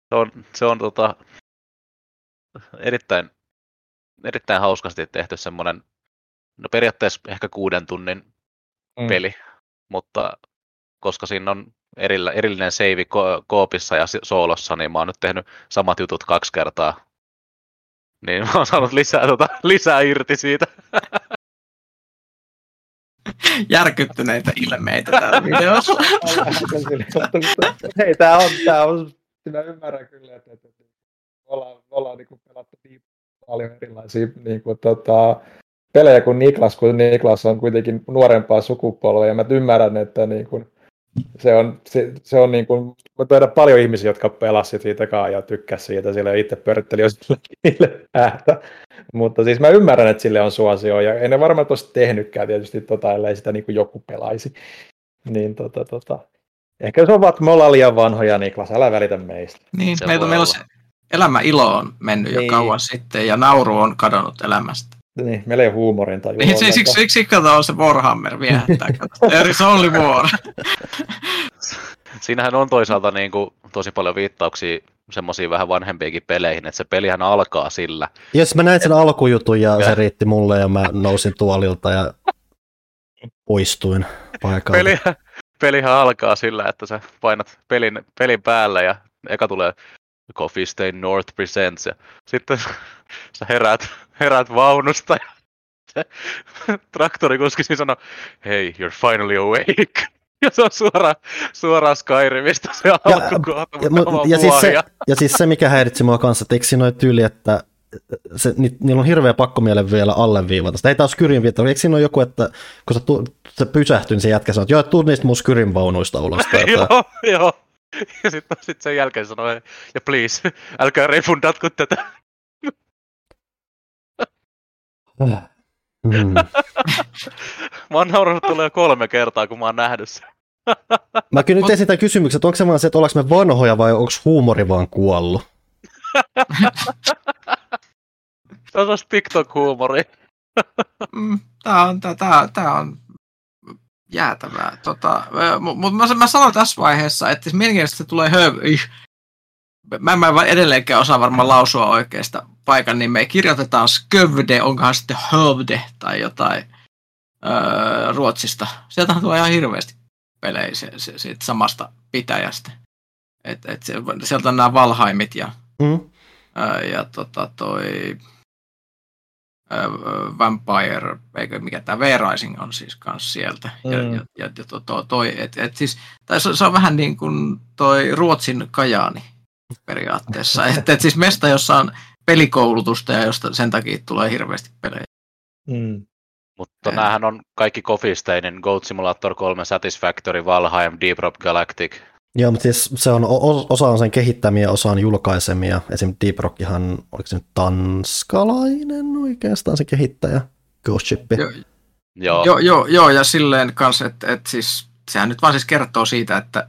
Se on, se on tota, erittäin, erittäin hauskasti tehty semmoinen, no periaatteessa ehkä kuuden tunnin Mm. peli, mutta koska siinä on erillä, erillinen save ko- koopissa ja soolossa, niin mä oon nyt tehnyt samat jutut kaksi kertaa. Niin mä oon saanut lisää, tota, lisää irti siitä. Järkyttyneitä ilmeitä täällä. Hei, tää on, tää on, mä ymmärrän kyllä, että, että, ollaan, ollaan niin kuin pelattu niin paljon erilaisia niin kuin, tota, pelejä kuin Niklas, kun Niklas on kuitenkin nuorempaa sukupolvea, ja mä ymmärrän, että niin kuin, se on, se, se on niin kuin, mä tiedän paljon ihmisiä, jotka pelasivat siitä kaa ja tykkäsivät siitä, sille itse pörtteli niille ääntä. Mutta siis mä ymmärrän, että sille on suosio, ja ei ne varmaan olisi tehnytkään tietysti, tota, ellei sitä niin kuin joku pelaisi. Niin tota, tota. Ehkä se on vaan, että me ollaan liian vanhoja, Niklas, älä välitä meistä. Niin, Se meillä, meillä on se elämä ilo on mennyt jo Niin. kauan sitten ja nauru on kadonnut elämästä. Niin, meillä ei ole huumorin tai Niin, se, siksi, siksi kato on se Warhammer viehättää. (laughs) There is only war. Siinähän on toisaalta niin kuin, tosi paljon viittauksia semmoisiin vähän vanhempiinkin peleihin, että se pelihän alkaa sillä. Jos mä näin sen alkujutun ja Ja. se riitti mulle ja mä nousin tuolilta ja poistuin paikalta. Peli, pelihän alkaa sillä, että sä painat pelin, pelin päälle ja eka tulee Coffee Stain North Presents ja sitten (laughs) sä heräät, heräät vaunusta ja (laughs) traktorikuski sanoo, hey, you're finally awake. (laughs) Ja se on suoraan, suoraan Skyrimistä se alkukohta, Ja, mutta mu- on ja, siis se, ja siis se, mikä häiritsi mua kanssa, että eikö ole tyyli, että se, ni, niillä on hirveä pakkomielle vielä alleviivata. Sitä ei taas Skyrim viittaa. Eikö siinä ole joku, että kun se, tu, se pysähtyi, niin se jätkä sanoi, että joo, tuu niistä mun Skyrim vaunuista ulos. (laughs) joo, joo. Ja sitten sit sen jälkeen sanoi, ja please, älkää refundatko tätä. Hmm. (laughs) Mä oon naurannut tulee kolme kertaa, kun mä oon nähnyt sen. Mä kyllä nyt esitän kysymyksen, että onko se vaan se, että ollaanko me vanhoja vai onko huumori vaan kuollut? (laughs) Se on sellaista TikTok-huumoria. Mm, Tää on, tää, tää, tää on jäätävää. Tota, mutta mä, mä sanon tässä vaiheessa, että se tulee höv... Mä en mä edelleenkään osaa varmaan lausua oikeasta paikan nimeä. Kirjoitetaan skövde, onkohan sitten hövde tai jotain öö, Ruotsista. Sieltähän tulee ihan hirveästi pelejä se, se, siitä samasta pitäjästä. Et, et se, sieltä on nämä Valheimit ja Hmm? Ää, ja tota toi ää, Vampire, eikö mikä tämä V-Rising on siis kans sieltä. Ja, Mm. ja, ja, ja to, to, toi, et, et siis, tai se, se, on vähän niin kuin toi Ruotsin Kajaani periaatteessa. et, et siis mesta, jossa on pelikoulutusta ja josta sen takia tulee hirveästi pelejä. Mm. Mutta Eh. näähän on kaikki Coffee Stainin, Goat Simulator 3, Satisfactory, Valheim, Deep Rock Galactic. Joo, mutta siis se on, osa on sen kehittämiä, osa on julkaisemia. Esim. Deep Rockihan, oliko se nyt tanskalainen oikeastaan se kehittäjä? Ghost Ship. Joo, Joo, joo, joo, joo, ja silleen kanssa, että et siis sehän nyt vaan siis kertoo siitä, että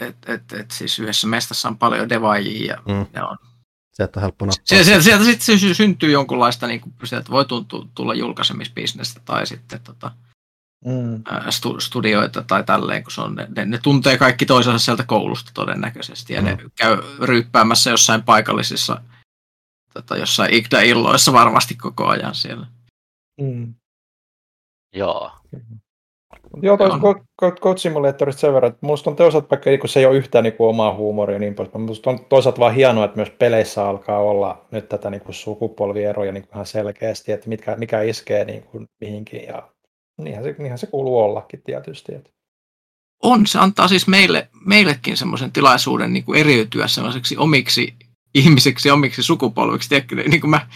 et, et, et, siis yhdessä mestassa on paljon devaajia ja Mm. ne on Se, että on helppo nappaa. Sieltä, sieltä, sieltä sitten sy- syntyy jonkunlaista, niin kuin, sieltä voi tuntua, tulla julkaisemisbisnestä tai sitten tota, Mm. stu, studioita tai tälleen, kun se on, ne, ne, ne tuntee kaikki toisensa sieltä koulusta todennäköisesti ja ne käy ryyppäämässä jossain paikallisissa, tota, jossain Igda-illoissa varmasti koko ajan siellä. Mm. Joo. Joo, tuosta Code Simulatorista sen verran, että musta on toisaalta, vaikka niin se ei ole yhtään niin kuin omaa huumoria niin poispäin, musta on toisaalta vaan hienoa, että myös peleissä alkaa olla nyt tätä niin kuin sukupolvieroja niin kuin ihan selkeästi, että mitkä, mikä iskee niin kuin mihinkin ja niinhän se, niinhän se kuuluu ollakin tietysti. Että. On, se antaa siis meille, meillekin semmoisen tilaisuuden niin kuin eriytyä semmoiseksi omiksi ihmisiksi, omiksi sukupolviksi. Tiedätkö, niin kuin mä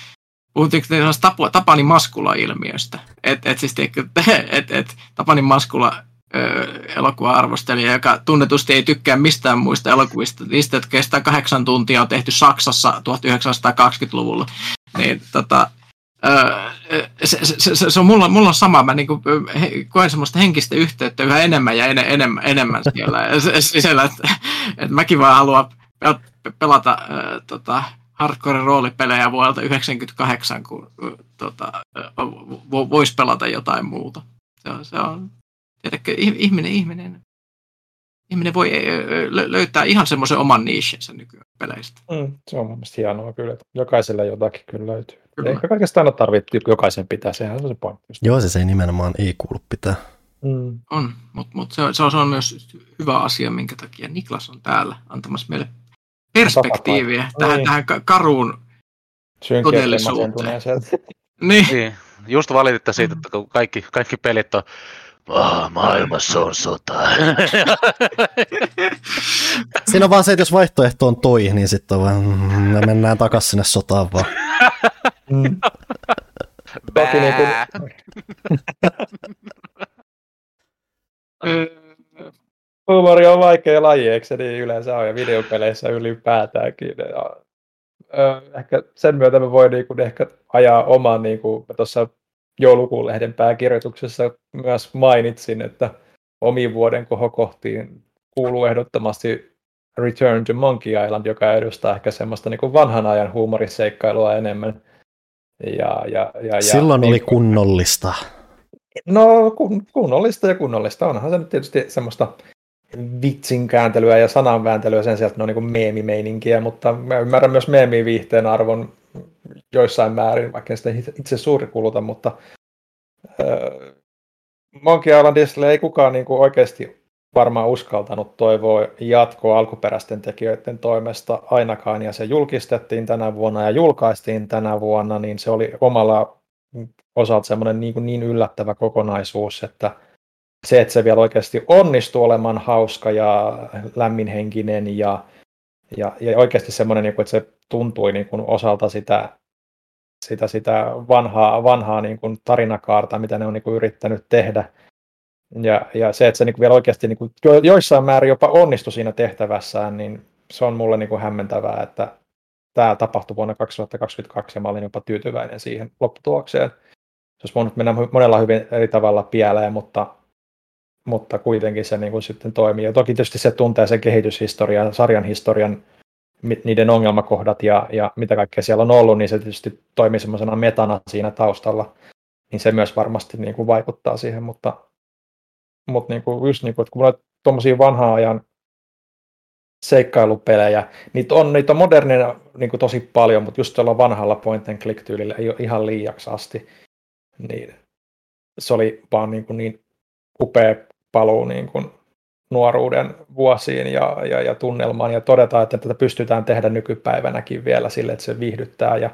puhuttiin Tapu, Tapani Maskula-ilmiöstä. Et, et siis, (laughs) et, et, Tapani Maskula elokuva-arvostelija, joka tunnetusti ei tykkää mistään muista elokuvista, niistä, jotka kestää kahdeksan tuntia, on tehty Saksassa 1920-luvulla. Niin, tota, se, se, se, se on mulla, mulla on sama, mä niinku, he, koen semmoista henkistä yhteyttä yhä enemmän ja en, enemmän, enemmän siellä. Sisällä, että, että mäkin vaan haluan pel- pelata äh, tota, hardcore-roolipelejä vuodelta 1998, kun tota, vo, voisi pelata jotain muuta. Se on, se on tiedätkö, ih- ihminen, ihminen, ihminen voi lö- löytää ihan semmoisen oman nichensä nykyään peleistä. Mm, se on mun mielestä hienoa kyllä, että jokaiselle jotakin kyllä löytyy. Kyllä. Eikä kaikesta aina tarvitse jokaisen pitää, sehän on se pointti. Joo, siis ei nimenomaan ei kuulu pitää. Mm. On, mutta mut se, on- se, on, se on myös hyvä asia, minkä takia Niklas on täällä antamassa meille perspektiiviä tähän, Niin. tähän ka- karuun. Synkiä Todellisuuteen. (laughs) Niin, Niin. Just valititte siitä, että kun kaikki, kaikki pelit on oh, maailmassa on sota. (laughs) Siinä on vaan se, että jos vaihtoehto on toi, niin sitten on vaan, mm, me mennään takaisin sinne sotaan vaan. Mm. Toki niin kuin, (laughs) Bää. Huumori on vaikea laji, eikö se niin yleensä on, ja videopeleissä ylipäätäänkin. Ja, ö, ehkä sen myötä mä voin niin kuin ehkä ajaa oman, niin kuin mä tuossa joulukuun lehden pääkirjoituksessa myös mainitsin, että omiin vuoden kohokohtiin kuuluu ehdottomasti Return to Monkey Island, joka edustaa ehkä semmoista niin kuin vanhan ajan huumoriseikkailua enemmän. Ja, ja, ja, ja, Silloin niin oli kuin- kunnollista. No kun, kunnollista ja kunnollista. Onhan se nyt tietysti semmoista vitsinkääntelyä ja sananvääntelyä sen sieltä, että ne on niin meemimeininkiä, mutta mä ymmärrän myös meemiviihteen arvon joissain määrin, vaikka en sitä itse- suuri kuluta, mutta äh, Monkey Islandissa ei kukaan niin kuin oikeasti varmaan uskaltanut toivoa jatkoa alkuperäisten tekijöiden toimesta. Ainakaan, ja se julkistettiin tänä vuonna ja julkaistiin tänä vuonna, niin se oli omalla osalta semmoinen niin, niin yllättävä kokonaisuus, että se, että se vielä oikeasti onnistuu olemaan hauska ja lämminhenkinen ja, ja, ja oikeasti semmoinen, niin että se tuntui niin osalta sitä, sitä, sitä vanhaa, vanhaa niin kuin tarinakaarta, mitä ne on niin yrittänyt tehdä. Ja, ja se, että se niin vielä oikeasti niin joissain määrin jopa onnistui siinä tehtävässään, niin se on mulle niin hämmentävää, että tämä tapahtui vuonna 2022 ja mä olin jopa tyytyväinen siihen lopputulokseen. Se olisi voinut mennä monella hyvin eri tavalla pieleen, mutta, mutta kuitenkin se niin kuin sitten toimii. Ja toki tietysti se tuntee sen kehityshistorian, sarjan historian, niiden ongelmakohdat ja, ja mitä kaikkea siellä on ollut, niin se tietysti toimii semmoisena metana siinä taustalla. Niin se myös varmasti niin kuin vaikuttaa siihen, mutta, mutta niin kuin, just niin kuin, että kun tuommoisia vanhaa ajan seikkailupelejä. Niitä on, niitä on moderneina niin kuin tosi paljon, mutta just tuolla vanhalla point and click tyylillä ei ole ihan liiaksi asti. Niin se oli vaan niin, kuin niin upea paluu niin kuin nuoruuden vuosiin ja, ja, ja tunnelmaan ja todeta, että tätä pystytään tehdä nykypäivänäkin vielä sille, että se viihdyttää ja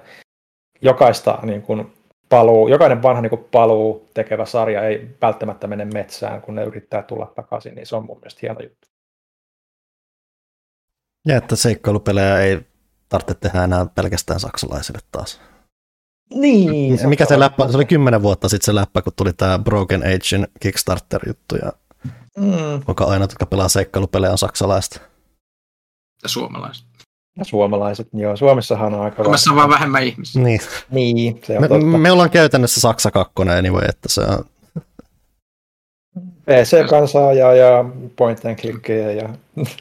jokaista niin kuin paluu, jokainen vanha niin kuin paluu tekevä sarja ei välttämättä mene metsään, kun ne yrittää tulla takaisin, niin se on mun mielestä hieno juttu. Ja että seikkailupelejä ei tarvitse tehdä enää pelkästään saksalaisille taas. Niin. Mikä se läppä, se oli kymmenen vuotta sitten se läppä, kun tuli tämä Broken Agein Kickstarter-juttu, ja Mm. onko aina, jotka pelaa seikkailupelejä, on saksalaista. ja suomalaiset. Ja suomalaiset, joo. Suomessahan on aika... Suomessa on vaan vähemmän ihmisiä. Niin. Niin, se on Me, totta. me ollaan käytännössä Saksa kakkonen anyway, että se on, PC-kansaa ja, ja point and clickkejä ja...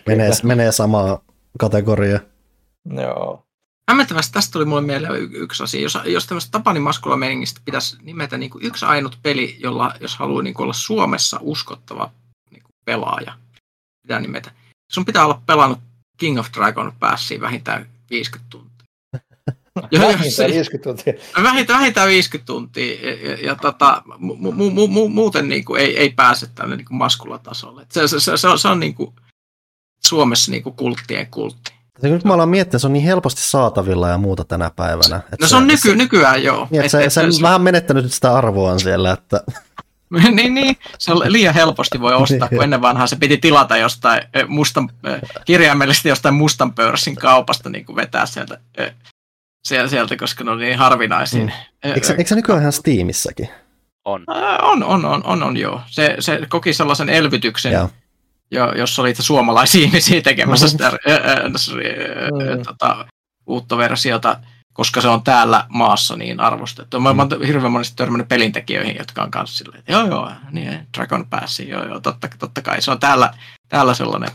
Menee, (laughs) menee samaa kategoriaa. Joo. Hämmentävästi tästä tuli mulle mieleen y- yksi asia. Jos, jos tämmöistä Tapani Maskula meningistä pitäisi nimetä niin kuin yksi ainut peli, jolla jos haluaa niin kuin olla Suomessa uskottava pelaaja, pitää nimetä. Sun pitää olla pelannut King of Dragon päässiin vähintään 50 tuntia. (laughs) Joo, Vähintään se- 50 tuntia. Vähintään, vähintään 50 tuntia ja, ja, ja tota, mu, mu, mu, mu, muuten niin kuin ei, ei pääse tänne niin kuin maskulatasolle. Et Se, se, se, se, on, se on niin kuin Suomessa niin kuin kulttien kultti. Ja nyt mä alan miettiä, se on niin helposti saatavilla ja muuta tänä päivänä. Että No se on nyky, nykyään joo. Niin, että se, se on vähän menettänyt nyt sitä arvoaan siellä, että (laughs) niin, niin, se on liian helposti voi ostaa, kun ennen vanhaa se piti tilata jostain mustan, kirjaimellisesti jostain mustan pörssin kaupasta niin kuin vetää sieltä, sieltä, sieltä, koska ne on niin harvinaisia. Mm. Mm. eikö, se- eikö se nykyään ihan Steamissäkin? On. On, on, on, on, on joo. Se, se koki sellaisen elvytyksen, Joo. jo, jossa oli suomalaisia ihmisiä tekemässä sitä ää, ää, ää, Mm. tota, uutta versiota, koska se on täällä maassa niin arvostettu. Mä, mä oon hirveän monesti törmännyt pelintekijöihin, jotka on kanssa silleen, että joo joo, niin Dragon Pass, joo joo, totta, totta kai. Se on täällä, täällä sellainen.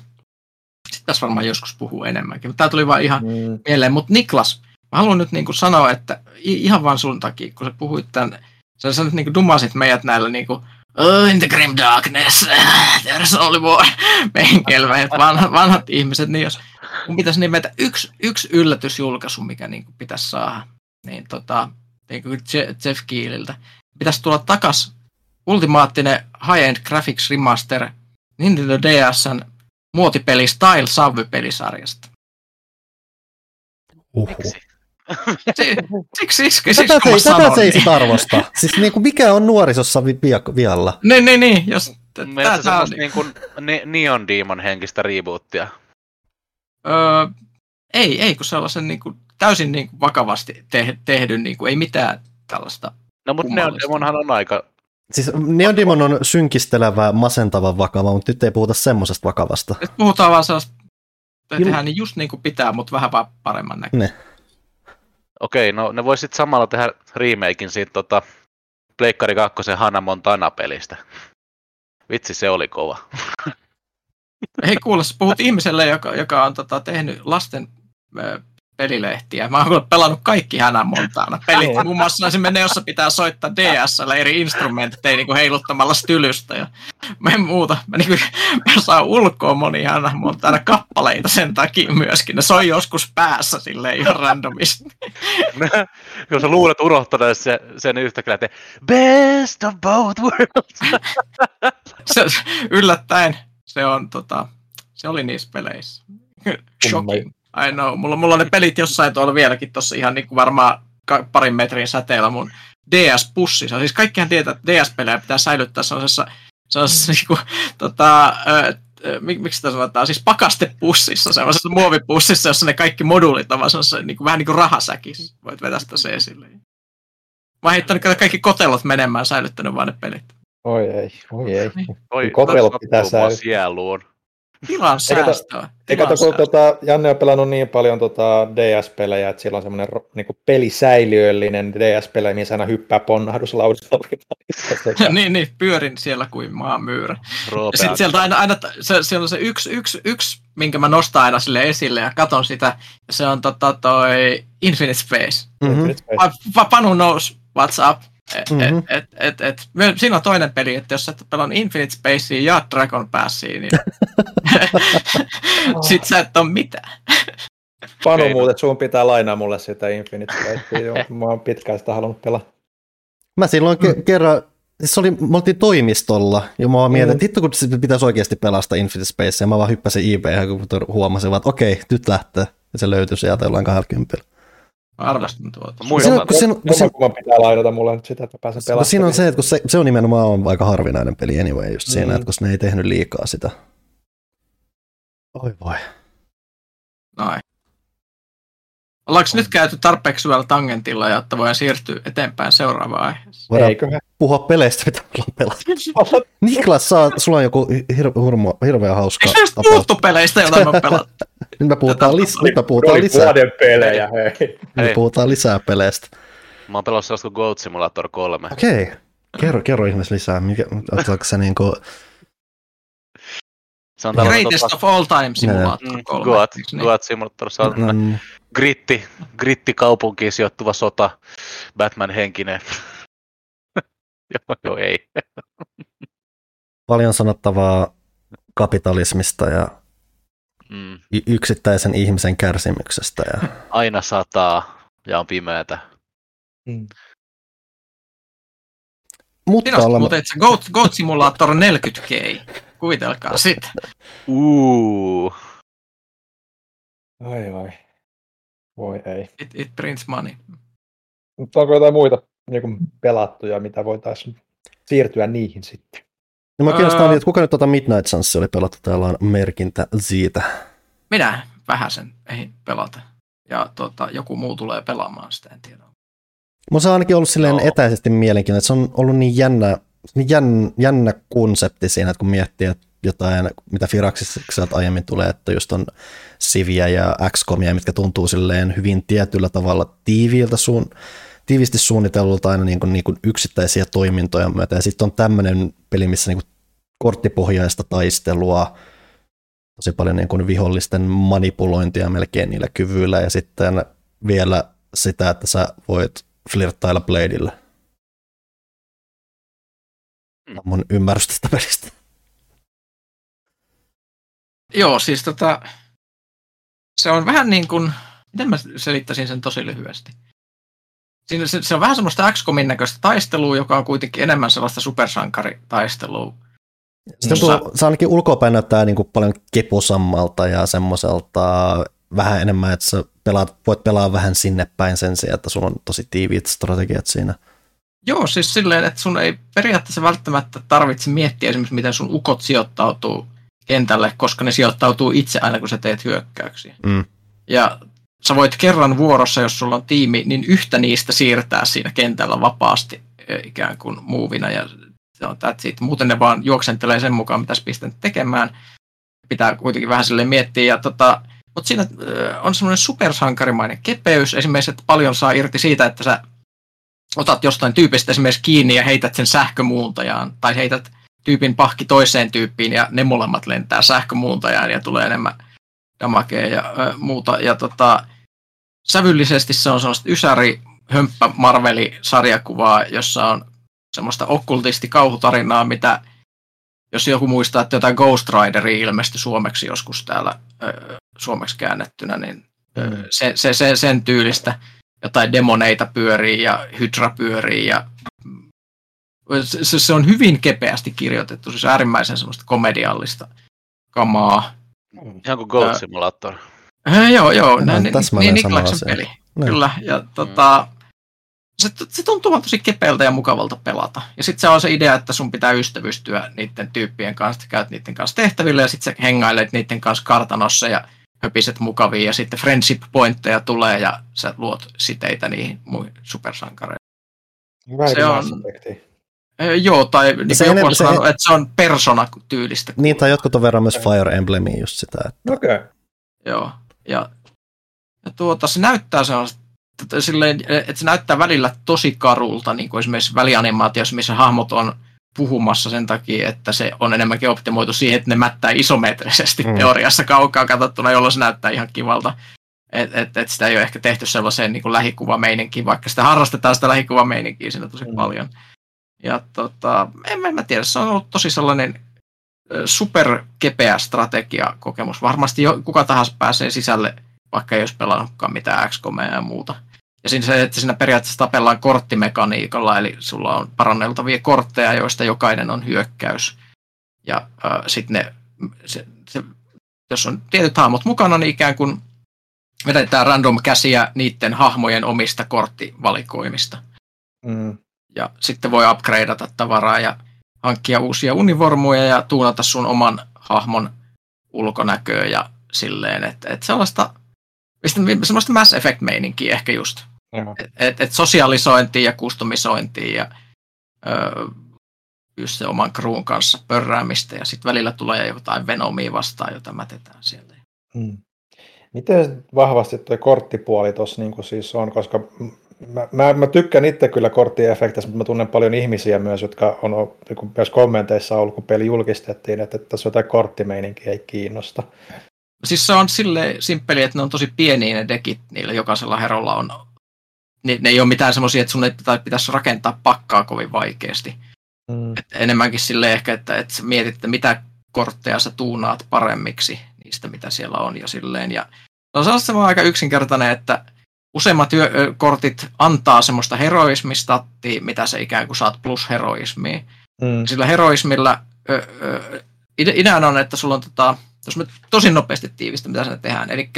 Sitten tässä varmaan joskus puhuu enemmänkin. Mutta tämä tuli vaan ihan Mm. mieleen. Mutta Niklas, mä haluan nyt niin kuin sanoa, että ihan vaan sun takia, kun sä puhuit tämän, sä, sä nyt niin kuin dumasit meidät näillä niin kuin, oh, in the grim darkness, there's only one, (laughs) menkelmä, vanhat, vanhat ihmiset, niin jos mun pitäisi nimetä yksi, yksi yllätysjulkaisu, mikä niin kuin pitäisi saada, niin tota, niin kuin Je- Jeff Keeliltä, pitäisi tulla takas ultimaattinen high-end graphics remaster Nintendo DSn muotipeli Style Savvy-pelisarjasta. Siksi, (laughs) siksi, siksi Tätä se, tätä sanon, se ei niin. sit arvosta. Siis niinku, mikä on nuorisossa vi- vi- vialla? Niin, niin, niin. Jos, t- tää, Meillä tää on, niin kuin Neon Demon henkistä rebootia. Öö, ei, ei, kun sellaisen niin kuin, täysin niin kuin, vakavasti te- tehdyn, niin kuin, ei mitään tällaista. No mutta Neon Kummallista. Demonhan on aika... Siis Neon Demon on synkistelevä, masentava vakava, mutta nyt ei puhuta semmosesta vakavasta. Nyt puhutaan vaan sellaista, tehdään niin just niin kuin pitää, mutta vähän vaan paremman näköistä. Ne. Okei, no ne voisit samalla tehdä remakein siitä tota, Pleikkari 2 Hannah Montana-pelistä. Vitsi, se oli kova. (laughs) Hei kuule, sä puhut ihmiselle, joka, joka on tota, tehnyt lasten ö, pelilehtiä. Mä oon pelannut kaikki Hannah Montana pelit. Muun muassa esimerkiksi ne, jossa pitää soittaa DSL eri instrumentteja niin kuin heiluttamalla stylystä. Ja mä en muuta. Mä, niin kuin, mä saan ulkoa monia Hannah Montana kappaleita sen takia myöskin. Ne soi joskus päässä silleen ihan randomisti. Kun sä luulet unohtaneet se, sen yhtäkkiä, että best of both worlds. Se, yllättäen se on tota, se oli niissä peleissä. Shocking. I know. Mulla, mulla on ne pelit jossain tuolla vieläkin tuossa ihan niin kuin varmaan ka- parin metrin säteellä mun DS-pussissa. Siis kaikkihan tietää, että DS-pelejä pitää säilyttää sellaisessa, sellaisessa niin kuin, tota, mik- miksi sitä sanotaan, siis pakastepussissa, sellaisessa muovipussissa, jossa ne kaikki moduulit on vaan niin kuin, vähän niin kuin rahasäkissä. Voit vetää sitä se esille. Mä oon heittänyt kaikki kotelot menemään, säilyttänyt vaan ne pelit. Oi ei, oi ei. Oi, Kotelot sattuu pitää säilyttää. sieluun. Eikä to- säästöä. Ei tilan kato, kun tota, Janne on pelannut niin paljon tota DS-pelejä, että sillä on semmoinen niinku pelisäiliöllinen DS-pelejä, missä aina hyppää ponnahduslaudalla. (laughs) niin, niin, pyörin siellä kuin maanmyyrä. Ja sitten sieltä aina, aina se, siellä on se yksi, yksi, yksi, minkä mä nostan aina sille esille ja katon sitä. Ja se on tota, toi Infinite Space. Mhm. Va, va, Panu knows what's up. Et, Mhm. et, et, et, et. My- Siinä on toinen peli, että jos sä et pelannut Infinite Spacea ja Dragon Passia, niin (laughs) sit sä et ole mitään. Panu muuten, sun pitää lainaa mulle sitä Infinite Spacea. Mä oon pitkään sitä halunnut pelata. Mä silloin ke- kerran, siis se oli, me oltiin toimistolla, ja mä vaan mietin, Mm. että hitto kun pitäisi oikeasti pelastaa Infinite Space, ja mä vaan hyppäsin eBay, kun huomasin vaan, että okei, nyt lähtee. Ja se löytyi sieltä jollain 20. Mä arvostan tuota. Siinä, kun siinä, kun siinä, Jommankumman pitää lainata mulle nyt sitä, että pääsen kun pelaamaan. siinä on se, että kun se, se on nimenomaan on aika harvinainen peli anyway just siinä, Mm. että koska ne ei tehnyt liikaa sitä. Oi voi. Noin. Ollaanko nyt käyty tarpeeksi syvällä tangentilla, jotta voidaan siirtyä eteenpäin seuraavaan aiheeseen? Voidaan Eiköhän. puhua peleistä, mitä ollaan pelattu. (laughs) Niklas, saa, sulla on joku hir- hurmo, hirveän hauska Eikö näistä puhuttu peleistä, joita mä pelaan? (laughs) Nyt me puhutaan, lis- nyt me puhutaan lisää. vuoden pelejä, hei. Nyt me puhutaan lisää peleistä. Mä oon pelannut sellaista kuin Goat Simulator 3. Okei, kerro, kerro ihmeessä lisää. Mikä, onko se niinku Se on Greatest tota, of all time simulaattor mm, 3. Goat, niin? Goat Simulator, se on Mm, gritti, gritti kaupunkiin sijoittuva sota, Batman henkinen. (laughs) joo, joo, ei. (laughs) paljon sanottavaa kapitalismista ja Mm. y- yksittäisen ihmisen kärsimyksestä. Ja... (laughs) Aina sataa ja on pimeätä. Mm. Mutta on ollaan... mutta se Goat, Goat Simulator 40K. Kuvitelkaa sitä. Uuu. Ai vai. Voi ei. It, it prints money. Mutta onko jotain muita niin kuin pelattuja, mitä voitaisiin siirtyä niihin sitten? No, mä kiinnostaa, Ää- niin, että kuka nyt tota Midnight Suns oli pelattu, täällä on merkintä siitä. Minä vähäsen ehdin pelata. Ja tota, joku muu tulee pelaamaan sitä, en tiedä. Mun se on ainakin ollut silleen Joo. etäisesti mielenkiintoinen, että se on ollut niin jännä, niin jännä, jännä konsepti siinä, että kun miettii, että jotain, mitä Firaxissa sieltä aiemmin tulee, että just on Siviä ja XCOMia, mitkä tuntuu silleen hyvin tietyllä tavalla tiiviiltä suun, tiivisti suunnitellulta aina niin kuin, niin kuin yksittäisiä toimintoja myötä. Ja sitten on tämmöinen peli, missä niin kuin korttipohjaista taistelua, tosi paljon niin kuin vihollisten manipulointia melkein niillä kyvyillä ja sitten vielä sitä, että sä voit flirttailla Bladeilla. Tämä on mun ymmärrys tästä pelistä. Joo, siis tota, se on vähän niin kuin, miten mä selittäisin sen tosi lyhyesti. Siinä se, se on vähän semmoista XCOMin näköistä taistelua, joka on kuitenkin enemmän sellaista supersankaritaistelua. Sitten Jossa- tuo, se ainakin ulkoapäin näyttää niin kuin paljon keposammalta ja semmoiselta vähän enemmän, että sä pelaat, voit pelaa vähän sinne päin sen sijaan, että sulla on tosi tiiviit strategiat siinä. Joo, siis silleen, että sun ei periaatteessa välttämättä tarvitse miettiä esimerkiksi, miten sun ukot sijoittautuu kentälle, koska ne sijoittautuu itse aina, kun sä teet hyökkäyksiä. Mm. Ja sä voit kerran vuorossa, jos sulla on tiimi, niin yhtä niistä siirtää siinä kentällä vapaasti ö, ikään kuin muuvina ja se on it. Muuten ne vaan juoksentelee sen mukaan, mitä sä pistät tekemään. Pitää kuitenkin vähän sille miettiä. Ja tota, mutta siinä ö, on semmoinen supersankarimainen kepeys. Esimerkiksi, että paljon saa irti siitä, että sä otat jostain tyypistä esimerkiksi kiinni ja heität sen sähkömuuntajaan. Tai heität tyypin pahki toiseen tyyppiin ja ne molemmat lentää sähkömuuntajaan ja tulee enemmän damakea ja ö, muuta. Ja tota, sävyllisesti se on sellaista ysäri hömppä Marveli sarjakuvaa, jossa on semmoista okkultisti kauhutarinaa, mitä jos joku muistaa, että jotain Ghost Rideria ilmestyi suomeksi joskus täällä ö, suomeksi käännettynä, niin ö, Mm. se, se, se, sen tyylistä jotain demoneita pyörii ja hydra pyörii ja se, se- on hyvin kepeästi kirjoitettu, siis äärimmäisen semmoista komediallista kamaa. Ihan kuin Goat Simulator. Eh, joo, joo, näin, on niin, niin Niklaksen asia. peli. Niin. Kyllä, ja tota, se, se tuntuu vaan tosi kepeältä ja mukavalta pelata. Ja sitten se on se idea, että sun pitää ystävystyä niiden tyyppien kanssa, että käyt niiden kanssa tehtävillä ja sitten sä hengailet niiden kanssa kartanossa ja höpiset mukavia ja sitten friendship pointteja tulee ja sä luot siteitä niihin muihin supersankareihin. Se on... Eh, joo, tai niin se joku enemmän- on se- sanonut, että se on persona-tyylistä. Niin, tai jotkut on verran myös Fire Emblemiin just sitä, että Okei. Okay. Joo, ja, ja tuota, se näyttää sellaista, että, silleen, että se näyttää välillä tosi karulta, niin kuin esimerkiksi välianimaatiossa, missä hahmot on puhumassa sen takia, että se on enemmänkin optimoitu siihen, että ne mättää isometrisesti Mm. teoriassa kaukaa katsottuna, jolloin se näyttää ihan kivalta. Että et, et sitä ei ole ehkä tehty sellaiseen niin kuin lähikuvameininkiin, vaikka sitä harrastetaan sitä lähikuvameininkiä siinä tosi mm. paljon. Ja tota, en, en mä tiedä, se on ollut tosi sellainen superkepeä strategiakokemus. Varmasti jo, kuka tahansa pääsee sisälle, vaikka ei olisi pelannutkaan mitään XCOMia ja muuta. Ja siinä se, että siinä periaatteessa tapellaan korttimekaniikalla, eli sulla on paranneltavia kortteja, joista jokainen on hyökkäys. Ja äh, sitten ne, se, se, jos on tietyt hahmot mukana, niin ikään kuin vedetään random käsiä niiden hahmojen omista korttivalikoimista Mm. Ja sitten voi upgradeata tavaraa ja hankkia uusia univormuja ja tuunata sun oman hahmon ulkonäköä ja silleen, että et sellaista, semmoista Mass Effect-meininkiä ehkä just. Että et, et sosialisointia ja kustomisointia ja öö, just se oman kruun kanssa pörräämistä ja sitten välillä tulee jotain Venomia vastaan, jota mätetään sieltä. Mm. Miten vahvasti tuo korttipuoli tuossa niin siis on, koska mä, mä, mä tykkään itse kyllä korttiefekteistä, mutta mä tunnen paljon ihmisiä myös, jotka on niin myös kommenteissa ollut, kun peli julkistettiin, että, että tässä jotain korttimeininkiä ei kiinnosta. Siis se on sille simppeli, että ne on tosi pieniä ne dekit, niillä jokaisella herolla on. Ne, ne ei ole mitään semmoisia, että sun ei pitäisi rakentaa pakkaa kovin vaikeasti. Mm. Et enemmänkin sille ehkä, että, että mietit, että mitä kortteja sä tuunaat paremmiksi niistä, mitä siellä on jo silleen. Ja se on aika yksinkertainen, että useimmat kortit antaa semmoista heroismistattia, mitä se ikään kuin saat plus heroismia. Mm. Sillä heroismilla ö, ö, ideana on, että sulla on tota, jos me tosi nopeasti tiivistä, mitä se tehdään. Eli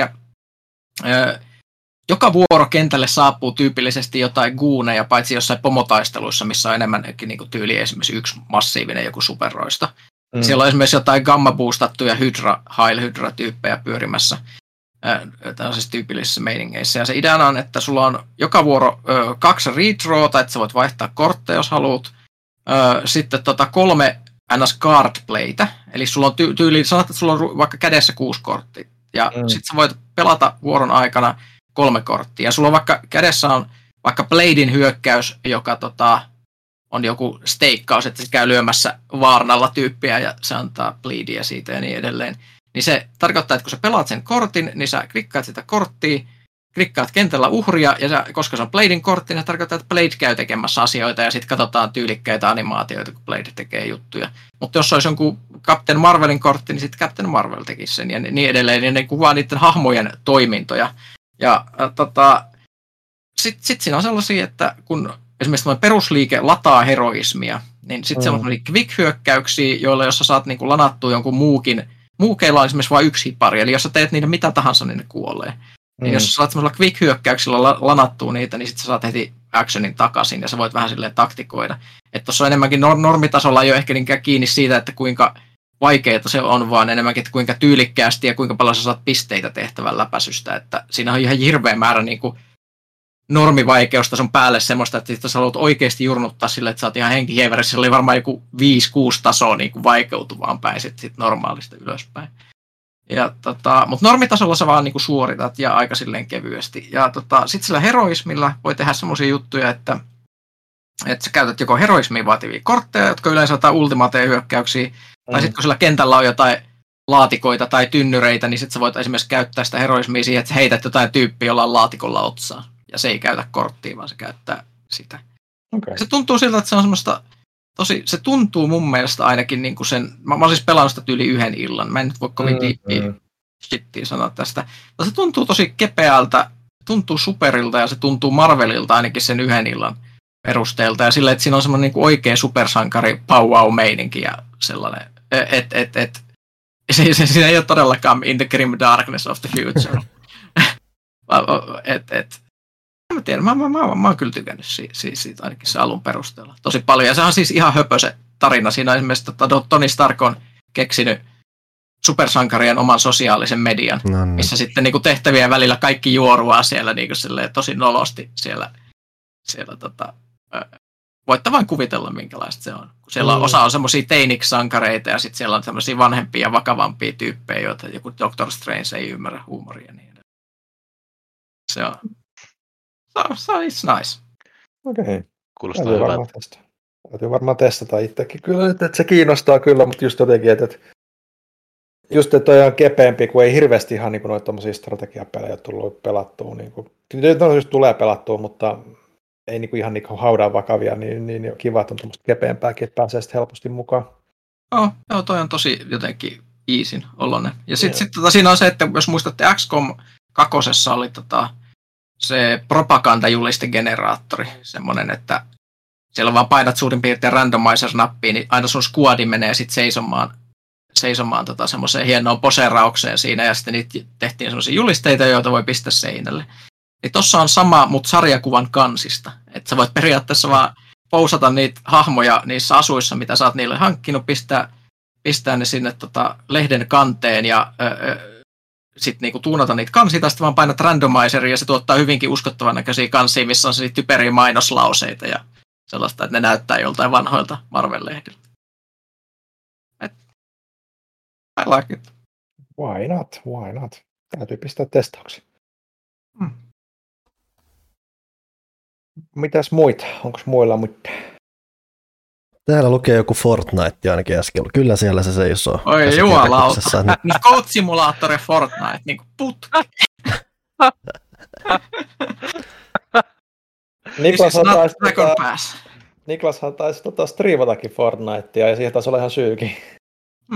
joka vuoro kentälle saapuu tyypillisesti jotain guuneja, paitsi jossain pomotaisteluissa, missä on enemmänkin niin tyyli esimerkiksi yksi massiivinen joku superroista. Mm. Siellä on esimerkiksi jotain gamma-boostattuja hydra, high hydra-tyyppejä pyörimässä tällaisissa tyypillisissä meiningeissä. Ja se ideana on, että sulla on joka vuoro ö, kaksi retrawta, että sä voit vaihtaa kortteja, jos haluat. Ö, sitten tota kolme ns. cardplaytä, eli sulla on ty- tyyli, sanot, että sulla on vaikka kädessä kuusi korttia, ja mm. sitten sä voit pelata vuoron aikana kolme korttia, ja sulla on vaikka kädessä on vaikka Bladein hyökkäys, joka tota, on joku steikkaus, että se käy lyömässä vaarnalla tyyppiä ja se antaa bleedia siitä ja niin edelleen. Niin se tarkoittaa, että kun sä pelaat sen kortin, niin sä klikkaat sitä korttia, klikkaat kentällä uhria, ja sä, koska se on Bladein kortti, niin se tarkoittaa, että Blade käy tekemässä asioita, ja sitten katsotaan tyylikkäitä animaatioita, kun Blade tekee juttuja. Mutta jos olisi jonkun Captain Marvelin kortti, niin sitten Captain Marvel tekisi sen, ja niin edelleen, niin ne kuvaa niiden hahmojen toimintoja. Ja äh, tota, sitten sit siinä on sellaisia, että kun esimerkiksi perusliike lataa heroismia, niin sitten mm. se on quick-hyökkäyksiä, joilla jos sä saat niin lanattua jonkun muukin, muukeilla on esimerkiksi vain yksi hipari, eli jos sä teet niitä mitä tahansa, niin ne kuolee. Mm. jos sä saat semmoisella quick-hyökkäyksillä lanattua niitä, niin sitten sä saat heti actionin takaisin ja sä voit vähän silleen taktikoida. Että tuossa on enemmänkin normitasolla ei ole ehkä niinkään kiinni siitä, että kuinka vaikeaa se on, vaan enemmänkin, että kuinka tyylikkäästi ja kuinka paljon sä saat pisteitä tehtävän läpäisystä. Että siinä on ihan hirveä määrä niin kuin normivaikeusta sun päälle semmoista, että jos haluat oikeasti jurnuttaa sille, että sä oot ihan henkihievärissä, se oli varmaan joku 5-6 tasoa niin kuin vaikeutuvaan päin sit, sit normaalista ylöspäin. Ja tota, mutta normitasolla sä vaan niinku suoritat ja aika silleen kevyesti. Ja tota, sitten sillä heroismilla voi tehdä semmoisia juttuja, että, että sä käytät joko heroismiin vaativia kortteja, jotka yleensä ottaa ultimaateja hyökkäyksiä, mm. tai sitten kun sillä kentällä on jotain laatikoita tai tynnyreitä, niin sitten sä voit esimerkiksi käyttää sitä heroismia siihen, että heität jotain tyyppiä, jolla on laatikolla otsaa. Ja se ei käytä korttia, vaan se käyttää sitä. Okay. Se tuntuu siltä, että se on semmoista tosi, se tuntuu mun mielestä ainakin niin kuin sen, mä, mä olen siis pelannut sitä yli yhden illan, mä en nyt voi kovin mm, diippiä mm. shittiä sanoa tästä, mutta se tuntuu tosi kepeältä, tuntuu superilta ja se tuntuu Marvelilta ainakin sen yhden illan perusteelta ja sillä, että siinä on semmoinen niin oikea supersankari pow meininki ja sellainen, että et, et, (laughs) se, se, siinä ei ole todellakaan in the grim darkness of the future. (laughs) et, et, mä tiedän, mä, mä, mä, mä oon kyllä tykännyt siitä, siitä, siitä ainakin se alun perusteella tosi paljon. Ja se on siis ihan höpö se tarina. Siinä esimerkiksi että Tony Stark on keksinyt supersankarien oman sosiaalisen median, no, no. missä sitten niin kuin tehtävien välillä kaikki juoruaa siellä niin kuin tosi nolosti siellä, siellä tota, voitte vain kuvitella, minkälaista se on. Kun siellä on, mm. osa on semmoisia teiniksankareita ja sitten siellä on semmoisia vanhempia ja vakavampia tyyppejä, joita joku Doctor Strange ei ymmärrä huumoria. Niin se on, se on it's nice. Okei. Okay. Kuulostaa Täytyy hyvältä. Varmaan testata. Täytyy varmaan testata itsekin. Kyllä, että, että se kiinnostaa kyllä, mutta just jotenkin, että, että just, että toi on kepeämpi, kun ei hirveästi ihan niin noita strategiapelejä tullut pelattua. Niin kuin, no, just tulee pelattua, mutta ei niin kuin ihan niin haudaan vakavia, niin, niin kiva, että on tuommoista kepeämpääkin, että pääsee sitten helposti mukaan. Oh, joo, toi on tosi jotenkin iisin olonen. Ja sitten sit, tota, siinä on se, että jos muistatte XCOM kakosessa oli tota, se propagandajulistegeneraattori, semmoinen, että siellä vaan painat suurin piirtein randomizer-nappiin, niin aina sun squadi menee sitten seisomaan, seisomaan tota semmoiseen hienoon poseraukseen siinä, ja sitten niitä tehtiin semmoisia julisteita, joita voi pistää seinälle. Niin tossa on sama, mutta sarjakuvan kansista. Että sä voit periaatteessa vaan pousata niitä hahmoja niissä asuissa, mitä sä oot niille hankkinut, pistää, pistää ne sinne tota lehden kanteen ja ö, sitten niinku tuunata niitä kansia, tai sitten vaan painat randomizeria ja se tuottaa hyvinkin uskottavan näköisiä kansia, missä on se typeriä mainoslauseita ja sellaista, että ne näyttää joltain vanhoilta Marvel-lehdiltä. Et, I like it. Why not? Why not? Täytyy pistää testauksi. Hmm. Mitäs muita? Onko muilla muita? Täällä lukee joku Fortnite ainakin äsken. Kyllä siellä se seisoo. Oi jumalauta. kirjoituksessa. Niin Code Simulator ja Fortnite, niin kuin putki. Niklashan taisi, tota. Niklashan taisi tota striimatakin Fortnitea ja siihen taisi olla ihan syykin.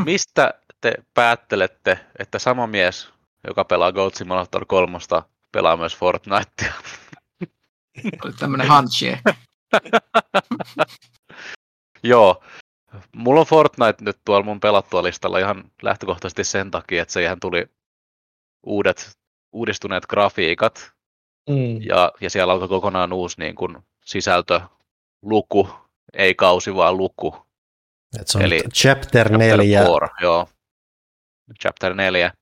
Mistä te päättelette, että sama mies, joka pelaa Goat Simulator 3, pelaa myös Fortnitea? Oli tämmönen handshake. (laughs) Joo. Mulla on Fortnite nyt tuolla mun pelattua listalla ihan lähtökohtaisesti sen takia, että siihen tuli uudet, uudistuneet grafiikat Mm. ja, ja siellä alkoi kokonaan uusi niin kuin, sisältö, luku, ei kausi vaan luku. Et se on Eli chapter Chapter 4. 4, joo. Chapter 4.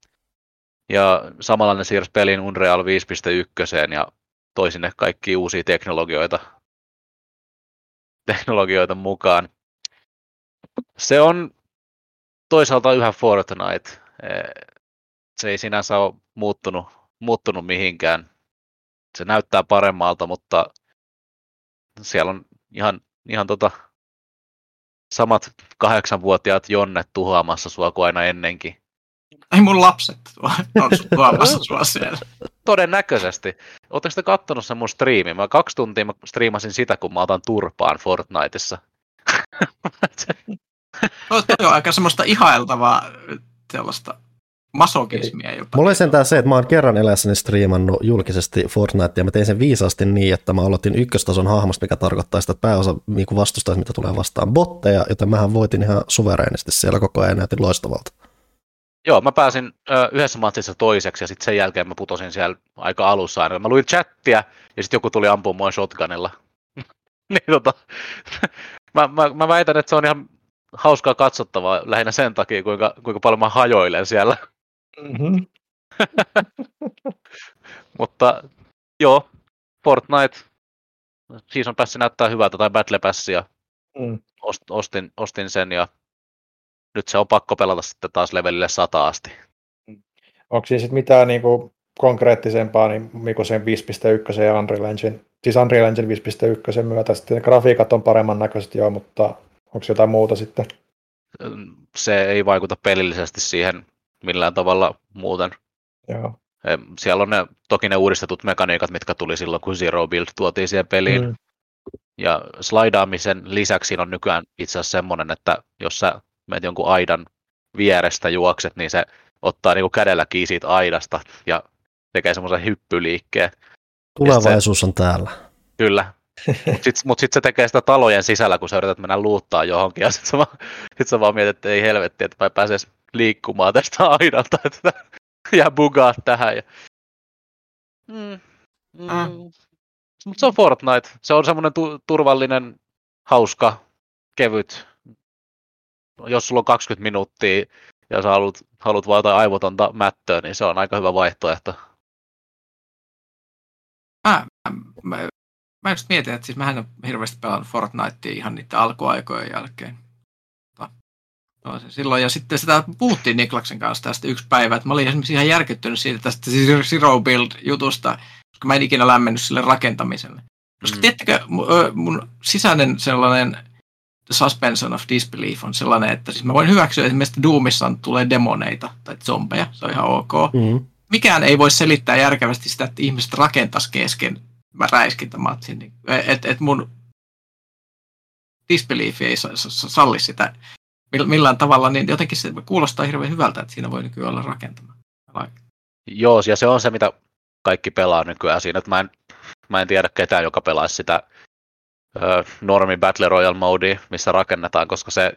Ja samalla ne siirsi pelin Unreal 5.1 ja toi sinne kaikki uusia teknologioita, teknologioita mukaan. Se on toisaalta yhä Fortnite. Se ei sinänsä ole muuttunut, muuttunut mihinkään. Se näyttää paremmalta, mutta siellä on ihan, ihan tota, samat kahdeksanvuotiaat jonnet tuhoamassa sua kuin aina ennenkin. Ei mun lapset tuo- on tuomassa sua siellä. Todennäköisesti. Oletteko te kattonut sen mun striimin? Mä kaksi tuntia mä striimasin sitä, kun mä otan turpaan Fortniteissa. Toi, (laughs) toi on aika semmoista ihailtavaa sellaista masokismia jopa. Mulla oli sentään se, että mä oon kerran elässäni striimannut julkisesti Fortnite ja mä tein sen viisaasti niin, että mä aloitin ykköstason hahmosta, mikä tarkoittaa sitä, että pääosa niin vastustaisi, mitä tulee vastaan botteja, joten mähän voitin ihan suvereenisti siellä koko ajan ja näytin loistavalta. Joo, mä pääsin ö, yhdessä matsissa toiseksi ja sitten sen jälkeen mä putosin siellä aika alussa aina. Mä luin chattia ja sitten joku tuli ampumaan mua shotgunilla. (laughs) niin tota, (laughs) mä, mä, mä, väitän, että se on ihan hauskaa katsottavaa lähinnä sen takia, kuinka, kuinka paljon mä hajoilen siellä. Mm-hmm. (laughs) Mutta joo, Fortnite, Season Pass näyttää hyvältä tai Battle Passia. Mm. Ost, ostin, ostin sen ja nyt se on pakko pelata sitten taas levelille sata asti. Onko siinä sitten mitään niinku konkreettisempaa niin Miku sen 5.1 ja Unreal Engine, siis Unreal Engine 5.1 myötä sitten grafiikat on paremman näköiset joo, mutta onko jotain muuta sitten? Se ei vaikuta pelillisesti siihen millään tavalla muuten. Joo. Siellä on ne, toki ne uudistetut mekaniikat, mitkä tuli silloin, kun Zero Build tuotiin siihen peliin. Mm. Ja slaidaamisen lisäksi on nykyään itse asiassa semmoinen, että jos sä menet jonkun aidan vierestä juokset, niin se ottaa niinku kädellä kiinni siitä aidasta ja tekee semmoisen hyppyliikkeen. Tulevaisuus on täällä. Kyllä. Mutta sitten mut sit se tekee sitä talojen sisällä, kun sä yrität mennä luuttaa johonkin, ja sitten sä, vaan- sit sä vaan mietit, että ei helvetti, että mä en pääse edes liikkumaan tästä aidalta, että jää bugaa tähän. Ja... Mm. Mm. Ah. Mutta se on Fortnite. Se on semmoinen tu- turvallinen, hauska, kevyt. Jos sulla on 20 minuuttia ja sä haluat, haluat vaan jotain aivotonta mättöä, niin se on aika hyvä vaihtoehto. Mä, mä, mä just mietin, että siis mähän en ole hirveästi pelannut Fortnitea ihan niiden alkuaikojen jälkeen. No, se silloin, ja sitten sitä puhuttiin Niklaksen kanssa tästä yksi päivä, että mä olin esimerkiksi ihan järkyttynyt siitä tästä Zero Build-jutusta, koska mä en ikinä lämmennyt sille rakentamiselle. Koska Mm. tiedättekö, mun sisäinen sellainen suspension of disbelief on sellainen, että siis mä voin hyväksyä, että esimerkiksi Doomissa tulee demoneita tai zombeja, se on ihan ok. Mm. Mikään ei voi selittää järkevästi sitä, että ihmiset rakentas kesken mä räiskintämatsin. Niin, että et mun disbelief ei sa- sa- sa- salli sitä mill- millään tavalla, niin jotenkin se kuulostaa hirveän hyvältä, että siinä voi nykyään olla rakentamaan. Joo, ja se on se, mitä kaikki pelaa nykyään siinä, että mä en, mä en tiedä ketään, joka pelaisi sitä normi Battle Royale modea, missä rakennetaan, koska se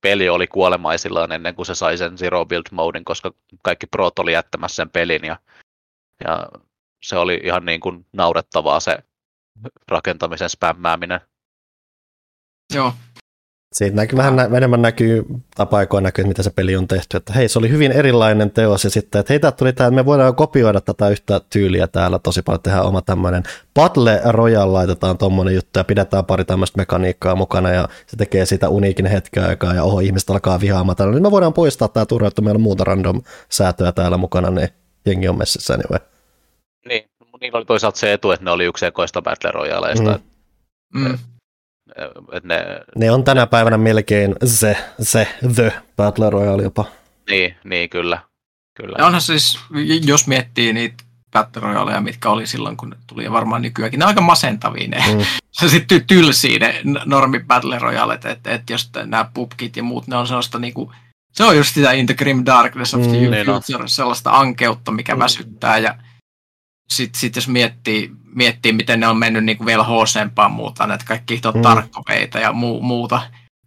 peli oli kuolemaisillaan ennen kuin se sai sen Zero Build modin, koska kaikki prot oli jättämässä sen pelin ja, ja se oli ihan niin kuin naurettavaa se rakentamisen spämmääminen. Joo, Siitä näkyy, vähän nä- enemmän näkyy, tai paikoin näkyy, mitä se peli on tehty. Että hei, se oli hyvin erilainen teos, ja sitten, että hei, tää tuli tää, että me voidaan kopioida tätä yhtä tyyliä täällä tosi paljon, tehdään oma tämmöinen Battle Royale, laitetaan tommonen juttu, ja pidetään pari tämmöistä mekaniikkaa mukana, ja se tekee siitä uniikin hetken aikaa, ja oho, ihmiset alkaa vihaamaan tällä, niin me voidaan poistaa tää turha, että meillä on muuta random säätöä täällä mukana, niin jengi on messissä anyway. Niin, niillä oli toisaalta se etu, että ne oli yksekoista Battle Royaleista. Mm. Mm. Et ne, Ne on tänä päivänä melkein se, se the Battle Royale jopa. niin, niin, kyllä. kyllä. Ja onhan siis, jos miettii niitä Battle Royaleja, mitkä oli silloin, kun ne tuli ja varmaan nykyäänkin, ne on aika masentavia ne. Mm. (laughs) Se sitten tylsii ne normi Battle Royalet, että et jos nämä pubkit ja muut, ne on sellaista niinku, se on just sitä In the Grim Darkness of the Mm. Niin on. Future, sellaista ankeutta, mikä väsyttää ja sitten sit jos miettii, miettii, miten ne on mennyt niinku vielä hoosempaan muuta, näitä kaikki Mm. tarkkoveita ja mu- muuta,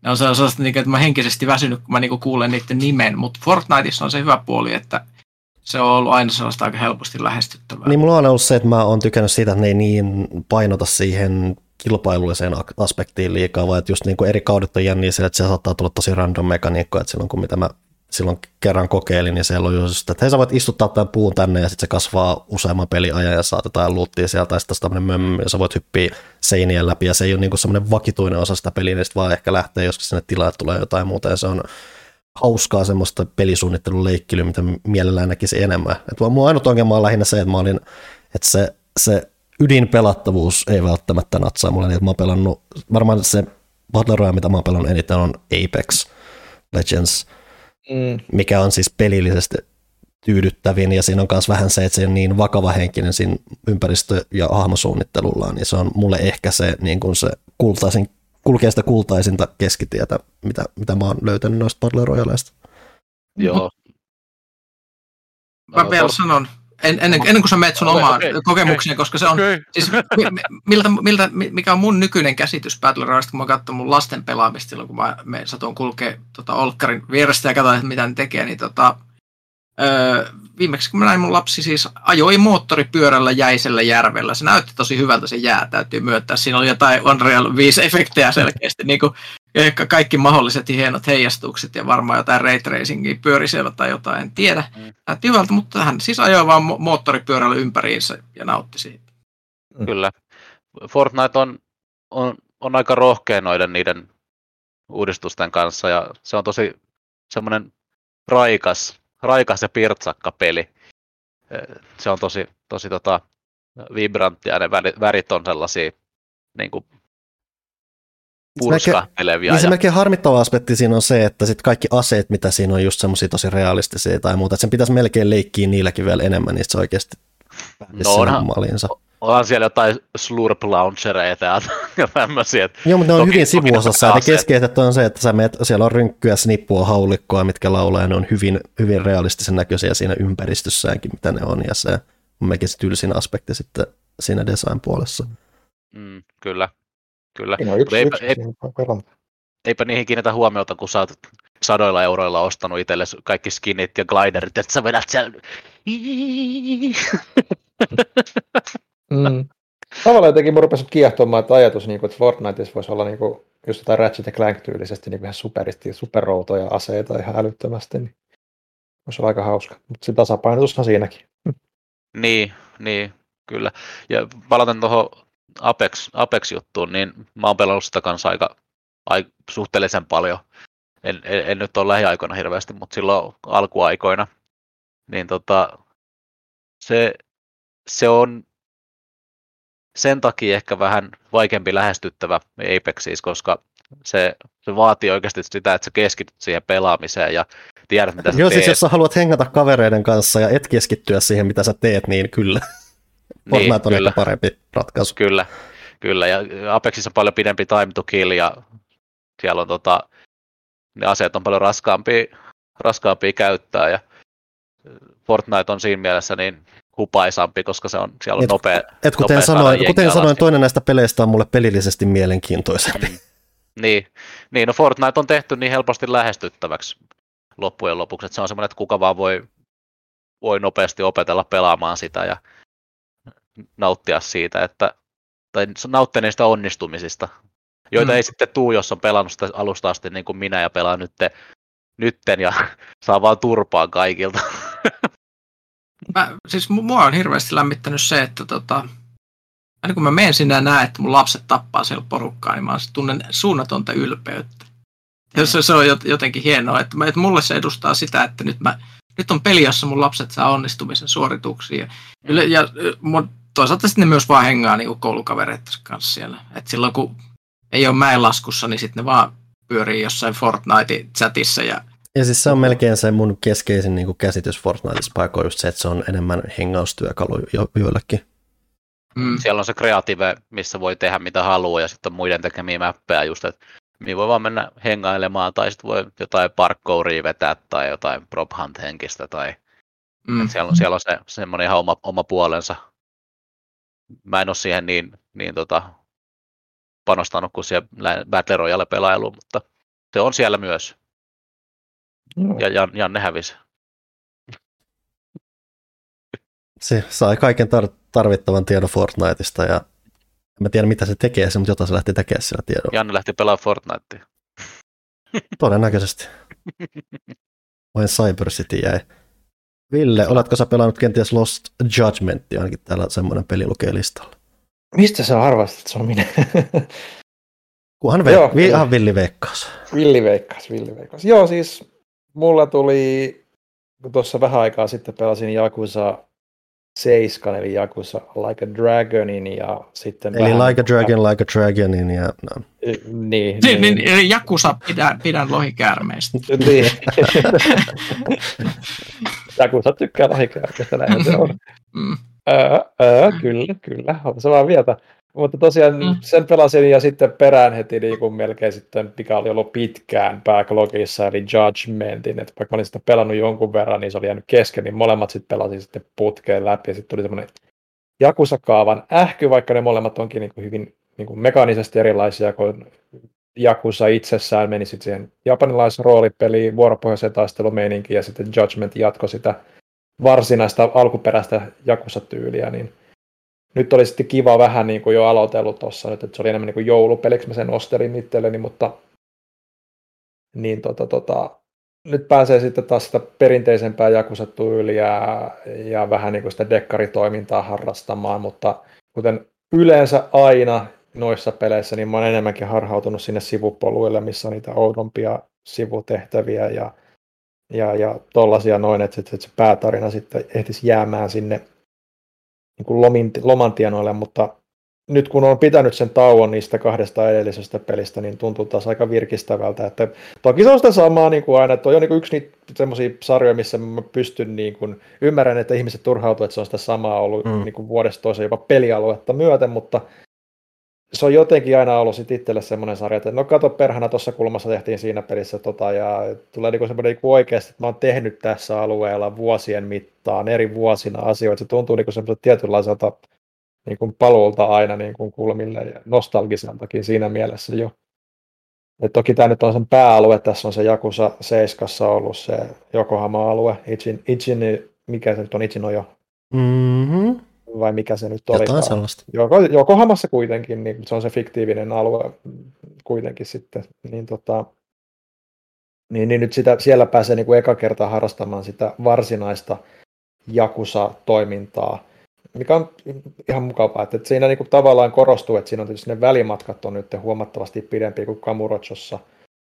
ne on sellaista, niinku, että mä henkisesti väsynyt, kun mä niinku kuulen niiden nimen, mutta Fortniteissa on se hyvä puoli, että se on ollut aina sellaista aika helposti lähestyttävää. Niin mulla on ollut se, että mä oon tykännyt siitä, että ne ei niin painota siihen kilpailulliseen aspektiin liikaa, vaan että just niin kuin eri kaudet on jänniä sillä, että se saattaa tulla tosi random mekaniikko, että silloin kun mitä mä silloin kerran kokeilin, niin siellä on just, että hei sä voit istuttaa tämän puun tänne ja sitten se kasvaa useamman peliajan ja saat jotain luuttia sieltä tai sitten tämmöinen mömmö ja sä voit hyppiä seinien läpi ja se ei ole niin semmoinen vakituinen osa sitä peliä, niin sit vaan ehkä lähtee joskus sinne tilalle tulee jotain muuta ja se on hauskaa semmoista pelisuunnittelun leikkelyä, mitä mielellään näkisi enemmän. Et mun ainut ongelma on lähinnä se, että mä olin, että se, se ydinpelattavuus ei välttämättä natsaa mulle, niin että mä oon pelannut, varmaan se Battle Royale, mitä mä oon pelannut eniten on Apex Legends, Mm. mikä on siis pelillisesti tyydyttävin, ja siinä on myös vähän se, että se on niin vakava henkinen siinä ympäristö- ja hahmosuunnittelullaan, niin se on mulle ehkä se, niin kuin se kultaisin, kulkee sitä kultaisinta keskitietä, mitä, mitä mä oon löytänyt noista Battle Royaleista. Joo. Mä No, vielä sanon, en, ennen, ennen kuin sä menet sun Okei, omaan okei, kokemukseen, koska se on, Okei. siis, mi- mi- miltä, miltä, mi- mikä on mun nykyinen käsitys Battle Royaleista, kun mä katson mun lasten pelaamista silloin, kun mä me satuin kulkea tota, Olkkarin vierestä ja katsoin, että mitä ne tekee, niin tota, öö, viimeksi kun mä näin mun lapsi siis ajoi moottoripyörällä jäisellä järvellä. Se näytti tosi hyvältä se jää, täytyy myöntää. Siinä oli jotain Unreal 5 efektejä selkeästi, niin kuin ehkä kaikki mahdolliset hienot heijastukset ja varmaan jotain ray tracingia pyöri siellä tai jotain, en tiedä. Mm. Näytti hyvältä, mutta hän siis ajoi vaan mo- moottoripyörällä ympäriinsä ja nautti siitä. Kyllä. Fortnite on, on, on aika rohkea noiden niiden uudistusten kanssa ja se on tosi semmoinen raikas, raikas ja pirtsakka peli. Se on tosi, tosi tota, vibranttia ja ne värit on sellaisia niin kuin purskahtelevia. Niin se Ja, melkein harmittava aspekti siinä on se, että sit kaikki aseet, mitä siinä on just semmoisia tosi realistisia tai muuta, että sen pitäisi melkein leikkiä niilläkin vielä enemmän, niin se oikeasti No onhan- malinsa. onhan siellä jotain slurp launchereita ja, (laughs) tämmöisiä. Joo, mutta ne on Toki- hyvin sivuosassa, ja keskeiset on se, että sä meet, siellä on rynkkyä, snippua, haulikkoa, mitkä laulaa, ja ne on hyvin, hyvin realistisen näköisiä siinä ympäristössäänkin, mitä ne on, ja se on melkein se tylsin aspekti sitten siinä design-puolessa. Mm, kyllä, kyllä. On yksi, Eipä- yksi ei- siinä voi pelata. eipä niihin kiinnitä huomiota, kun sä oot sadoilla euroilla ostanut itsellesi kaikki skinit ja gliderit, että sä vedät siellä... (laughs) Mm. Tavallaan jotenkin mun rupesi kiehtomaan, että ajatus, niin kuin, että Fortniteissa voisi olla niin kuin, just jotain Ratchet Clank-tyylisesti niin ihan superisti, superroutoja aseita ihan älyttömästi, niin olla aika hauska. Mutta se tasapainotus on siinäkin. (laughs) Niin, niin, kyllä. Ja palaten tuohon Apex, Apex-juttuun, niin mä oon pelannut sitä kanssa aika, aika suhteellisen paljon. En, en, en nyt ole lähiaikoina hirveästi, mutta silloin alkuaikoina. Niin tota, se, se on sen takia ehkä vähän vaikeampi lähestyttävä Apex siis, koska se, se vaatii oikeasti sitä, että sä keskityt siihen pelaamiseen ja tiedät, mitä sä Joo, teet. siis jos sä haluat hengata kavereiden kanssa ja et keskittyä siihen, mitä sä teet, niin kyllä. Fortnite on kyllä. ehkä parempi ratkaisu. Kyllä, kyllä. Ja Apexissa on paljon pidempi time to kill ja siellä on tota, ne aseet on paljon raskaampia, raskaampia käyttää ja Fortnite on siinä mielessä niin hupaisampi, koska se on, siellä on Et- nopea, Et kuten nopea sanoin, kuten sanoin, toinen näistä peleistä on mulle pelillisesti mielenkiintoisempi. Mm. Niin, niin, no Fortnite on tehty niin helposti lähestyttäväksi loppujen lopuksi, että se on semmoinen, että kuka vaan voi, voi nopeasti opetella pelaamaan sitä ja nauttia siitä, että, tai nauttia niistä onnistumisista, joita Mm. mm. ei sitten tuu, jos on pelannut sitä alusta asti niin kuin minä ja pelaa nytten, nytten ja (laughs) saa vaan turpaa kaikilta. (laughs) Mä, siis mu- mua on hirveästi lämmittänyt se, että tota, aina kun mä menen sinne ja näen, että mun lapset tappaa siellä porukkaa, niin mä tunnen suunnatonta ylpeyttä. Ja se, se on jot- jotenkin hienoa, että, mä, että mulle se edustaa sitä, että nyt, mä, nyt on peli, jossa mun lapset saa onnistumisen suorituksia. Ja, yle- ja mun toisaalta sitten ne myös vaan hengaa niin koulukavereiden kanssa siellä. Et silloin kun ei ole mäenlaskussa, niin sitten ne vaan pyörii jossain Fortnite-chatissa ja ja siis se on melkein se mun keskeisin niin käsitys Fortniteissa paikoin just se, että se on enemmän hengaustyökalu jo, joillekin. Mm. Siellä on se kreative, missä voi tehdä mitä haluaa ja sitten on muiden tekemiä mäppejä just, että niin voi vaan mennä hengailemaan tai sitten voi jotain parkouria vetää tai jotain prop hunt henkistä tai mm. siellä, on, siellä on se semmoinen ihan oma, oma puolensa. Mä en ole siihen niin, niin tota, panostanut kuin siihen Battle Royale pelailuun, mutta se on siellä myös. Ja Jan, Janne hävisi. Se sai kaiken tar- tarvittavan tiedon Fortniteista ja en mä tiedä mitä se tekee, mutta jotain se lähti tekemään sillä tiedolla. Janne lähti pelaamaan Fortnitea. Todennäköisesti. (laughs) Vain Cyber City jäi. Ville, oletko sä pelannut kenties Lost Judgment, ainakin täällä semmoinen peli lukee listalla. Mistä sä arvasit, että se on minä? (laughs) Kunhan ve- Joo, vi- ihan villi veikkaus. Villi veikkaus, villi veikkaus. Joo, siis mulla tuli, kun tuossa vähän aikaa sitten pelasin Jakusa 7, eli Jakusa Like a Dragonin ja sitten Eli vähän, Like a Dragon, Like a Dragonin ja no. Niin, niin, niin. niin eli Jakusa pidän, pidän lohikäärmeistä. (laughs) niin. Jakusa tykkää lohikäärmeistä, näin se on. Mm. Öö, öö, kyllä, kyllä, on samaa mieltä. Mutta tosiaan mm. sen pelasin ja sitten perään heti niin kuin melkein sitten, mikä oli ollut pitkään backlogissa, eli Judgmentin, että vaikka olin sitä pelannut jonkun verran, niin se oli jäänyt kesken, niin molemmat sitten pelasin sitten putkeen läpi ja sitten tuli semmoinen Jakusa-kaavan ähky, vaikka ne molemmat onkin niin kuin hyvin niin kuin mekaanisesti erilaisia, kun Jakusa itsessään meni sitten siihen japanilaisen roolipeliin, vuoropohjaiseen taistelumeininkiin ja sitten Judgment jatkoi sitä varsinaista alkuperäistä Jakusa-tyyliä, niin nyt oli sitten kiva vähän niin kuin jo aloitellut tuossa nyt, että se oli enemmän niin kuin joulupeliksi, mä sen ostelin itselleni, mutta niin tota, tota, nyt pääsee sitten taas sitä perinteisempää jakusatyyliä ja vähän niin kuin sitä dekkaritoimintaa harrastamaan, mutta kuten yleensä aina noissa peleissä, niin mä oon enemmänkin harhautunut sinne sivupoluille, missä on niitä oudompia sivutehtäviä ja, ja, ja tollasia noin, että, että se päätarina sitten ehtisi jäämään sinne niin kuin lomin, lomantienoille, mutta nyt kun on pitänyt sen tauon niistä kahdesta edellisestä pelistä, niin tuntuu taas aika virkistävältä. Että toki se on sitä samaa niin kuin aina, että on niin yksi niitä semmoisia sarjoja, missä mä pystyn, niin kuin, ymmärrän, että ihmiset turhautuvat, että se on sitä samaa ollut mm. niin kuin vuodesta toiseen jopa pelialuetta myöten, mutta se on jotenkin aina ollut sit itselle semmoinen sarja, että no kato perhana, tuossa kulmassa tehtiin siinä pelissä tota, ja tulee niinku semmoinen niinku oikeasti, että mä oon tehnyt tässä alueella vuosien mittaan, eri vuosina asioita, se tuntuu niinku semmoiselta tietynlaiselta niinku paluulta aina niinku kulmille ja nostalgiseltakin siinä mielessä jo. Et toki tämä nyt on sen pääalue, tässä on se Jakusa 7 ollut se Yokohama-alue, Ichin, Ichin, mikä se nyt on, Ichin on jo. Mm-hmm vai mikä se nyt oli. Jotain sellaista. Joko, Jokohamassa kuitenkin, niin se on se fiktiivinen alue kuitenkin sitten. Niin, tota, niin, niin nyt sitä, siellä pääsee niin kuin eka kertaa harrastamaan sitä varsinaista Jakusa-toimintaa, mikä on ihan mukavaa, että siinä niin kuin tavallaan korostuu, että siinä on tietysti ne välimatkat on nyt huomattavasti pidempiä kuin Kamurochossa,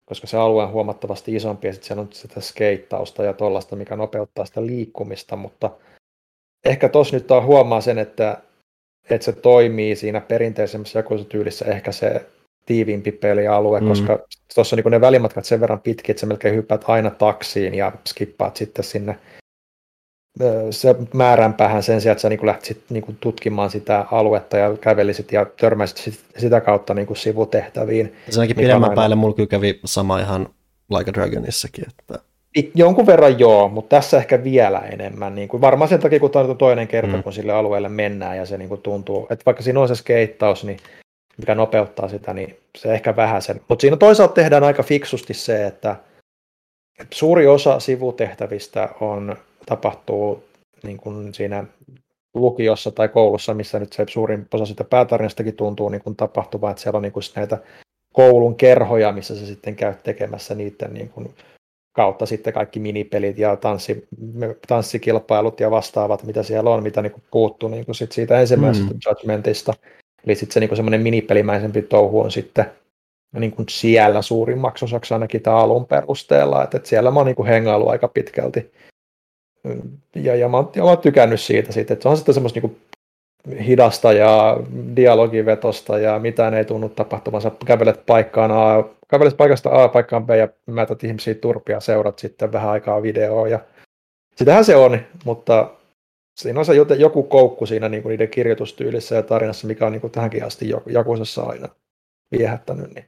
koska se alue on huomattavasti isompi ja sitten siellä on sitä skeittausta ja tuollaista, mikä nopeuttaa sitä liikkumista, mutta – ehkä tos nyt on huomaa sen, että, että se toimii siinä perinteisemmässä jakoisutyylissä ehkä se tiiviimpi pelialue, mm. koska tuossa on niin ne välimatkat sen verran pitkiä, että sä melkein hyppäät aina taksiin ja skippaat sitten sinne se määränpäähän sen sijaan, että sä niin lähtisit niin tutkimaan sitä aluetta ja kävelisit ja törmäisit sitä kautta niin sivutehtäviin. Se ainakin pidemmän aina... päälle mulla kävi sama ihan Like a Dragonissakin, että Jonkun verran joo, mutta tässä ehkä vielä enemmän. Niin kuin varmaan sen takia, kun tämä on toinen kerta, mm. kun sille alueelle mennään ja se niin kuin tuntuu, että vaikka siinä on se skeittaus, niin mikä nopeuttaa sitä, niin se ehkä vähän sen. Mutta siinä toisaalta tehdään aika fiksusti se, että, että suuri osa sivutehtävistä on, tapahtuu niin kuin siinä lukiossa tai koulussa, missä nyt se suurin osa sitä päätarinastakin tuntuu niin kuin tapahtuva, että siellä on niin kuin näitä koulun kerhoja, missä se sitten käy tekemässä niiden niin kuin kautta sitten kaikki minipelit ja tanssi, tanssikilpailut ja vastaavat, mitä siellä on, mitä niin puuttuu niin kuin sit siitä ensimmäisestä mm. Judgmentista. Eli sitten se niin semmoinen minipelimäisempi touhu on sitten niin kuin siellä suurimmaksi osaksi ainakin tämä alun perusteella, että, että siellä mä oon niin hengailu aika pitkälti. Ja, ja, mä, oon, ja mä oon tykännyt siitä, siitä että se on sitten semmoista niin hidasta ja dialogivetosta ja mitään ei tunnu tapahtumansa. Kävelet paikkaan A, kävelet paikasta A paikkaan B ja mätät ihmisiä turpia, seurat sitten vähän aikaa videoa ja sitähän se on, mutta siinä on se joku koukku siinä niin niiden kirjoitustyylissä ja tarinassa, mikä on niin kuin tähänkin asti Jakusessa aina viehättänyt. Niin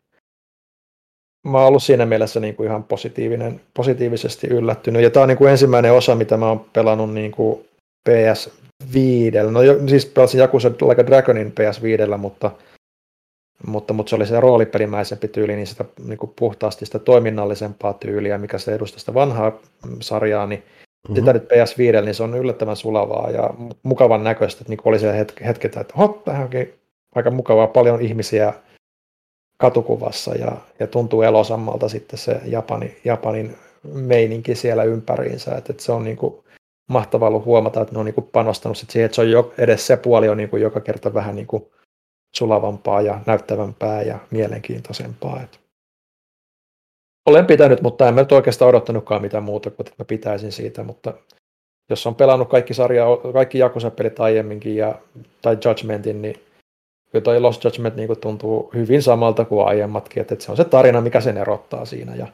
mä oon ollut siinä mielessä niin kuin ihan positiivinen, positiivisesti yllättynyt. Ja tämä on niin kuin ensimmäinen osa, mitä mä oon pelannut niin kuin PS5. No siis pelasin Jakusa Like a Dragonin PS5, mutta, mutta, mutta se oli se roolipelimäisempi tyyli, niin sitä niin kuin puhtaasti sitä toiminnallisempaa tyyliä, mikä se edustaa sitä vanhaa sarjaa, niin mm-hmm. sitä nyt PS5, niin se on yllättävän sulavaa ja mukavan näköistä, että niin oli se hetki, hetki että hop, tähän onkin aika mukavaa, paljon ihmisiä katukuvassa ja, ja tuntuu elosammalta sitten se Japani, Japanin meininki siellä ympäriinsä, että, että se on niin kuin mahtavaa ollut huomata, että ne on niin kuin panostanut sit siihen, että se on jo, edes se puoli on niin kuin joka kerta vähän niin kuin sulavampaa ja näyttävämpää ja mielenkiintoisempaa. Että olen pitänyt, mutta en mä nyt oikeastaan odottanutkaan mitään muuta kuin, että mä pitäisin siitä, mutta jos on pelannut kaikki sarja, kaikki Jakusa-pelit aiemminkin ja, tai Judgmentin, niin kyllä toi Lost Judgment niin tuntuu hyvin samalta kuin aiemmatkin, että, että se on se tarina, mikä sen erottaa siinä ja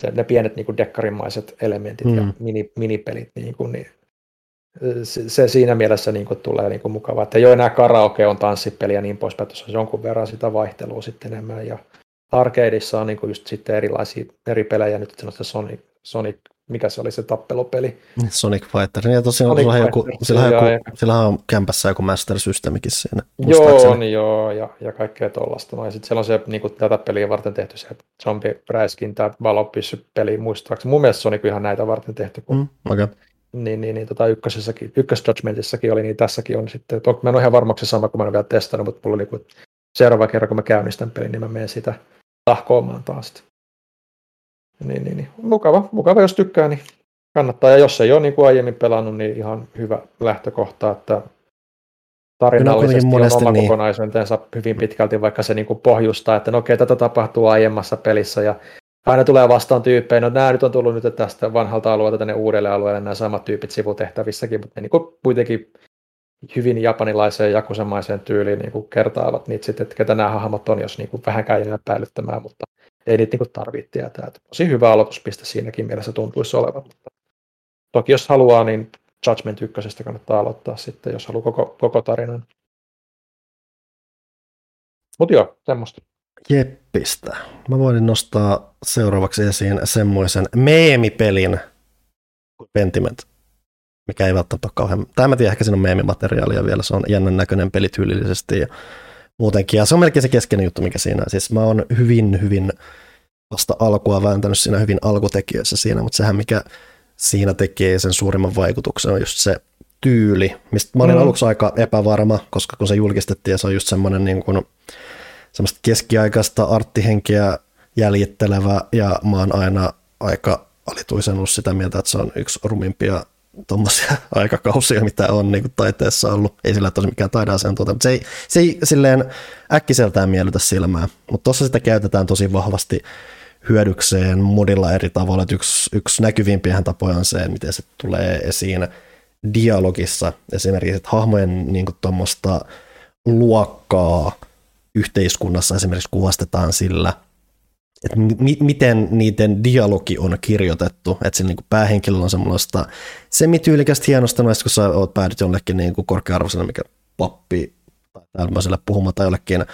se, ne pienet niin dekkarimaiset elementit mm. ja mini, minipelit, niin, kuin, niin se, se, siinä mielessä niin kuin, tulee niin kuin, mukavaa, että ei ole enää karaoke on tanssipeli ja niin poispäin, että on jonkun verran sitä vaihtelua sitten enemmän ja arcadeissa on niin kuin just sitten erilaisia eri pelejä, nyt sanotaan Sonic, Sonic mikä se oli se tappelupeli. Sonic Fighter, ja tosiaan Sonic Fighter, joku, sillä, on joku, ja, sillä on kämpässä joku Master Systemikin siinä. Joo, niin joo, ja, ja kaikkea tuollaista. No, ja sitten siellä on se niin kuin, tätä peliä varten tehty se zombie tämä valopissy-peli muistaakseni. Mun mielestä se on niin ihan näitä varten tehty. Kun, mm, okay. Niin, niin, niin tota ykkösessäkin, ykkösjudgmentissakin oli, niin tässäkin on sitten, mä en ole ihan varmaksi sama, kun mä en ole vielä testannut, mutta mulla oli niin kuin, seuraava kerran, kun mä käynnistän pelin, niin mä menen sitä tahkoamaan taas. Niin, niin, niin. Mukava, mukava, jos tykkää, niin kannattaa. Ja jos ei ole niin kuin aiemmin pelannut, niin ihan hyvä lähtökohta, että tarinallisesti on oma niin. kokonaisuutensa hyvin pitkälti, vaikka se niin kuin pohjustaa, että no okei, tätä tapahtuu aiemmassa pelissä ja aina tulee vastaan tyyppejä, no nämä nyt on tullut nyt tästä vanhalta alueelta tänne uudelle alueelle, nämä samat tyypit sivutehtävissäkin, mutta ne niin kuin kuitenkin hyvin japanilaiseen jakusemaiseen tyyliin niin kuin kertaavat niitä sitten, että ketä nämä hahmot on, jos niin kuin vähänkään jää päällyttämään, mutta ei niitä niin tarvitse tietää. Tosi hyvä aloituspiste siinäkin mielessä tuntuisi olevan. Mutta toki jos haluaa, niin Judgment 1 kannattaa aloittaa sitten, jos haluaa koko, koko tarinan. Mutta joo, semmoista. Jeppistä. Mä voin nostaa seuraavaksi esiin semmoisen meemipelin kuin Pentiment, mikä ei välttämättä ole kauhean... Tai mä tiedän, ehkä siinä on meemimateriaalia vielä, se on jännän näköinen peli tyylillisesti ja muutenkin. Ja se on melkein se keskeinen juttu, mikä siinä on. Siis mä oon hyvin, hyvin vasta alkua vääntänyt siinä hyvin alkutekijöissä siinä, mutta sehän mikä siinä tekee sen suurimman vaikutuksen on just se tyyli, mistä mä olin mm. aluksi aika epävarma, koska kun se julkistettiin ja se on just semmoinen niin kuin, semmoista keskiaikaista arttihenkeä jäljittelevä ja mä oon aina aika alituisen ollut sitä mieltä, että se on yksi rumimpia tuommoisia (laughs) aikakausia, mitä on niin kuin taiteessa ollut. Ei sillä tosi mikään taideasiantuntija, mutta se ei, se ei silleen äkkiseltään miellytä silmää. Mutta tuossa sitä käytetään tosi vahvasti hyödykseen modilla eri tavalla. Että yksi, yksi näkyvimpiä tapoja on se, miten se tulee esiin dialogissa. Esimerkiksi, että hahmojen niin tuommoista luokkaa yhteiskunnassa esimerkiksi kuvastetaan sillä – että mi- miten niiden dialogi on kirjoitettu, että siinä niin päähenkilöllä on semmoista semityylikästä hienosta noista, kun sä oot päädyt jollekin niin korkea-arvoisena, mikä pappi tai tämmöiselle puhumaan tai jollekin,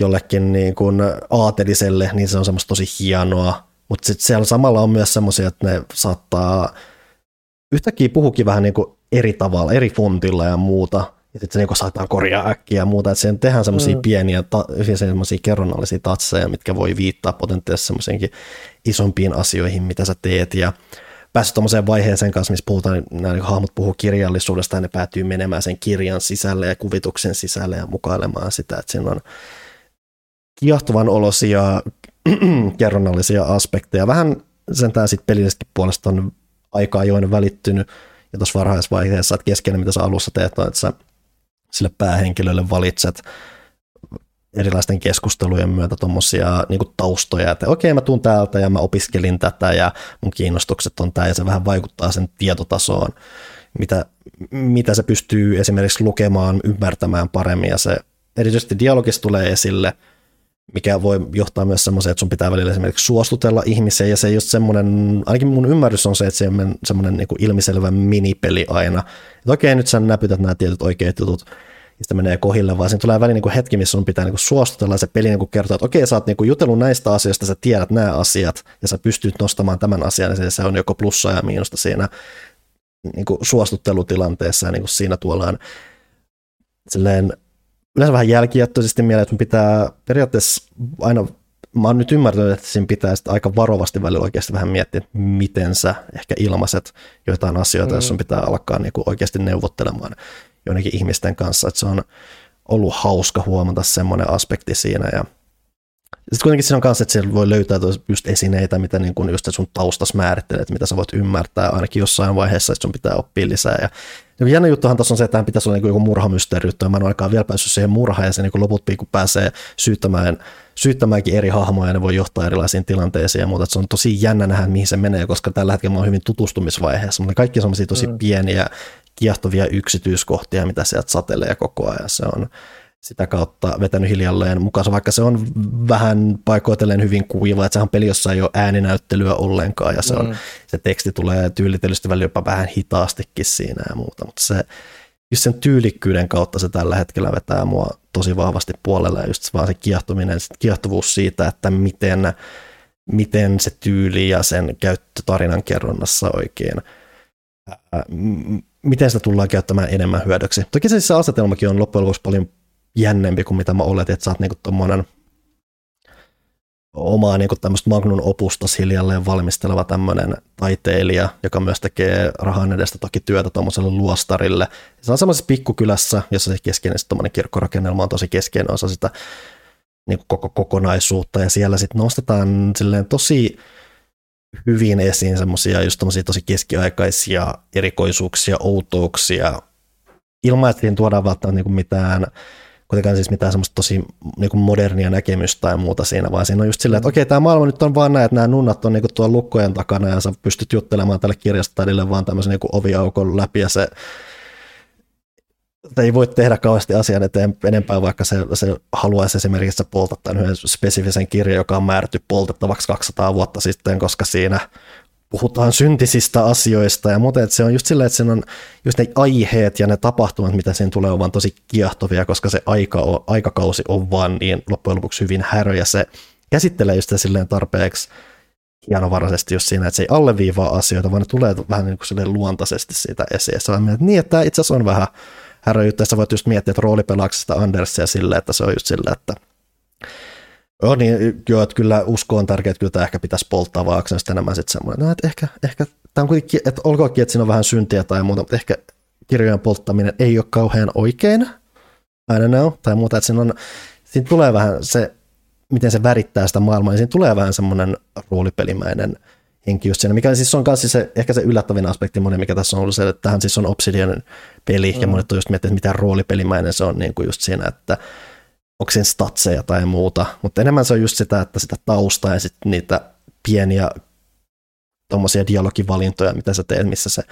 jollekin niin kuin aateliselle, niin se on semmoista tosi hienoa, mutta sitten siellä samalla on myös semmoisia, että ne saattaa yhtäkkiä puhukin vähän niin kuin eri tavalla, eri fontilla ja muuta, ja sitten se niin saattaa korjaa äkkiä ja muuta, että siihen tehdään semmoisia mm. pieniä, ta, semmoisia kerronnallisia tatseja, mitkä voi viittaa potentiaalisesti semmoisiinkin isompiin asioihin, mitä sä teet, ja päässyt tuommoiseen vaiheeseen kanssa, missä puhutaan, nämä niin hahmot puhuu kirjallisuudesta, ja ne päätyy menemään sen kirjan sisälle ja kuvituksen sisälle ja mukailemaan sitä, että siinä on kiehtovan olosia (clears throat) kerronnallisia aspekteja. Vähän sentään sitten pelillisesti puolesta on aika ajoin välittynyt, ja tuossa varhaisvaiheessa, että keskeinen, mitä sä alussa teet, on, että sä sille päähenkilölle valitset erilaisten keskustelujen myötä tuommoisia niin taustoja, että okei mä tuun täältä ja mä opiskelin tätä ja mun kiinnostukset on tämä ja se vähän vaikuttaa sen tietotasoon. mitä, mitä se pystyy esimerkiksi lukemaan, ymmärtämään paremmin ja se erityisesti dialogista tulee esille, mikä voi johtaa myös semmoiseen, että sun pitää välillä esimerkiksi suostutella ihmisiä ja se just semmoinen, ainakin mun ymmärrys on se, että se on semmoinen niin ilmiselvä minipeli aina, että okei nyt sä näpytät nämä tietyt oikeat jutut, ja sitten menee kohille, vaan siinä tulee väliin niin hetki, missä sun pitää niin suostutella ja se peli niin kertoo, että okei, sä oot niin jutellut näistä asioista, sä tiedät nämä asiat ja sä pystyt nostamaan tämän asian, ja se on joko plussa ja miinusta siinä niin suostuttelutilanteessa ja niin siinä tuollaan silleen yleensä vähän jälkijättöisesti mieleen, että pitää periaatteessa aina, mä oon nyt ymmärtänyt, että siinä pitää aika varovasti välillä oikeasti vähän miettiä, että miten sä ehkä ilmaiset jotain asioita, mm. jos sun pitää alkaa niin kuin oikeasti neuvottelemaan joidenkin ihmisten kanssa, että se on ollut hauska huomata semmoinen aspekti siinä ja sitten kuitenkin siinä on kanssa, että siellä voi löytää just esineitä, mitä niin kun just sun taustas määrittelet, mitä sä voit ymmärtää ainakin jossain vaiheessa, että sun pitää oppia lisää. Ja niin jännä juttuhan tuossa on se, että tähän pitäisi olla niin joku murhamysteeri, ja mä en ole vielä päässyt siihen murhaan, ja se niin loput kun pääsee syyttämään, syyttämäänkin eri hahmoja, ja ne voi johtaa erilaisiin tilanteisiin ja muuta. Että se on tosi jännä nähdä, mihin se menee, koska tällä hetkellä mä oon hyvin tutustumisvaiheessa, mutta kaikki on tosi mm. pieniä, kiehtovia yksityiskohtia, mitä sieltä satelee koko ajan. Se on, sitä kautta vetänyt hiljalleen mukaan, vaikka se on vähän paikoitellen hyvin kuiva, että sehän peli, jossa ei ole ääninäyttelyä ollenkaan ja se, on, mm. se teksti tulee tyylitellysti välillä jopa vähän hitaastikin siinä ja muuta, mutta se just sen tyylikkyyden kautta se tällä hetkellä vetää mua tosi vahvasti puolelle ja just vaan se kiehtominen, se kiehtovuus siitä, että miten, miten se tyyli ja sen käyttö tarinan kerronnassa oikein miten sitä tullaan käyttämään enemmän hyödyksi. Toki se, siis se asetelmakin on loppujen lopuksi paljon jännempi kuin mitä mä oletin, että sä oot niinku tommonen omaa niinku tämmöistä magnun opusta hiljalleen valmisteleva tämmöinen taiteilija, joka myös tekee rahan edestä toki työtä tuommoiselle luostarille. Se on semmoisessa pikkukylässä, jossa se keskeinen tuommoinen kirkkorakennelma on tosi keskeinen osa sitä niin kuin koko kokonaisuutta, ja siellä sitten nostetaan silleen tosi hyvin esiin semmoisia just tosi keskiaikaisia erikoisuuksia, outouksia, ilman, että siinä tuodaan välttämättä niin mitään kuitenkaan siis mitään semmoista tosi niin modernia näkemystä tai muuta siinä, vaan siinä on just silleen, että okei, tämä maailma nyt on vaan näin, että nämä nunnat on niin kuin tuolla lukkojen takana ja sä pystyt juttelemaan tälle kirjastotädille vaan tämmöisen niin kuin oviaukon läpi ja se ei voi tehdä kauheasti asian eteen enempää, vaikka se, se haluaisi esimerkiksi polttaa tämän yhden spesifisen kirjan, joka on määrätty poltettavaksi 200 vuotta sitten, koska siinä puhutaan syntisistä asioista ja muuten, että se on just silleen, että siinä on just ne aiheet ja ne tapahtumat, mitä siinä tulee, on vaan tosi kiehtovia, koska se aika on, aikakausi on vaan niin loppujen lopuksi hyvin härö ja se käsittelee just silleen tarpeeksi hienovaraisesti just siinä, että se ei alleviivaa asioita, vaan ne tulee vähän niin kuin luontaisesti siitä esiin. Se on niin, että itse asiassa on vähän härö juttu, voit just miettiä, että roolipelaaksi sitä Andersia silleen, että se on just silleen, että Joo, niin, joo, että kyllä usko on tärkeää, että kyllä tämä ehkä pitäisi polttaa, vaan sitten enemmän sitten semmoinen, no, että ehkä, ehkä tämä on kuitenkin, että olkoonkin, että siinä on vähän syntiä tai muuta, mutta ehkä kirjojen polttaminen ei ole kauhean oikein, I don't know, tai muuta, että siinä, on, siinä tulee vähän se, miten se värittää sitä maailmaa, niin siinä tulee vähän semmoinen roolipelimäinen henki just siinä, mikä siis on kanssa se, ehkä se yllättävin aspekti monen, mikä tässä on ollut se, että tähän siis on Obsidianin peli, mm. ja monet on just miettinyt, että mitä roolipelimäinen se on niin kuin just siinä, että onko siinä statseja tai muuta, mutta enemmän se on just sitä, että sitä taustaa ja sitten niitä pieniä tuommoisia dialogivalintoja, mitä sä teet, missä se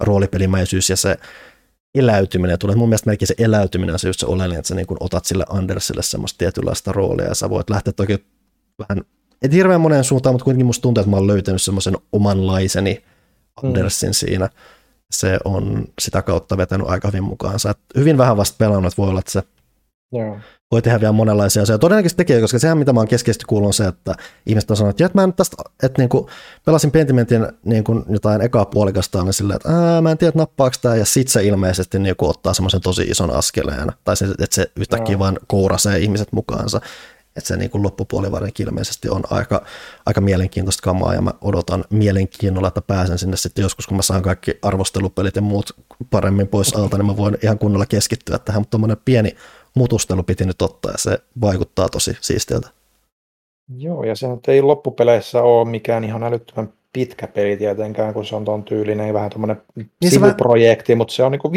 roolipelimäisyys ja se eläytyminen tulee. Mun mielestä melkein se eläytyminen on se just se oleellinen, että sä niin otat sille Andersille semmoista tietynlaista roolia ja sä voit lähteä toki vähän, et hirveän moneen suuntaan, mutta kuitenkin musta tuntuu, että mä oon löytänyt semmoisen omanlaiseni Andersin mm. siinä. Se on sitä kautta vetänyt aika hyvin mukaansa. Et hyvin vähän vasta pelannut, voi olla, että se Joo voi tehdä vielä monenlaisia asioita. Todennäköisesti tekee, koska sehän mitä mä oon keskeisesti kuullut on se, että ihmiset on sanonut, että, mä en tästä, että niin kuin, pelasin Pentimentin niin kuin jotain ekaa puolikasta, niin silleen, että Ää, mä en tiedä nappaako tämä, ja sit se ilmeisesti niin kuin, ottaa semmoisen tosi ison askeleen, tai se, että se yhtäkkiä no. vaan kourasee ihmiset mukaansa. Että se niin kuin loppupuoli ilmeisesti on aika, aika mielenkiintoista kamaa, ja mä odotan mielenkiinnolla, että pääsen sinne sitten joskus, kun mä saan kaikki arvostelupelit ja muut paremmin pois alta, niin mä voin ihan kunnolla keskittyä tähän, mutta pieni mutustelu piti nyt ottaa ja se vaikuttaa tosi siistiltä. Joo, ja sehän ei loppupeleissä ole mikään ihan älyttömän pitkä peli tietenkään, kun se on tuon tyylinen vähän tuommoinen Niin niin se sivuprojekti, mutta se on niinku 15-20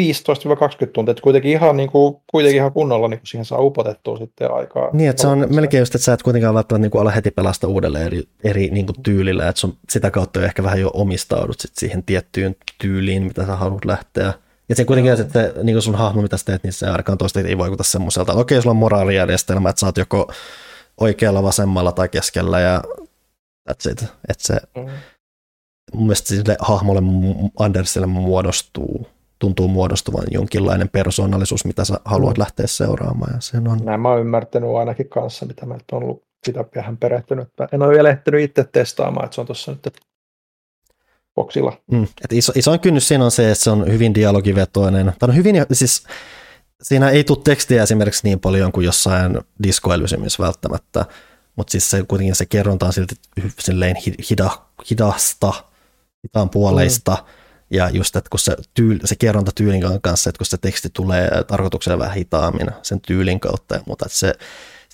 tuntia, että kuitenkin ihan, niinku, kuitenkin ihan kunnolla niinku siihen saa upotettua sitten aikaa. Niin, että se on melkein just, että sä et kuitenkaan välttämättä niin ala heti pelasta uudelleen eri, eri niin kuin tyylillä, että sun sitä kautta ehkä vähän jo omistaudut sit siihen tiettyyn tyyliin, mitä sä haluat lähteä. Ja se kuitenkin, no. että niin sun hahmo, mitä sä teet, niin se ainakaan toista ei vaikuta semmoiselta, okei, sulla on moraalijärjestelmä, että sä oot joko oikealla, vasemmalla tai keskellä ja that's it. Että se, mm. mun mielestä sille hahmolle Andersille muodostuu, tuntuu muodostuvan jonkinlainen persoonallisuus, mitä sä haluat mm. lähteä seuraamaan. Ja sen on... Näin mä oon ymmärtänyt ainakin kanssa, mitä mä on ollut sitä vähän perehtynyt. En ole vielä ehtinyt itse testaamaan, että se on tuossa nyt boksilla. Mm. Et iso, isoin kynnys siinä on se, että se on hyvin dialogivetoinen. Tämä on hyvin, siis siinä ei tule tekstiä esimerkiksi niin paljon kuin jossain diskoelysymissä välttämättä, mutta siis se, kuitenkin se kerronta on silti silleen hida, hidasta, hitaan puoleista, mm. ja just, että kun se, tyyl, se kerronta tyylin kanssa, että kun se teksti tulee tarkoituksella vähän hitaammin sen tyylin kautta ja muuta, että se,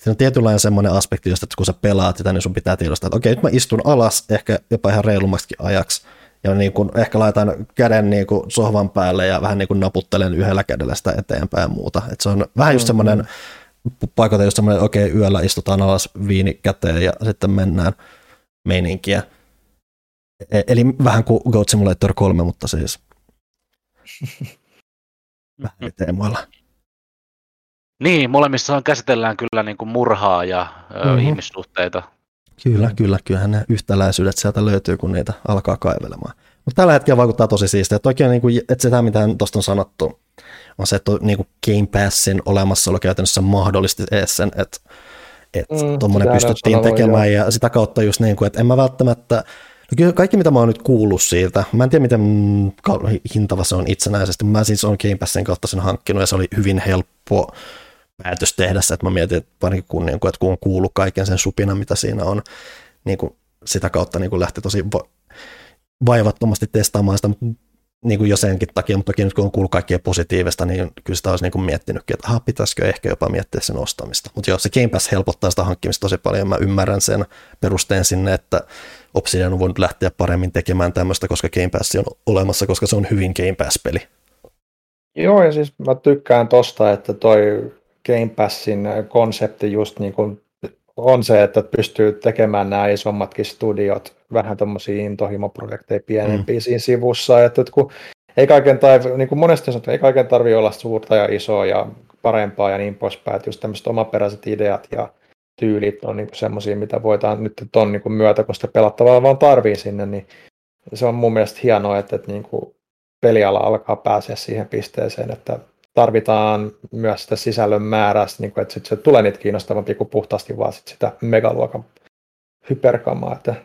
Siinä on tietynlainen semmoinen aspekti, että kun sä pelaat sitä, niin sun pitää tiedostaa, että okei, nyt mä istun alas ehkä jopa ihan reilummaksikin ajaksi, ja niin kuin ehkä laitan käden niin kuin sohvan päälle ja vähän niin kuin naputtelen yhdellä kädellä sitä eteenpäin ja muuta. Et se on vähän just semmoinen mm-hmm. paikoita just semmoinen, okei, okay, yöllä istutaan alas viini käteen ja sitten mennään meininkiä. E- eli vähän kuin Goat Simulator 3, mutta siis (laughs) vähän eri teemoilla. Niin, molemmissa on käsitellään kyllä niin kuin murhaa ja mm-hmm. ihmissuhteita Kyllä, kyllä, kyllähän ne yhtäläisyydet sieltä löytyy, kun niitä alkaa kaivelemaan. Mutta tällä hetkellä vaikuttaa tosi siistiä. Että oikein, niin kuin, että sitä, mitä tuosta on sanottu, on se, että niin kuin Game Passin olemassaolo käytännössä mahdollisti edes sen, että että mm, tuommoinen pystyttiin tekemään ja sitä kautta just niin kuin, että en mä välttämättä, no kyllä kaikki mitä mä oon nyt kuullut siitä, mä en tiedä miten hintava se on itsenäisesti, mä siis on Game Passin kautta sen hankkinut ja se oli hyvin helppo päätös tehdä se, että mä mietin, että varsinkin kun, niin kuin, että kun on kuullut kaiken sen supina, mitä siinä on, niin kuin sitä kautta niin kuin lähti tosi vaivattomasti testaamaan sitä, niin kuin jo senkin takia, mutta toki nyt kun on kuullut kaikkea positiivista, niin kyllä sitä olisi niin kuin miettinytkin, että aha, pitäisikö ehkä jopa miettiä sen ostamista. Mutta joo, se Game Pass helpottaa sitä hankkimista tosi paljon, mä ymmärrän sen perusteen sinne, että Obsidian on voinut lähteä paremmin tekemään tämmöistä, koska Game Pass on olemassa, koska se on hyvin Game Pass-peli. Joo, ja siis mä tykkään tosta, että toi Game Passin konsepti just niin kuin on se, että pystyy tekemään nämä isommatkin studiot vähän tuommoisia intohimoprojekteja pienempiä mm. siinä sivussa, että, että kun ei kaiken tarvi, niin kuin monesti sanottu, ei kaiken tarvitse olla suurta ja isoa ja parempaa ja niin poispäin, että just tämmöiset omaperäiset ideat ja tyylit on niin semmoisia, mitä voidaan nyt ton niin kuin myötä, kun sitä pelattavaa vaan tarvii sinne, niin se on mun mielestä hienoa, että, että niin kuin peliala alkaa pääsee siihen pisteeseen, että tarvitaan myös sitä sisällön määrää, niin kuin, että sit se tulee niitä kiinnostavampi kuin puhtaasti vaan sit sitä megaluokan hyperkamaa, että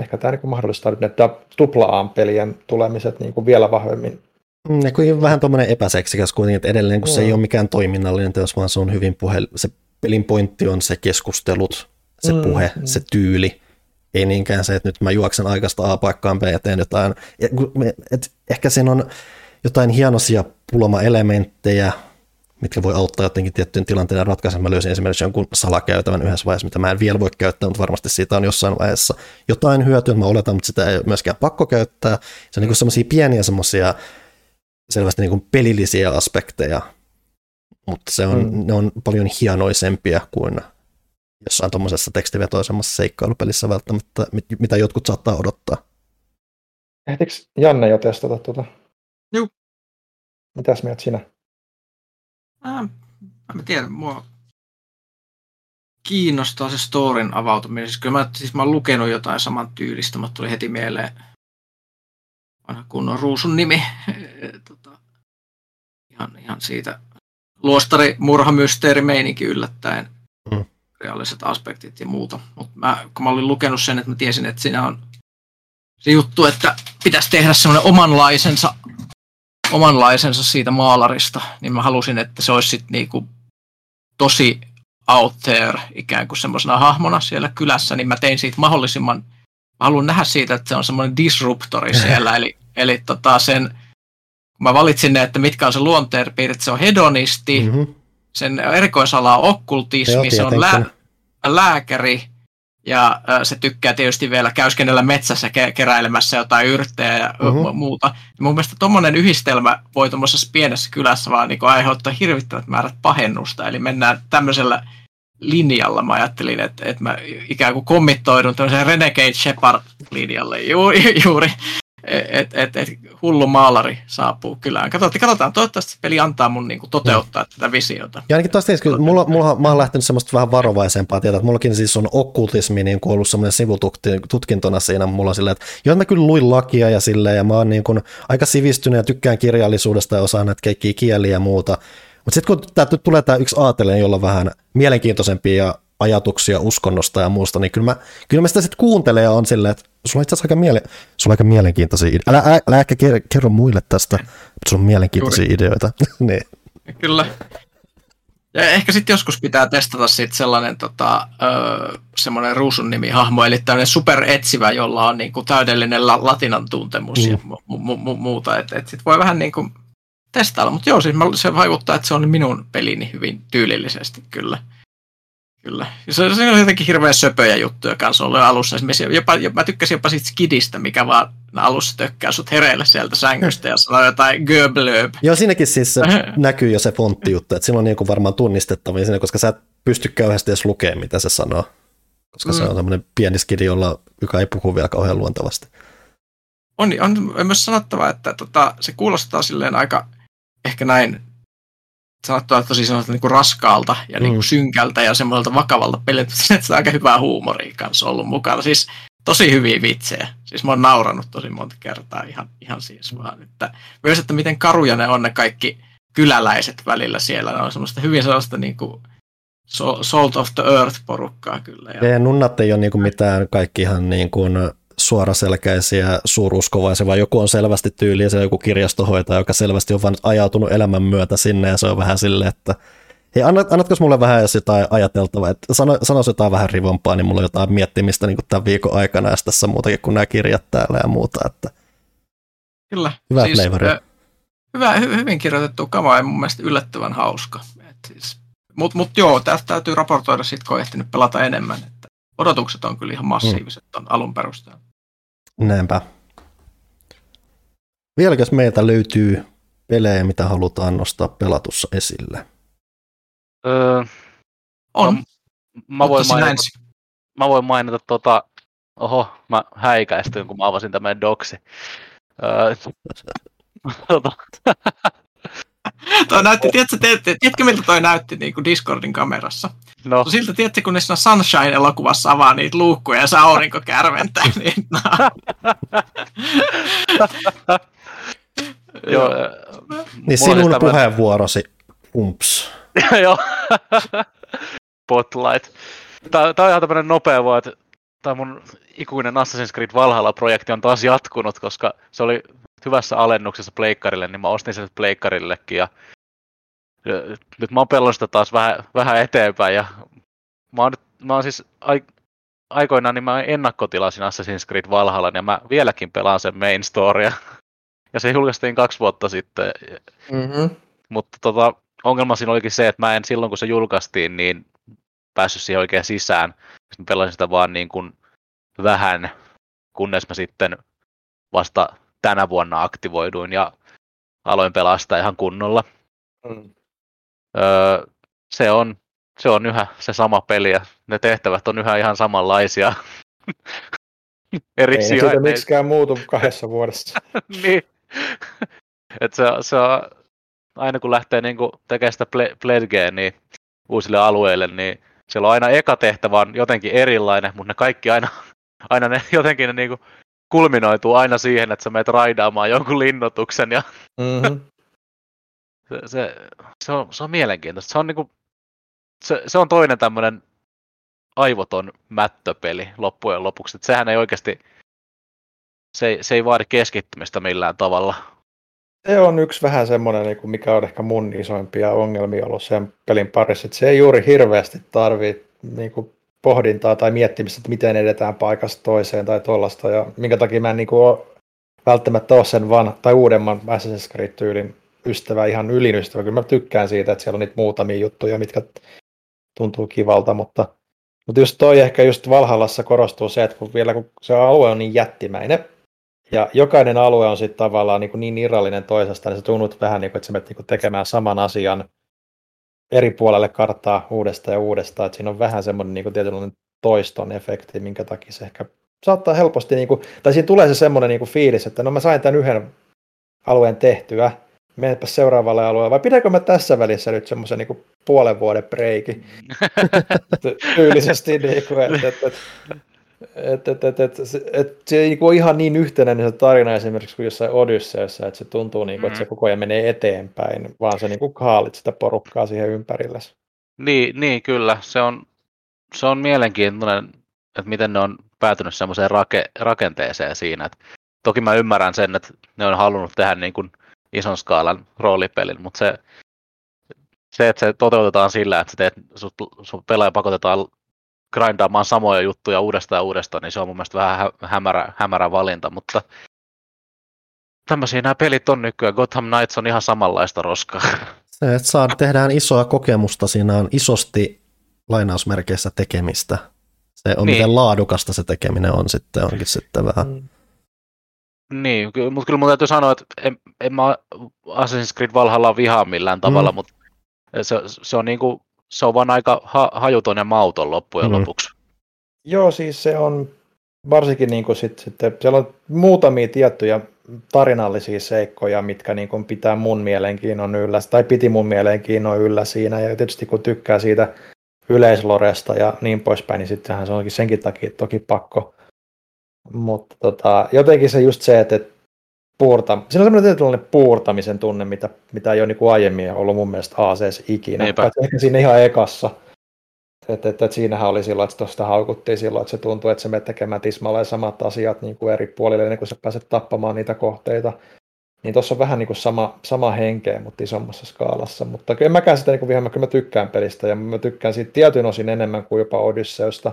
ehkä tämä niin mahdollistaa ne tupla-pelien tulemiset niin kuin vielä vahvemmin. Mm, ne kuitenkin vähän tuommoinen epäseksikäs kuitenkin, että edelleen kun no. se ei ole mikään toiminnallinen teos, vaan se on hyvin puhe, se pelin pointti on se keskustelut, se mm, puhe, mm. se tyyli, ei niinkään se, että nyt mä juoksen aikaista A-paikkaan B ja teen jotain. Ja, et ehkä siinä on jotain hienoisia pulma-elementtejä, mitkä voi auttaa jotenkin tiettyyn tilanteen ratkaisemaan. Mä löysin esimerkiksi jonkun salakäytävän yhdessä vaiheessa, mitä mä en vielä voi käyttää, mutta varmasti siitä on jossain vaiheessa jotain hyötyä, mä oletan, mutta sitä ei myöskään pakko käyttää. Se on niin semmoisia pieniä semmoisia selvästi niin kuin pelillisiä aspekteja, mutta se on, mm. ne on paljon hienoisempia kuin jossain tuommoisessa tekstivetoisemmassa seikkailupelissä välttämättä, mitä jotkut saattaa odottaa. Ehtikö Janne jo testata tuota? Joo. Mitäs mieltä sinä? Äh, mä tiedän, mua kiinnostaa se storin avautuminen. Siis kyllä mä, siis mä oon lukenut jotain saman tyylistä, mutta tuli heti mieleen vanha kunnon ruusun nimi. (laughs) tota, ihan, ihan siitä luostari murhamysteeri meininki yllättäen. Mm. Reaaliset aspektit ja muuta. Mutta mä, kun mä olin lukenut sen, että mä tiesin, että siinä on se juttu, että pitäisi tehdä semmoinen omanlaisensa omanlaisensa siitä maalarista, niin mä halusin, että se olisi sit niinku tosi out there ikään kuin semmoisena hahmona siellä kylässä, niin mä tein siitä mahdollisimman, mä haluan nähdä siitä, että se on semmoinen disruptori (laughs) siellä, eli, eli tota sen, kun mä valitsin ne, että mitkä on se luonteenpiirre, että se on hedonisti, mm-hmm. sen erikoisala on okkultismi, se on lää, lääkäri, ja se tykkää tietysti vielä käyskennellä metsässä ke- keräilemässä jotain yrttejä ja uh-huh. muuta. Mun mielestä tuommoinen yhdistelmä voi tuommoisessa pienessä kylässä vaan niin aiheuttaa hirvittävät määrät pahennusta, eli mennään tämmöisellä linjalla. Mä ajattelin, että, että mä ikään kuin kommittoidun tämmöiseen Renegade Shepard-linjalle juuri, juuri että et, et, hullu maalari saapuu kylään. Katsotaan, katsotaan toivottavasti peli antaa mun niinku toteuttaa no. tätä visiota. Ja ainakin taas tietysti, mulla, mulla, mä oon lähtenyt semmoista vähän varovaisempaa tietää, että mullakin siis on okkultismi niin kuin ollut semmoinen sivututkintona siinä, mulla on silleen, että joo, mä kyllä luin lakia ja silleen, ja mä oon niin kuin aika sivistynyt ja tykkään kirjallisuudesta ja osaan näitä keikkiä kieliä ja muuta, mutta sitten kun tää, tulee tämä yksi aateleen, jolla on vähän mielenkiintoisempia ajatuksia uskonnosta ja muusta, niin kyllä mä, kyllä mä sitä sitten kuuntelen ja on silleen, että sulla on itse asiassa aika, miele, sulla aika mielenkiintoisia ideoita. Älä, älä, älä ehkä kerro muille tästä, mutta sulla on mielenkiintoisia Juuri. ideoita. (laughs) niin. Kyllä. Ja ehkä sitten joskus pitää testata sit sellainen tota, öö, semmoinen ruusun nimi hahmo, eli tämmöinen superetsivä, jolla on niinku täydellinen la- latinan tuntemus mm. ja mu- mu- mu- muuta. Että et sit voi vähän niinku testailla, mutta joo, siis se vaikuttaa, että se on minun pelini hyvin tyylillisesti kyllä. Kyllä. Se, se on jotenkin hirveän söpöjä juttuja kanssa ollut alussa. Esimerkiksi jopa, jopa, mä tykkäsin jopa siitä skidistä, mikä vaan alussa tökkää sut hereille sieltä sängystä ja sanoo jotain göblöb. Joo, siinäkin siis se näkyy jo se fonttijuttu, että silloin on niin varmaan tunnistettavia siinä, koska sä et pysty kauheasti edes lukemaan, mitä se sanoo. Koska mm. se on semmoinen pieni skidi, jolla, joka ei puhu vielä kauhean luontevasti. On, on myös sanottava, että tota, se kuulostaa silleen aika ehkä näin sanottua tosi semmoista niin kuin raskaalta ja mm. niin kuin synkältä ja semmoiselta vakavalta peliltä, että se on aika hyvää huumoria kanssa ollut mukana. Siis tosi hyviä vitsejä. Siis mä oon nauranut tosi monta kertaa ihan, ihan siis vaan. Että myös, että miten karuja ne on ne kaikki kyläläiset välillä siellä. Ne on semmoista hyvin sellaista niin kuin Salt of the Earth porukkaa kyllä. Ja, ja nunnat ei ole niin kuin mitään kaikki ihan niin kuin suoraselkäisiä suuruskovaisia, vaan joku on selvästi tyyliä, se joku kirjastohoitaja, joka selvästi on vain ajautunut elämän myötä sinne, ja se on vähän silleen, että hei, annat, annatko mulle vähän jos jotain ajateltavaa, että sano, sanoisi jotain vähän rivompaa, niin mulla on jotain miettimistä niin tämän viikon aikana, ja tässä muutakin kuin nämä kirjat täällä ja muuta, että Kyllä. Hyvä siis, Ö, hyvä, hy, hyvin kirjoitettu kama ja mun mielestä yllättävän hauska. siis, Mutta mut joo, tästä täytyy raportoida sitten, kun on ehtinyt pelata enemmän. Odotukset on kyllä ihan massiiviset mm. alun perusteella. Näinpä. Vieläkös meiltä löytyy pelejä, mitä halutaan nostaa pelatussa esille? Öö, on. No, mä, voin mainita, mä voin mainita tota, oho, mä häikäistyin, kun mä avasin tämän doksi. Öö, (laughs) tota. (laughs) toi näytti, tiedätkö, tiedätkö, tiedätkö miltä toi näytti niin kuin Discordin kamerassa? No. Siltä tiedätkö, kun ne siinä Sunshine-elokuvassa avaa niitä luukkuja ja se aurinko kärventää. (laughs) niin, no. (laughs) Joo. niin sinun tämä... puheenvuorosi, umps. Joo. Spotlight. Tämä, on ihan tämmöinen nopea vaan, että tämä mun ikuinen Assassin's Creed Valhalla-projekti on taas jatkunut, koska se oli hyvässä alennuksessa pleikkarille, niin mä ostin sen pleikkarillekin ja nyt mä oon sitä taas vähän, vähän eteenpäin ja mä oon, mä oon siis aikoinaan niin mä ennakkotilasin Assassin's Creed Valhalla ja mä vieläkin pelaan sen main storya. Ja se julkaistiin kaksi vuotta sitten. Mm-hmm. Mutta tota, ongelma siinä olikin se, että mä en silloin kun se julkaistiin, niin päässyt siihen oikein sisään. Sitten mä pelasin sitä vaan niin kuin vähän, kunnes mä sitten vasta tänä vuonna aktivoiduin ja aloin pelastaa ihan kunnolla. Mm. Öö, se, on, se on yhä se sama peli ja ne tehtävät on yhä ihan samanlaisia. (laughs) Eri Ei siitä miksikään muutu kahdessa vuodessa. (laughs) niin. Et se, se on, aina kun lähtee niinku tekemään sitä pledgeä niin uusille alueille, niin siellä on aina eka tehtävä on jotenkin erilainen, mutta ne kaikki aina, aina ne jotenkin ne niinku kulminoituu aina siihen, että sä menet raidaamaan jonkun linnoituksen ja mm-hmm. (laughs) se, se, se, on, se on mielenkiintoista. Se on, niinku, se, se on toinen tämmöinen aivoton mättöpeli loppujen lopuksi. Et sehän ei oikeasti, se, se ei vaadi keskittymistä millään tavalla. Se on yksi vähän semmoinen, niinku, mikä on ehkä mun isoimpia ongelmia ollut sen pelin parissa, että se ei juuri hirveästi tarvitse niin pohdintaa tai miettimistä, että miten edetään paikasta toiseen tai tuollaista, ja minkä takia mä en niin kuin välttämättä ole sen van, tai uudemman Assassin's Creed-tyylin ystävä, ihan ylin ystävä. Kyllä mä tykkään siitä, että siellä on niitä muutamia juttuja, mitkä tuntuu kivalta, mutta Mutta just toi ehkä just Valhallassa korostuu se, että kun vielä kun se alue on niin jättimäinen, ja jokainen alue on sitten tavallaan niin, niin irrallinen toisesta, niin se tunnut vähän niin kuin, että sä menet niin tekemään saman asian eri puolelle karttaa uudestaan ja uudestaan, että siinä on vähän semmoinen niin tietynlainen toiston efekti, minkä takia se ehkä saattaa helposti, niin kuin, tai siinä tulee se semmoinen niin kuin fiilis, että no mä sain tämän yhden alueen tehtyä, menepä seuraavalle alueelle, vai pidänkö mä tässä välissä nyt semmoisen niin puolen vuoden breiki? (laughs) Tyylisesti, niin kuin, että, että, että, että, että, että, että se ei ole ihan niin yhtenäinen se tarina esimerkiksi kuin jossain Odysseassa, että se tuntuu, niin kuin, että se mm. koko ajan menee eteenpäin, vaan se niin kuin haalit sitä porukkaa siihen ympärille. Niin, niin kyllä. Se on, se on mielenkiintoinen, että miten ne on päätynyt semmoiseen rake, rakenteeseen siinä. Että toki mä ymmärrän sen, että ne on halunnut tehdä niin kuin ison skaalan roolipelin, mutta se, se, että se toteutetaan sillä, että teet, sut, sut pelaaja pakotetaan grindaamaan samoja juttuja uudestaan ja uudestaan, niin se on mun mielestä vähän hämärä, hämärä valinta, mutta tämmöisiä nämä pelit on nykyään. Gotham Knights on ihan samanlaista roskaa. (laughs) Se, että saa, tehdään isoa kokemusta, siinä on isosti lainausmerkeissä tekemistä. Se on niin. miten laadukasta se tekeminen on sitten, onkin sitten vähän. Mm. Niin, mutta kyllä mun täytyy sanoa, että en, en mä Assassin's Creed Valhalla vihaa millään tavalla, mm. mutta se, se on niinku, se on vaan aika ha, hajuton ja mauton loppujen mm. lopuksi. Joo, siis se on varsinkin niin kuin sit, sitten, siellä on muutamia tiettyjä tarinallisia seikkoja, mitkä niin kuin pitää mun mielenkiinnon yllä, tai piti mun mielenkiinnon yllä siinä, ja tietysti kun tykkää siitä yleisloresta ja niin poispäin, niin sittenhän se onkin senkin takia toki pakko. Mutta tota, jotenkin se just se, että puurta, siinä on semmoinen tietynlainen puurtamisen tunne, mitä, mitä ei ole niin kuin aiemmin ollut mun mielestä ACS ikinä. Ehkä siinä ihan ekassa. Et, et, et siinähän oli silloin, että tuosta haukuttiin silloin, että se tuntuu, että se menee tekemään tismalleen samat asiat niin kuin eri puolille, ennen kuin sä pääset tappamaan niitä kohteita. Niin tuossa on vähän niin kuin sama, sama henkeä, mutta isommassa skaalassa. Mutta en mäkään sitä niin vihaa, kyllä mä tykkään pelistä ja mä tykkään siitä tietyn osin enemmän kuin jopa Odysseusta.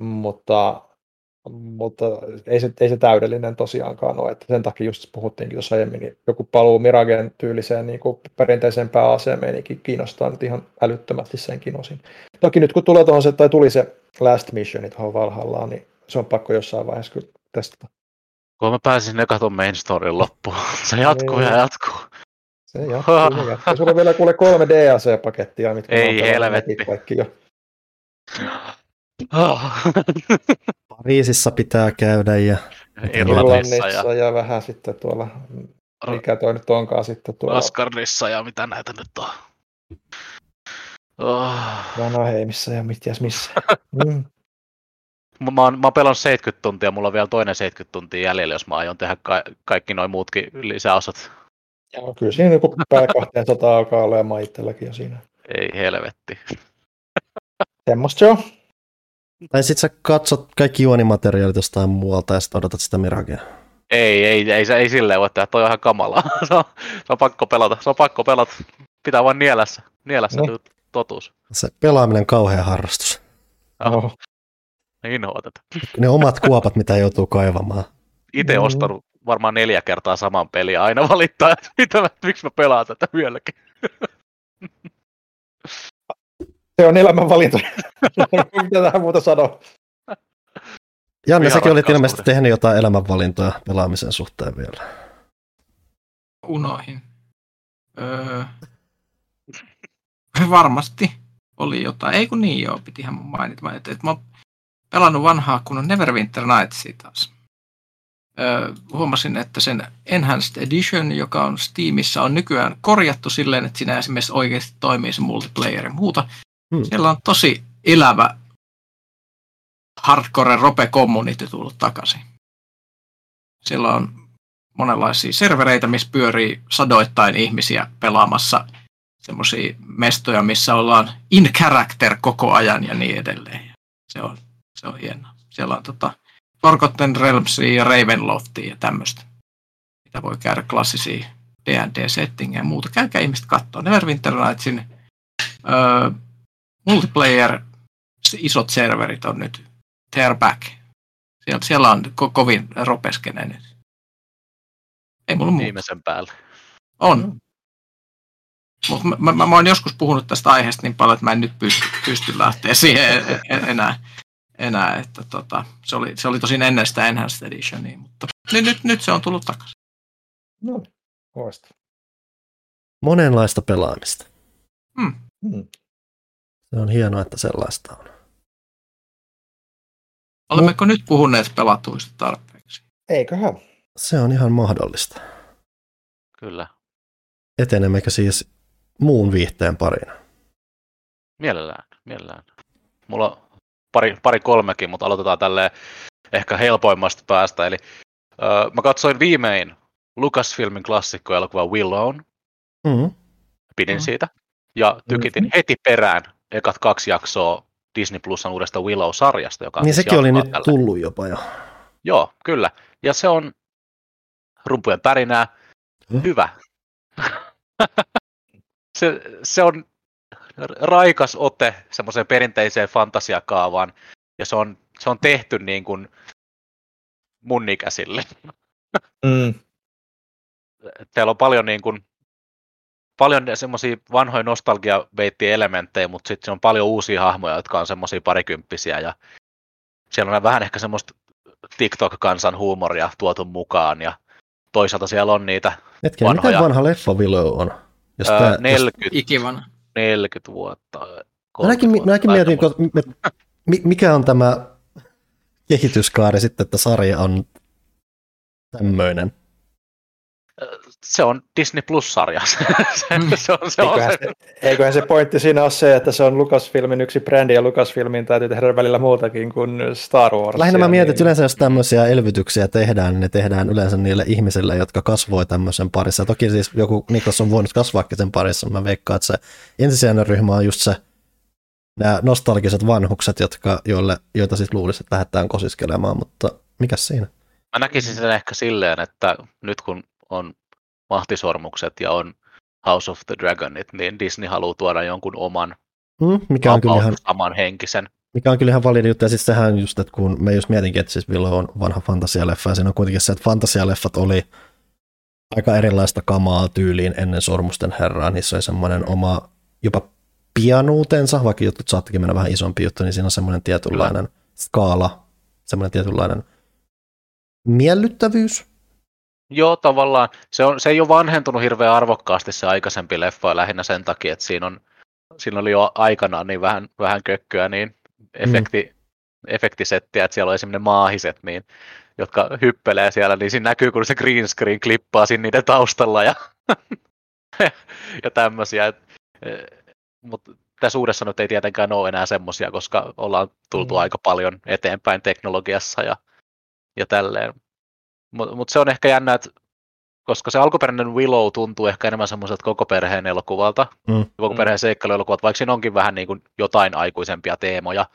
Mutta mutta ei se, ei se täydellinen tosiaankaan ole. Että sen takia just puhuttiinkin tuossa aiemmin, niin joku paluu Miragen tyyliseen niin kuin perinteiseen pääasemeenikin kiinnostaa nyt ihan älyttömästi senkin osin. Toki nyt kun tulee tuohon se, tai tuli se Last Mission tuohon Valhallaan, niin se on pakko jossain vaiheessa kyllä testata. Kun mä pääsin ne katon main storyn loppuun. (laughs) Se jatkuu ei. ja jatkuu. Se jatkuu ja jatkuu. (laughs) Sulla on vielä kuule kolme DAC-pakettia, mitkä ei helvetti. kaikki jo. (laughs) Pariisissa pitää käydä ja Irlannissa ja... ja vähän sitten tuolla, mikä toi nyt onkaan sitten tuolla. Askarnissa ja mitä näitä nyt on. Oh. Vanaheimissa ja mitkäs missä. (laughs) Mm. Mä, oon, mä oon pelannut 70 tuntia, mulla on vielä toinen 70 tuntia jäljellä, jos mä aion tehdä ka- kaikki noin muutkin lisäosat. Joo, kyllä siinä joku pää 200 alkaa olemaan itselläkin jo siinä. Ei helvetti. Semmosta se on. Tai sit sä katsot kaikki juonimateriaalit jostain muualta ja sitten odotat sitä miragea. Ei, ei, ei, se, ei silleen voi tehdä, toi on ihan kamalaa. (laughs) se, on, se on pakko pelata, se on pakko pelata. Pitää vain nielässä, nielässä no. totuus. Se pelaaminen on kauhea harrastus. Oh. Inhoa tätä. Ne omat kuopat, mitä joutuu kaivamaan. Itse mm. ostanut varmaan neljä kertaa saman peliä, aina valittaa, että mitä, miksi mä pelaan tätä vieläkin. (laughs) Se on elämänvalinta. (laughs) Mitä tähän muuta sanoa? Janne, säkin olit ilmeisesti tehnyt jotain elämänvalintoja pelaamisen suhteen vielä. Unoihin. Öö, varmasti oli jotain. Ei kun niin joo, pitihän mun mainita. Että, että mä oon pelannut vanhaa kun on Neverwinter Nightsia taas. Öö, huomasin, että sen Enhanced Edition, joka on Steamissa, on nykyään korjattu silleen, että siinä esimerkiksi oikeasti toimii se multiplayer ja muuta. Hmm. Siellä on tosi elävä hardcore rope community tullut takaisin. Siellä on monenlaisia servereitä, missä pyörii sadoittain ihmisiä pelaamassa semmoisia mestoja, missä ollaan in character koko ajan ja niin edelleen. Se on, se on hienoa. Siellä on tota, Forgotten Realmsia ja Ravenloftia ja tämmöistä, mitä voi käydä klassisia D&D-settingejä ja muuta. Käykää ihmiset katsoa. Neverwinter Nightsin öö, multiplayer isot serverit on nyt tear back. Siellä, siellä on ko- kovin ropeskene nyt. Ei mulla muuta. Viimeisen päälle. On. Mutta mä, mä, mä, oon joskus puhunut tästä aiheesta niin paljon, että mä en nyt pysty, pysty lähteä siihen enää. enää että tota, se, oli, se oli tosin ennen sitä Enhanced Editionia, mutta nyt, nyt, nyt se on tullut takaisin. No, huosta. Monenlaista pelaamista. Hmm. Hmm. Se on hienoa, että sellaista on. Olemmeko nyt puhuneet pelatuista tarpeeksi? Eiköhän. Se on ihan mahdollista. Kyllä. Etenemmekö siis muun viihteen parina? Mielellään, mielellään. Mulla on pari, pari kolmekin, mutta aloitetaan tälleen ehkä helpoimmasta päästä. Eli öö, mä katsoin viimein Lucasfilmin klassikkoelokuva Willow. Mm. Pidin Mm. siitä. Ja tykitin Mhm. heti perään ekat kaksi jaksoa Disney Plusan uudesta Willow-sarjasta, joka Niin siis sekin oli nyt tällä. tullut jopa jo. Joo, kyllä. Ja se on rumpujen pärinää Hmm? hyvä. (laughs) se, se on raikas ote semmoiseen perinteiseen fantasiakaavaan, ja se on, se on tehty niin kuin mun ikäisille. Mm. Teillä on paljon niin kuin, paljon semmoisia vanhoja nostalgia elementtejä, mutta sitten se on paljon uusia hahmoja, jotka on semmoisia parikymppisiä ja siellä on vähän ehkä semmoista TikTok-kansan huumoria tuotu mukaan ja toisaalta siellä on niitä Hetken, Vanhoja. miten vanha leffa Willow on? Jos ää, tää, jos, 40, Ikivana. 40 vuotta. Mäkin, 30 mäkin vuotta mietin, aika kun- mi- mikä on tämä kehityskaari sitten, että sarja on tämmöinen. Se on Disney Plus-sarja. (laughs) se, se, on, se, on Eiköhän, se. se, eiköhän se pointti siinä ole se, että se on Lucasfilmin yksi brändi ja Lucasfilmin täytyy tehdä välillä muutakin kuin Star Wars. Lähinnä mä mietin, että yleensä jos tämmöisiä elvytyksiä tehdään, niin ne tehdään yleensä niille ihmisille, jotka kasvoi tämmöisen parissa. Toki siis joku Niklas on voinut kasvaakin sen parissa, mä veikkaan, että se ensisijainen ryhmä on just se nämä nostalgiset vanhukset, jotka, joille, joita siis luulisi, että lähdetään kosiskelemaan, mutta mikä siinä? Mä näkisin sen ehkä silleen, että nyt kun on mahtisormukset ja on House of the Dragonit, niin Disney haluaa tuoda jonkun oman Hmm, mikä, on kyllä ihan, about samanhenkisen. mikä on kyllä ihan validi juttu. Ja siis sehän just, että kun me just mietinkin, että siis Willow on vanha fantasialeffa, ja siinä on kuitenkin se, että fantasialeffat oli aika erilaista kamaa tyyliin ennen Sormusten herraa. Niissä oli semmoinen oma jopa pianuutensa, vaikka jotkut saattikin mennä vähän isompi juttu, niin siinä on semmoinen tietynlainen skaala, semmoinen tietynlainen miellyttävyys. Joo, tavallaan. Se, on, se ei ole vanhentunut hirveän arvokkaasti se aikaisempi leffa lähinnä sen takia, että siinä, on, siinä oli jo aikanaan niin vähän, vähän kökköä, niin efekti, mm. efektisettiä, että siellä on esimerkiksi maahiset, niin, jotka hyppelee siellä, niin siinä näkyy, kun se green screen klippaa siinä niiden taustalla ja, (laughs) ja tämmöisiä. Mutta tässä uudessa nyt ei tietenkään ole enää semmoisia, koska ollaan tultu Mm. aika paljon eteenpäin teknologiassa ja, ja tälleen. Mutta mut se on ehkä jännä, että koska se alkuperäinen Willow tuntuu ehkä enemmän semmoiselta koko perheen elokuvalta, Mm. koko perheen seikkailuelokuvalta, vaikka siinä onkin vähän niin kuin jotain aikuisempia teemoja,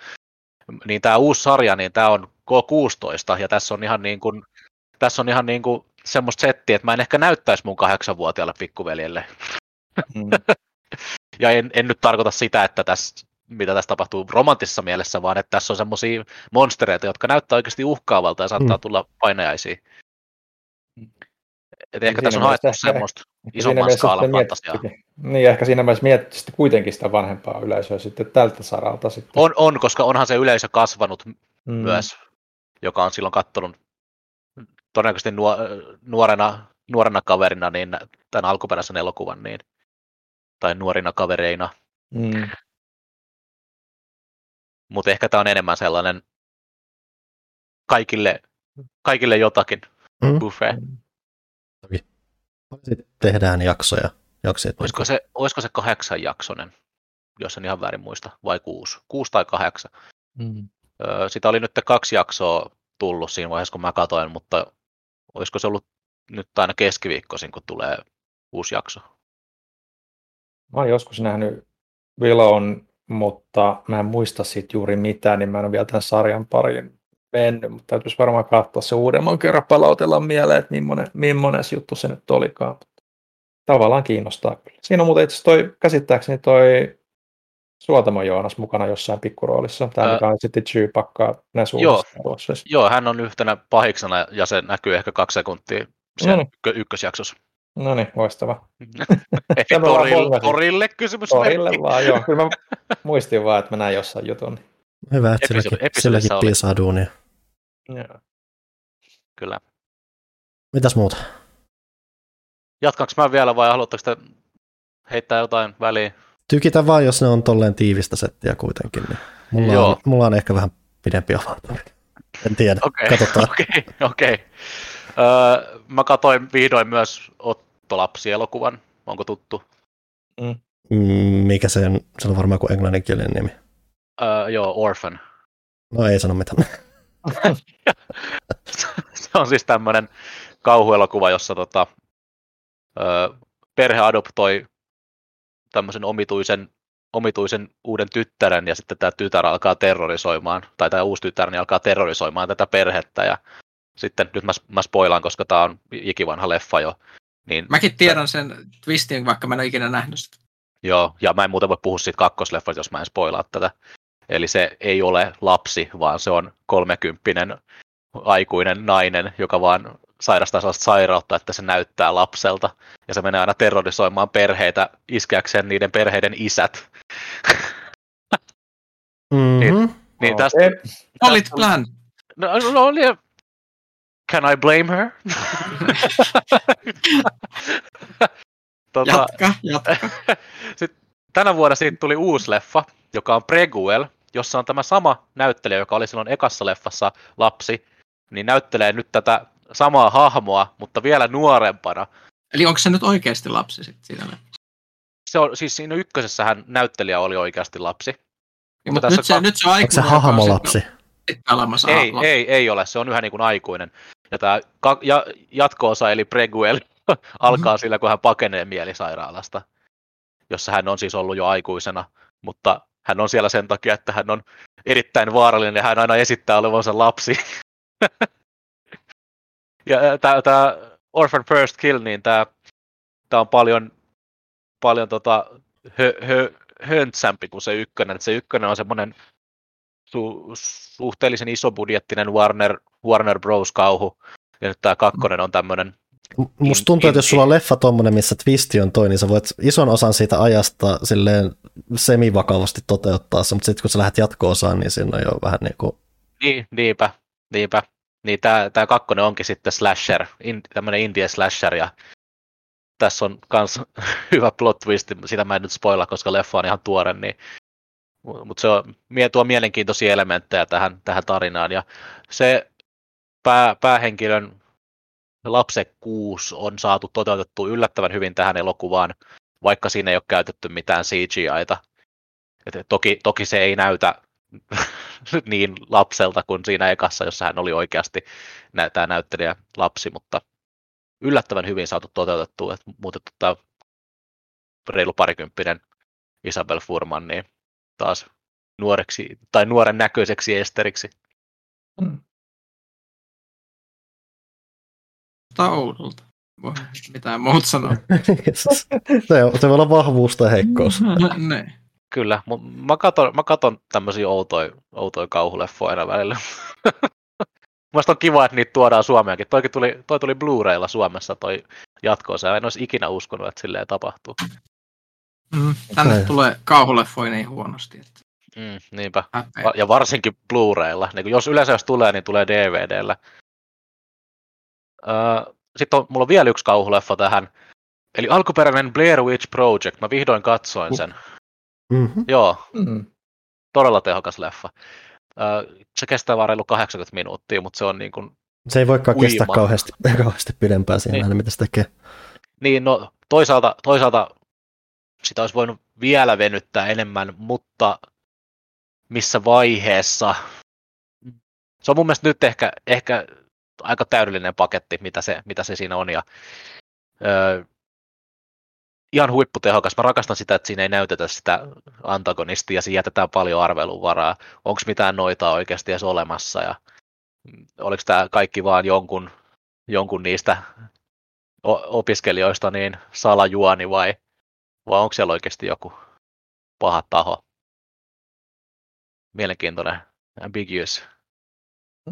niin tämä uusi sarja, niin tämä on K16, ja tässä on ihan niin kuin, tässä on ihan niin kuin semmoista settiä, että mä en ehkä näyttäisi mun kahdeksanvuotiaalle pikkuveljelle. Mm. (laughs) Ja en, en nyt tarkoita sitä, että tässä, mitä tässä tapahtuu romanttisessa mielessä, vaan että tässä on semmoisia monstereita, jotka näyttää oikeasti uhkaavalta ja saattaa Mm. tulla painajaisiin. Et ehkä tässä on haettu ehkä- semmoista isomman skaalan fantasiaa. Niin, ehkä siinä mielessä mietitty sitten kuitenkin sitä vanhempaa yleisöä sitten tältä saralta. Sitten. On, on, koska onhan se yleisö kasvanut Mm. myös, joka on silloin kattonut todennäköisesti nuo, nuorena, nuorena kaverina niin tämän alkuperäisen elokuvan, niin, tai nuorina kavereina, Mm. mutta ehkä tämä on enemmän sellainen kaikille, kaikille jotakin Mm. buffet. Sitten tehdään jaksoja. Jaksit, Olisiko se, olisiko se kahdeksan jaksonen, jos en ihan väärin muista, vai kuusi? Kuusi tai kahdeksan. Mm. Öö, sitä oli nyt kaksi jaksoa tullut siinä vaiheessa, kun mä katoin, mutta olisiko se ollut nyt aina keskiviikkoisin, kun tulee uusi jakso? Mä oon joskus nähnyt Willown, mutta mä en muista siitä juuri mitään, niin mä en ole vielä tämän sarjan pariin mennyt, mutta täytyisi varmaan katsoa se uudemman kerran palautella mieleen, että millainen, millainen juttu se nyt olikaan. Tavallaan kiinnostaa kyllä. Siinä on muuten itse asiassa toi, käsittääkseni toi Suotamo Joonas mukana jossain pikkuroolissa. Tämä, mikä on sitten Chewbacca näissä joo. uusissa tuossa. Joo, hän on yhtenä pahiksena ja se näkyy ehkä kaksi sekuntia siellä No niin. ykkö- ykkösjaksossa. No niin, loistava. (laughs) Vaan torille, torille kysymys. Torille vaan, joo. Kyllä mä muistin vaan, että mä näin jossain jutun. Hyvä, että Episodi- silläkin, silläkin piisaa duunia. Joo. Kyllä. Mitäs muuta? Jatkaanko mä vielä vai haluatteko te heittää jotain väliin? Tykitä vaan, jos ne on tolleen tiivistä settiä kuitenkin. Niin mulla, Joo. on, mulla on ehkä vähän pidempi avatari. En tiedä, Okei, katsotaan. (laughs) okei, okei. Öö, mä katsoin vihdoin myös Otto-lapsi-elokuvan. Onko tuttu? Mm, Mikä sen, se on varmaan kuin englanninkielinen nimi. Öö, joo, Orphan. No ei sano mitään. Se on siis tämmöinen kauhuelokuva, jossa tota, öö, perhe adoptoi tämmöisen omituisen, omituisen uuden tyttären ja sitten tämä tytär alkaa terrorisoimaan, tai tämä uusi tytär niin alkaa terrorisoimaan tätä perhettä ja sitten nyt mä, mä spoilaan, koska tämä on ikivanha leffa jo. Niin, Mäkin tiedän sen twistin, vaikka mä en ole ikinä nähnyt sitä. Joo, ja mä en muuten voi puhua siitä kakkosleffasta, jos mä en spoilaa tätä. Eli se ei ole lapsi, vaan se on kolmekymppinen aikuinen nainen, joka vaan sairastaa sellaista sairautta, että se näyttää lapselta. Ja se menee aina terrorisoimaan perheitä, iskeäkseen niiden perheiden isät. Mm-hmm. niin tästä, Okei. Solid plan. no, no, no, can I blame her? (laughs) tota, Jatka, jatka. (laughs) Sitten tänä vuonna siitä tuli uusi leffa, joka on Preguel, jossa on tämä sama näyttelijä, joka oli silloin ekassa leffassa lapsi, niin näyttelee nyt tätä samaa hahmoa, mutta vielä nuorempana. Eli onko se nyt oikeasti lapsi sitten siinä? Se on, siis siinä ykkösessähän näyttelijä oli oikeasti lapsi. Mutta tässä nyt, se, on- nyt se on Onko aikuinen. se hahmolapsi? sitten- Sitten elämässä Ei, lapsi. ei, ei ole, se on yhä niin kuin aikuinen. Ja tämä ka- ja, jatko-osa, eli Preguel, (laughs) alkaa sillä, kun hän pakenee mielisairaalasta, jossa hän on siis ollut jo aikuisena, mutta hän on siellä sen takia, että hän on erittäin vaarallinen ja hän aina esittää olevansa lapsi. (laughs) ja tämä Orphan First Kill, niin tämä on paljon, paljon tota, hö, hö, höntsämpi kuin se ykkönen. Et se ykkönen on semmoinen su, suhteellisen isobudjettinen Warner, Warner Bros. kauhu, ja nyt tämä kakkonen on tämmöinen Musta tuntuu, että jos sulla on leffa tommonen, missä twisti on toi, niin sä voit ison osan siitä ajasta silleen semivakavasti toteuttaa se, mutta sitten kun sä lähdet jatko-osaan, niin siinä on jo vähän niin kuin, Niin, niinpä, niinpä. Niin tämä, tämä kakkonen onkin sitten slasher, in, tämmöinen indie slasher, ja tässä on kans (laughs) hyvä plot twist, sitä mä en nyt spoilla, koska leffa on ihan tuore, niin mutta se on, tuo mielenkiintoisia elementtejä tähän, tähän tarinaan, ja se pää, päähenkilön lapsekkuus on saatu toteutettua yllättävän hyvin tähän elokuvaan, vaikka siinä ei ole käytetty mitään CGIta. Et toki, toki se ei näytä (laughs) niin lapselta kuin siinä ekassa, jossa hän oli oikeasti nä- tämä näyttelijä lapsi, mutta yllättävän hyvin saatu toteutettua, että muutettu tämä reilu parikymppinen Isabel Furman, niin taas nuoreksi tai nuoren näköiseksi esteriksi. Kuulostaa oudolta. Voi mitään muuta sanoa. (laughs) se, on, se voi olla vahvuus tai heikkous. (laughs) ne. Kyllä, mutta mä katon, mä katon tämmöisiä outoja, outoja kauhuleffoja aina välillä. (laughs) Mielestäni on kiva, että niitä tuodaan Suomeenkin. Toikin tuli, toi tuli Blu-raylla Suomessa toi jatko-osa. En olisi ikinä uskonut, että silleen tapahtuu. Mm, tänne Okei. tulee kauhuleffoja niin huonosti, että Mm, niinpä. häpeä. Ja varsinkin Blu-raylla. Niin jos yleensä jos tulee, niin tulee DVDllä. Sitten on, mulla on vielä yksi kauhuleffa tähän. Eli alkuperäinen Blair Witch Project. Mä vihdoin katsoin sen. Mm-hmm. Joo, Mm. todella tehokas leffa. Se kestää vaan reilu 80 minuuttia, mutta se on niin kuin Se ei voikaan Uima. kestää kauheasti, (laughs) kauheasti pidempään siinä Niin. mitä se tekee. Niin, no toisaalta, toisaalta sitä olisi voinut vielä venyttää enemmän, mutta missä vaiheessa? Se on mun mielestä nyt ehkä, ehkä aika täydellinen paketti, mitä se, mitä se siinä on. Ja, öö, ihan huipputehokas. Mä rakastan sitä, että siinä ei näytetä sitä antagonistia, siinä jätetään paljon arvelun varaa. Onko mitään noita oikeasti edes olemassa ja mm, oliko tämä kaikki vaan jonkun, jonkun niistä opiskelijoista niin salajuoni vai, vai onko siellä oikeasti joku paha taho? Mielenkiintoinen, ambiguous.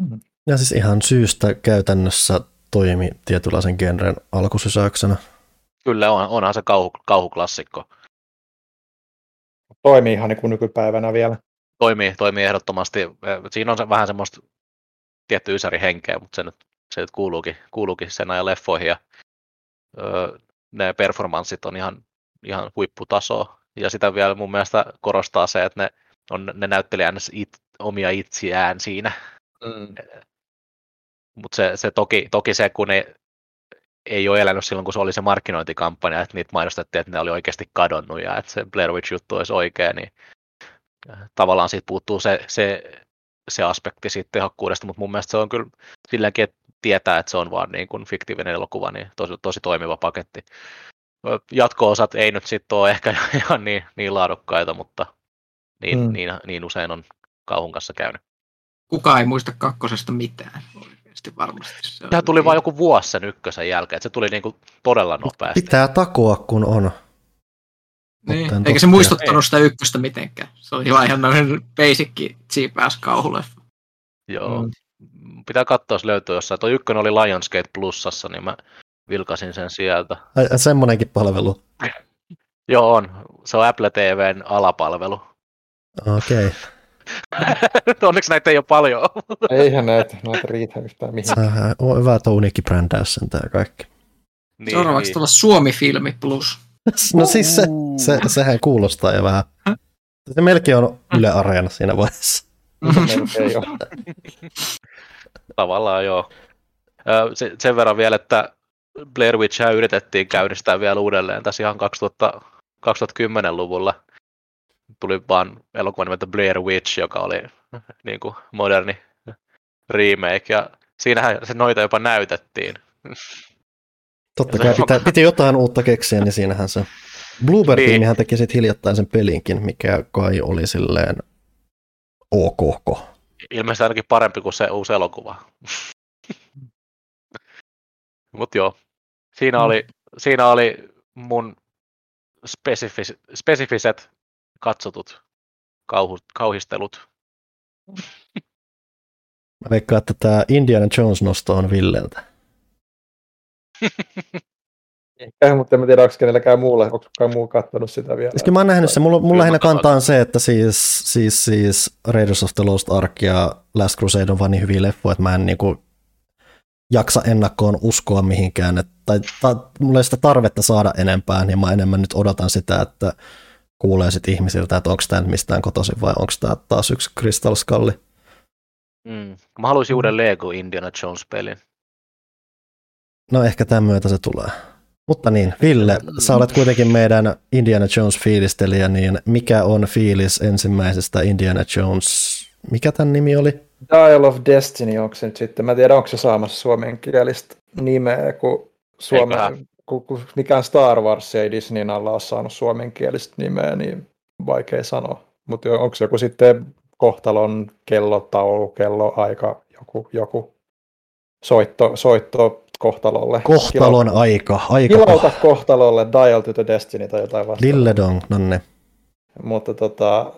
Mm. Ja siis ihan syystä käytännössä toimi tietynlaisen genren alkusysäyksenä. Kyllä on, onhan se kauhu, kauhuklassikko. Toimii ihan niin kuin nykypäivänä vielä. Toimii, toimii ehdottomasti. Siinä on se, vähän semmoista tietty ysäri henkeä, mutta se nyt, se nyt kuuluukin, kuuluukin sen ajan leffoihin. Ja, öö, ne performanssit on ihan, ihan huipputasoa. Ja sitä vielä mun mielestä korostaa se, että ne, on, ne näytteli it, omia itseään siinä. Mm. Mutta se, se toki, toki se, kun ne ei ole elänyt silloin, kun se oli se markkinointikampanja, että niitä mainostettiin, että ne oli oikeasti kadonnut ja että se Blair Witch-juttu olisi oikea, niin äh, tavallaan siitä puuttuu se, se, se aspekti siitä tehokkuudesta, mutta mun mielestä se on kyllä silläkin, että tietää, että se on vaan niin kuin fiktiivinen elokuva, niin tosi, tosi toimiva paketti. Jatko-osat ei nyt sitten ole ehkä (laughs) ihan niin, niin laadukkaita, mutta niin, mm. niin, niin usein on kauhun kanssa käynyt. Kuka ei muista kakkosesta mitään oikeasti varmasti. Se Tämä tuli vain joku vuosi sen ykkösen jälkeen, että se tuli niinku todella nopeasti. Pitää takoa, kun on. Niin. Eikä se muistuttanut sitä ykköstä mitenkään. Se oli ihan tämmöinen basic cheap ass kauhuleffa. Joo. Mm. Pitää katsoa, jos löytyy jossain. Tuo ykkönen oli Lionsgate Plusassa, niin mä vilkasin sen sieltä. Ai, semmonenkin palvelu? Joo, on. Se on Apple TVn alapalvelu. Okei. Okay. (laughs) Onneksi näitä ei ole paljon. Eihän näitä, näitä riitä yhtään mihinkään. On hyvä, että uniikki brändäys sen tämä kaikki. Niin, Seuraavaksi niin. tulla Suomi-filmi plus. (laughs) No siis se, se, sehän kuulostaa jo vähän. Se melkein on Yle Areena siinä vaiheessa. melkein jo. Tavallaan joo. Sen verran vielä, että Blair Witchia yritettiin käynnistää vielä uudelleen tässä ihan 2000, 2010-luvulla tuli vaan elokuva nimeltä Blair Witch, joka oli niin kuin moderni remake, ja siinähän se noita jopa näytettiin. Totta kai pitä, piti jotain uutta keksiä, niin siinähän se. Bluebird niin. teki sitten hiljattain sen pelinkin, mikä kai oli silleen ok. Ilmeisesti ainakin parempi kuin se uusi elokuva. (laughs) Mutta joo, siinä oli, siinä oli mun spesifis, spesifiset katsotut kauhu, kauhistelut. (laughs) Mä veikkaan, että tämä Indiana Jones-nosto on Villeltä. (laughs) Ehkä, mutta en tiedä, onko kenelläkään muulle, onko kukaan muu katsonut sitä vielä. Siis mä oon nähnyt se, mulla, mulla lähinnä kantaa on se, että siis, siis, siis Raiders of the Lost Ark ja Last Crusade on vaan niin hyviä leffoja, että mä en niinku jaksa ennakkoon uskoa mihinkään, että, tai, tai mulla ei sitä tarvetta saada enempää, niin mä enemmän nyt odotan sitä, että kuulee sitten ihmisiltä, että onko tämä mistään kotoisin vai onko tämä taas yksi Crystal Skulli. Mm. Mä haluaisin uuden Lego Indiana Jones-pelin. No ehkä tämän myötä se tulee. Mutta niin, Ville, sä olet kuitenkin meidän Indiana Jones-fiilistelijä, niin mikä on fiilis ensimmäisestä Indiana Jones, mikä tämän nimi oli? Dial of Destiny, onko se nyt sitten, mä en tiedä, onko se saamassa suomenkielistä nimeä, kun Suomen, kun mikään Star Wars ei Disneyn alla ole saanut suomenkielistä nimeä, niin vaikea sanoa. Mutta onko joku sitten kohtalon kellotaulu, kelloaika, joku, joku soitto, soitto kohtalolle. Kohtalon Kilauta, aika. aika Kilauta kohtalolle, Dial to the Destiny tai jotain vastaavaa. Lilledong, nonne. Mutta tota,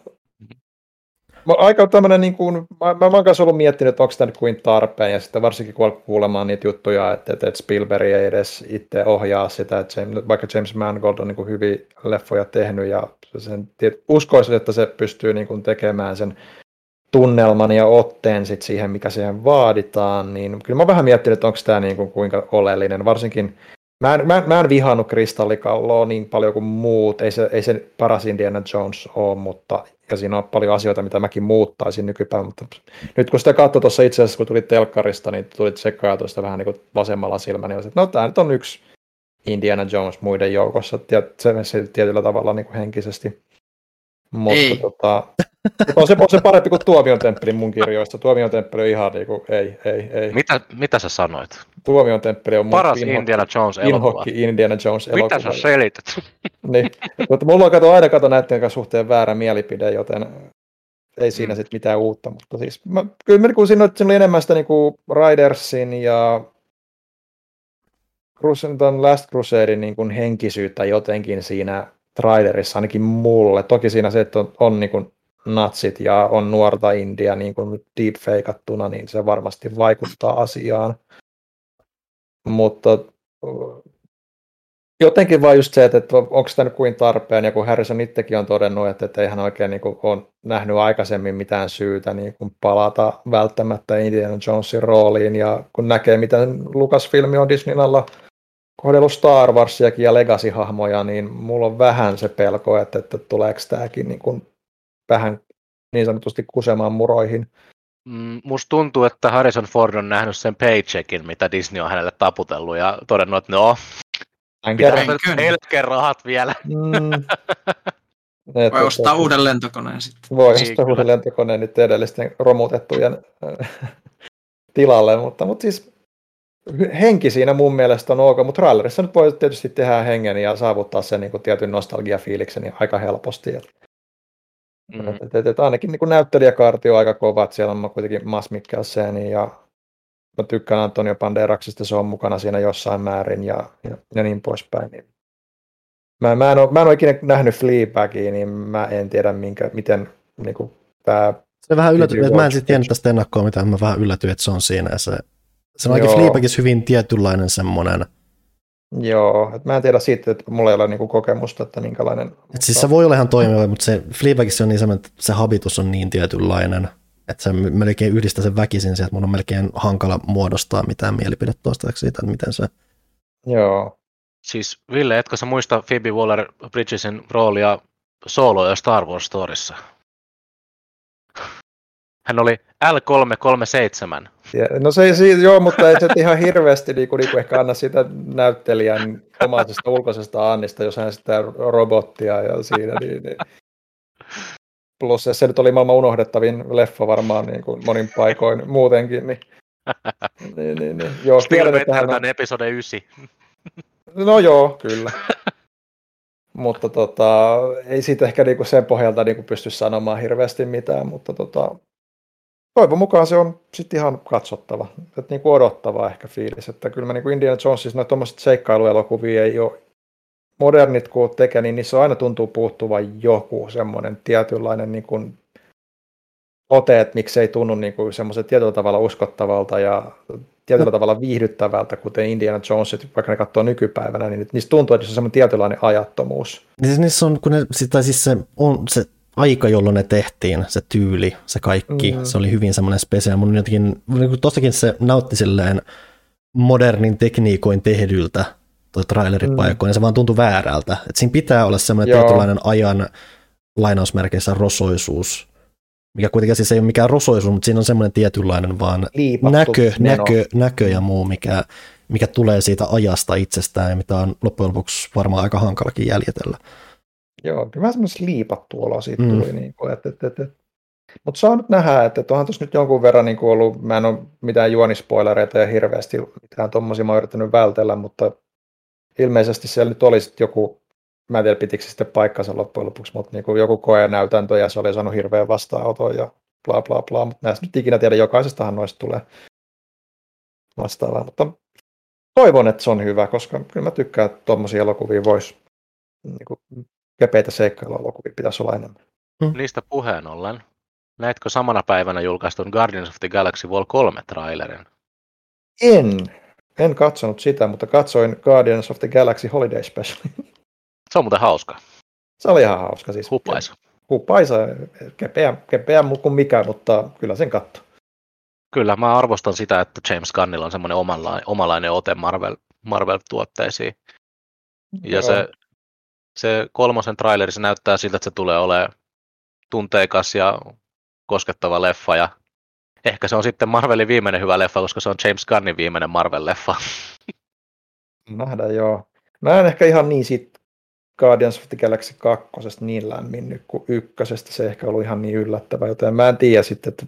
aika tämmöinen, niin kuin, mä, mä, mä oon ollut miettinyt, että onko tämä nyt kuin tarpeen, ja sitten varsinkin kun alkoi kuulemaan niitä juttuja, että, että Spielberg ei edes itse ohjaa sitä, että James, vaikka James Mangold on niin kuin hyvin leffoja tehnyt, ja sen, uskoisin, että se pystyy niin kuin tekemään sen tunnelman ja otteen sit siihen, mikä siihen vaaditaan, niin kyllä mä vähän miettinyt, että onko tämä niin kuin kuinka oleellinen, varsinkin Mä en, mä, mä en vihannut kristallikalloa niin paljon kuin muut, ei se, ei se paras Indiana Jones ole, mutta ja siinä on paljon asioita, mitä mäkin muuttaisin nykypäivänä, mutta nyt kun sitä katsoi tuossa itse asiassa, kun tuli telkkarista, niin tuli tsekkailtua sitä vähän niin kuin vasemmalla silmällä, niin että no tämä nyt on yksi Indiana Jones muiden joukossa, ja se, se tietyllä tavalla niin kuin henkisesti. Mutta ei. Tota, on, se, on se parempi kuin Tuomion temppeli mun kirjoista. Tuomion temppeli on ihan niin kuin, ei, ei, ei. Mitä, mitä sä sanoit? Tuomion temppeli on Paras mun Indiana Jones elokuva. Indiana Jones elokuva. Mitä sä selität? (laughs) niin, mutta mulla on kato, aina kato näiden kanssa suhteen väärä mielipide, joten ei siinä mm. sitten mitään uutta. Mutta siis, mä, kyllä mä, kun siinä, siinä oli enemmän sitä niin kuin Ridersin ja Last Crusadein niin kuin henkisyyttä jotenkin siinä trailerissa ainakin mulle. Toki siinä se, että on, on niin kuin natsit ja on nuorta India niin kuin deepfakeattuna, niin se varmasti vaikuttaa asiaan. Mutta jotenkin vaan just se, että, että onko tämä kuin tarpeen, ja kun Harrison itsekin on todennut, että, että ei hän oikein niin kuin, ole nähnyt aikaisemmin mitään syytä niin kuin palata välttämättä Indiana Jonesin rooliin, ja kun näkee, miten Lucasfilmi on Disneyn alla kohdellut Star Warsiakin ja Legacy-hahmoja, niin mulla on vähän se pelko, että, että tuleeko tämäkin niin kuin vähän niin sanotusti kusemaan muroihin. Mm, musta tuntuu, että Harrison Ford on nähnyt sen paycheckin, mitä Disney on hänelle taputellut ja todennut, että no, Pitää rahat vielä. Mm. (laughs) Et, voi ostaa et, uuden lentokoneen sitten. Voi niin, ostaa uuden lentokoneen nyt edellisten romutettujen (laughs) tilalle, mutta, mutta siis henki siinä mun mielestä on ok, mutta trailerissa nyt voi tietysti tehdä hengen ja saavuttaa sen niin kuin tietyn nostalgiafiiliksen niin aika helposti. Et, mm. et, et, et ainakin niin kuin näyttelijäkaarti on aika kova, että siellä on kuitenkin Mas Mikkelsen ja mä tykkään Antonio Banderaksista, se on mukana siinä jossain määrin ja, ja, ja niin poispäin. Niin. Mä, mä, en ole, mä en ole ikinä nähnyt Fleabagia, niin mä en tiedä, minkä, miten niin kuin, tämä... Se vähän yllätyi, että mä en sitten tiennyt tästä ennakkoa mitään, mä vähän yllätyin, että se on siinä. Ja se, se on ainakin Fleabagissa hyvin tietynlainen semmoinen... Joo, että mä en tiedä siitä, että mulla ei ole niinku kokemusta, että minkälainen... Et siis se voi olla ihan toimiva, mutta se Fleabagissa on niin semmoinen, että se habitus on niin tietynlainen, että se melkein yhdistää sen väkisin että mun on melkein hankala muodostaa mitään mielipidettä tuosta siitä, että miten se... Joo. Siis Ville, etkö sä muista Phoebe Waller-Bridgesin roolia Solo ja Star Wars Storissa? Hän oli L337. Ja, no se, se, joo, mutta ei se ihan hirveästi niin kuin, niin kuin ehkä anna sitä näyttelijän omaisesta ulkoisesta Annista, jos hän sitä robottia ja siinä, niin, niin Plus se nyt oli maailman unohdettavin leffa varmaan niin kuin monin paikoin muutenkin. Niin, niin, niin, niin. Joo, tiedän, että hän on... episode 9. No joo, kyllä. mutta tota, ei siitä ehkä niinku sen pohjalta niinku pysty sanomaan hirveästi mitään, mutta tota, toivon mukaan se on sitten ihan katsottava, että niinku odottava ehkä fiilis, että kyllä mä niinku Indiana Jonesissa noita tuommoiset seikkailuelokuvia ei ole modernit kun tekee, niin niissä aina tuntuu puuttuvan joku semmoinen tietynlainen niin kuin ote, että miksei tunnu niin kuin semmoisen tietyllä tavalla uskottavalta ja tietyllä tavalla viihdyttävältä, kuten Indiana Jones, vaikka ne katsoo nykypäivänä, niin niistä tuntuu, että se on semmoinen tietynlainen ajattomuus. Niin siis niissä on, kun ne, tai siis se on se aika, jolloin ne tehtiin, se tyyli, se kaikki, mm. se oli hyvin semmoinen spesiaali. Mun jotenkin, niin tostakin se nautti silleen modernin tekniikoin tehdyltä toi trailerit mm. paikkoon, niin se vaan tuntui väärältä. Et siinä pitää olla semmoinen Joo. tietynlainen ajan lainausmerkeissä rosoisuus, mikä kuitenkin siis ei ole mikään rosoisuus, mutta siinä on semmoinen tietynlainen vaan näkö, näkö, näkö ja muu, mikä, mikä tulee siitä ajasta itsestään ja mitä on loppujen lopuksi varmaan aika hankalakin jäljitellä. Joo, kyllä vähän semmoinen liipattu olo siitä mm. tuli. Niin kuin, että, että, että, mutta saa nyt nähdä, että, että onhan tuossa nyt jonkun verran niin kuin ollut, mä en ole mitään juonispoilereita ja hirveästi mitään tuommoisia mä oon yrittänyt vältellä, mutta ilmeisesti siellä nyt oli joku, mä en tiedä pitikö se sitten paikkansa loppujen lopuksi, mutta niin kuin joku koenäytäntö ja se oli saanut hirveän vastaanoton ja bla bla bla, mutta näistä nyt ikinä tiedä, jokaisestahan noista tulee vastaavaa, mutta toivon, että se on hyvä, koska kyllä mä tykkään, että tuommoisia elokuvia voisi, niin kuin kepeitä seikkailuelokuvia pitäisi olla enemmän. Hmm. Niistä puheen ollen, näetkö samana päivänä julkaistun Guardians of the Galaxy Vol 3 trailerin? En. En katsonut sitä, mutta katsoin Guardians of the Galaxy Holiday Special. (laughs) Se on muuten hauska. Se oli ihan hauska. Siis. Hupaisa. Hupaisa, kepeä, kepeä kuin mikä, mutta kyllä sen katto. Kyllä, mä arvostan sitä, että James Gunnilla on semmoinen omanlainen, omanlainen ote Marvel, Marvel-tuotteisiin. Ja se, se kolmosen trailerissa näyttää siltä, että se tulee olemaan tunteikas ja koskettava leffa ja Ehkä se on sitten Marvelin viimeinen hyvä leffa, koska se on James Gunnin viimeinen Marvel-leffa. (laughs) Nähdään joo. Mä en ehkä ihan niin siitä Guardians of the Galaxy 2 niin lämminnyt kuin ykkösestä. Se ehkä ollut ihan niin yllättävä, joten mä en tiedä sitten, että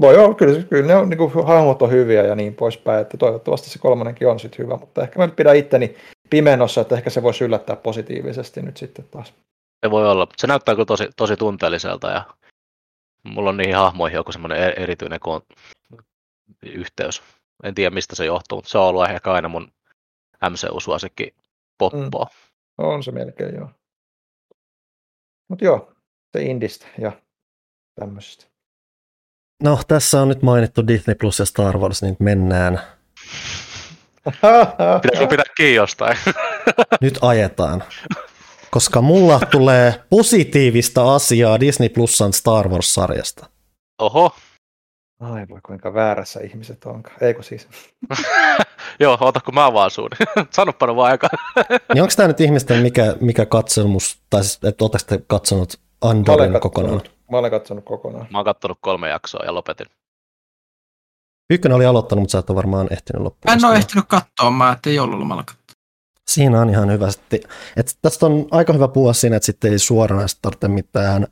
voi olla, kyllä, kyllä ne on, niin kuin, hahmot on hyviä ja niin poispäin, että toivottavasti se kolmonenkin on sitten hyvä, mutta ehkä mä nyt pidän itteni pimenossa, että ehkä se voisi yllättää positiivisesti nyt sitten taas. Se voi olla, se näyttää kyllä tosi, tosi tunteelliselta ja mulla on niihin hahmoihin joku semmoinen e- erityinen yhteys. En tiedä mistä se johtuu, mutta se on ollut ehkä aina mun MCU-suosikki poppoa. Mm. On se melkein joo. Mutta joo, se Indistä ja tämmöisestä. No, tässä on nyt mainittu Disney Plus ja Star Wars, niin mennään. (laughs) Pitäisikö kiinni jostain? (laughs) Nyt ajetaan. Koska mulla tulee positiivista asiaa Disney Plusan Star Wars-sarjasta. Oho. Aivan kuinka väärässä ihmiset onkaan. Eikö siis? (laughs) Joo, ota kun mä vaan suun. (laughs) Sanoppa vaan aika. niin onko tämä nyt ihmisten mikä, mikä katselmus, tai siis, että ootteko te katsonut Andorin kokonaan? Mä olen katsonut kokonaan. Mä oon katsonut kolme jaksoa ja lopetin. Ykkönen oli aloittanut, mutta sä et ole varmaan ehtinyt loppuun. En ole ehtinyt katsoa, mä ettei joululomalla katsoa. Siinä on ihan hyvä. Sitten, että tästä on aika hyvä puhua siinä, että sitten ei suoranaisesti tarvitse mitään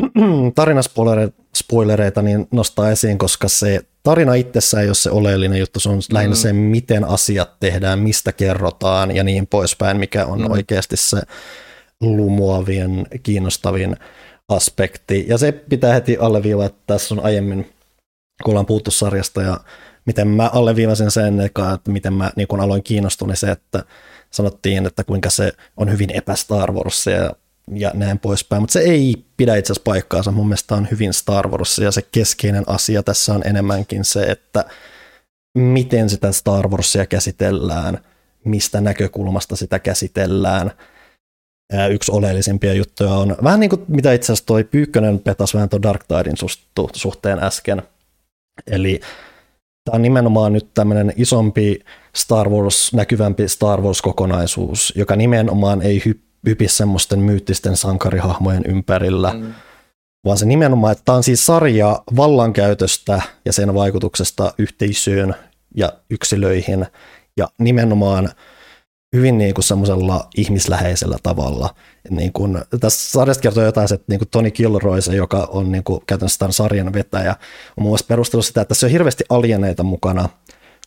(clears throat) tarinaspoilereita niin nostaa esiin, koska se tarina itsessään ei ole se oleellinen juttu, se on lähinnä mm. se, miten asiat tehdään, mistä kerrotaan ja niin poispäin, mikä on mm. oikeasti se lumoavien, kiinnostavin aspekti. Ja se pitää heti alleviivaa, että tässä on aiemmin, kun ollaan puhuttu sarjasta ja miten mä alleviivasin sen, että miten mä niin kun aloin kiinnostua, niin se, että sanottiin, että kuinka se on hyvin epästar Wars ja, ja näin poispäin, mutta se ei pidä itse asiassa paikkaansa. Mun mielestä on hyvin Star Wars ja se keskeinen asia tässä on enemmänkin se, että miten sitä Star Warsia käsitellään, mistä näkökulmasta sitä käsitellään. Yksi oleellisimpia juttuja on vähän niin kuin mitä itse asiassa toi Pyykkönen petas vähän tuon Dark Tidein suhteen äsken. Eli Tämä on nimenomaan nyt tämmöinen isompi Star Wars, näkyvämpi Star Wars-kokonaisuus, joka nimenomaan ei hypi semmoisten myyttisten sankarihahmojen ympärillä, mm. vaan se nimenomaan, että tämä on siis sarja vallankäytöstä ja sen vaikutuksesta yhteisöön ja yksilöihin, ja nimenomaan hyvin niin kuin semmoisella ihmisläheisellä tavalla. Niin kuin, tässä sarjasta kertoo jotain, että niin kuin Tony Kilroy, se, joka on niin kuin, käytännössä tämän sarjan vetäjä, on muun perustellut sitä, että tässä on hirveästi alieneita mukana,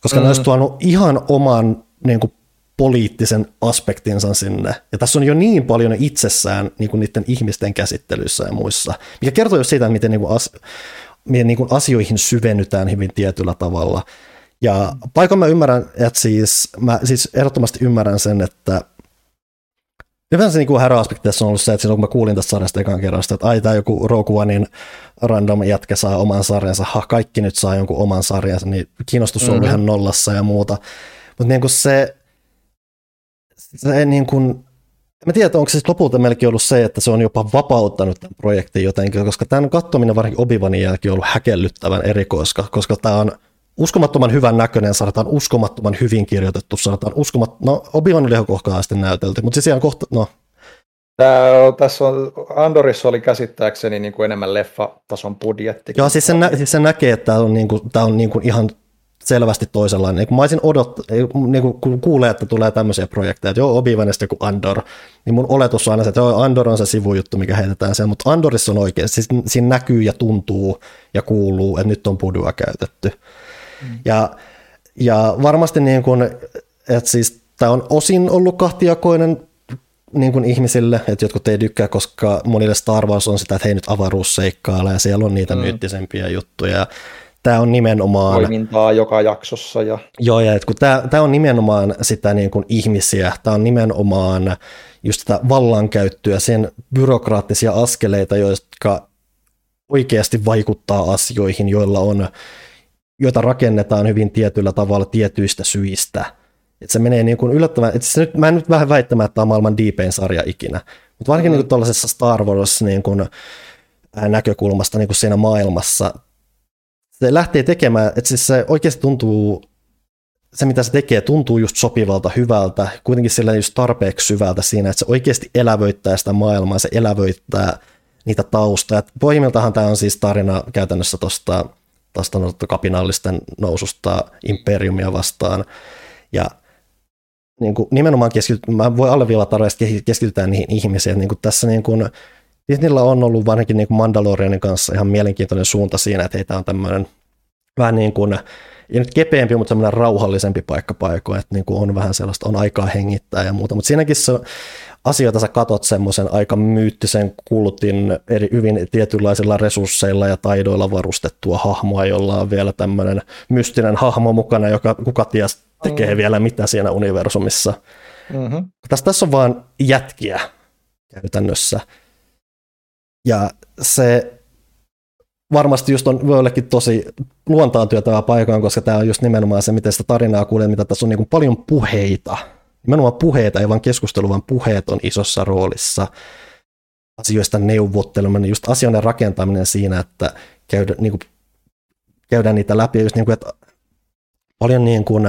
koska mm. ne olisi tuonut ihan oman niin kuin, poliittisen aspektinsa sinne. Ja tässä on jo niin paljon itsessään niin kuin niiden ihmisten käsittelyssä ja muissa, mikä kertoo jo siitä, miten, niin kuin, as, miten niin kuin asioihin syvennytään hyvin tietyllä tavalla. Ja paikan mä ymmärrän, että siis, mä siis ehdottomasti ymmärrän sen, että Ylipäänsä niin häräaspekti tässä on ollut se, että silloin kun mä kuulin tästä sarjasta ekan kerran, että ai tämä joku Rogue Onein random jätkä saa oman sarjansa, ha, kaikki nyt saa jonkun oman sarjansa, niin kiinnostus on ollut mm-hmm. ihan nollassa ja muuta. Mutta niin kuin se, se niin kuin, Mä tiedän, onko se lopulta melkein ollut se, että se on jopa vapauttanut tämän projektin jotenkin, koska tämän katsominen varsinkin Obi-Wanin jälkeen on ollut häkellyttävän erikoiska, koska tämä on uskomattoman hyvän näköinen, sanotaan uskomattoman hyvin kirjoitettu, sanotaan uskomat... No, Obi-Wan oli ihan kohkaasti näytelty, mutta siis ihan kohta, no. Tämä, tässä on, Andorissa oli käsittääkseni niin kuin enemmän leffatason budjetti. Joo, siis se, nä, siis se näkee, että tämä on, niin kuin, tämä on niin kuin ihan selvästi toisenlainen. Niin kun mä olisin odot, niin kuin, kun kuulee, että tulee tämmöisiä projekteja, että joo, obi joku Andor, niin mun oletus on aina se, että joo, Andor on se sivujuttu, mikä heitetään siellä, mutta Andorissa on oikein, siis siinä näkyy ja tuntuu ja kuuluu, että nyt on pudua käytetty. Mm. Ja, ja varmasti niin kuin, että siis tämä on osin ollut kahtiakoinen niin kuin ihmisille, että jotkut ei tykkää, koska monille Star Wars on sitä, että hei nyt avaruus seikkailla ja siellä on niitä mm. myyttisempiä juttuja. Tämä on nimenomaan... Toimintaa joka jaksossa. Ja... Joo, ja että kun tämä, tämä on nimenomaan sitä niin kuin ihmisiä, tämä on nimenomaan just sitä vallankäyttöä, sen byrokraattisia askeleita, jotka oikeasti vaikuttaa asioihin, joilla on joita rakennetaan hyvin tietyllä tavalla tietyistä syistä. Et se menee niin kuin yllättävän, että se nyt, mä en nyt vähän väittämään, että tämä on maailman deepein sarja ikinä, mutta varsinkin mm. niin tuollaisessa Star Wars niin kuin, näkökulmasta niin kuin siinä maailmassa, se lähtee tekemään, että siis se oikeasti tuntuu, se mitä se tekee tuntuu just sopivalta, hyvältä, kuitenkin sillä just tarpeeksi syvältä siinä, että se oikeasti elävöittää sitä maailmaa, se elävöittää niitä taustaa. Pohjimmiltahan tämä on siis tarina käytännössä tuosta tästä kapinallisten noususta imperiumia vastaan. Ja niin kuin nimenomaan keskity, mä voin alleviivata että keskitytään niihin ihmisiin. Niin kuin tässä niin kuin, Disneyllä on ollut varsinkin niin kuin Mandalorianin kanssa ihan mielenkiintoinen suunta siinä, että heitä on tämmöinen vähän niin kuin, ei nyt kepeämpi, mutta semmoinen rauhallisempi paikka paikoin, että niin kuin on vähän sellaista, on aikaa hengittää ja muuta, mutta siinäkin se asioita sä katot semmoisen aika myyttisen kultin eri hyvin tietynlaisilla resursseilla ja taidoilla varustettua hahmoa, jolla on vielä tämmöinen mystinen hahmo mukana, joka kuka ties tekee mm. vielä mitä siinä universumissa. Mm-hmm. Tässä, tässä on vaan jätkiä käytännössä. Ja se varmasti just on joillekin tosi luontaan työtävä paikan, koska tämä on just nimenomaan se, miten sitä tarinaa kuulee, mitä tässä on niin kuin paljon puheita nimenomaan puheita, ei vaan keskustelu, vaan puheet on isossa roolissa. Asioista neuvotteleminen, just asioiden rakentaminen siinä, että käydä, niin kuin, käydään niitä läpi, just niin kuin, että paljon niin kuin,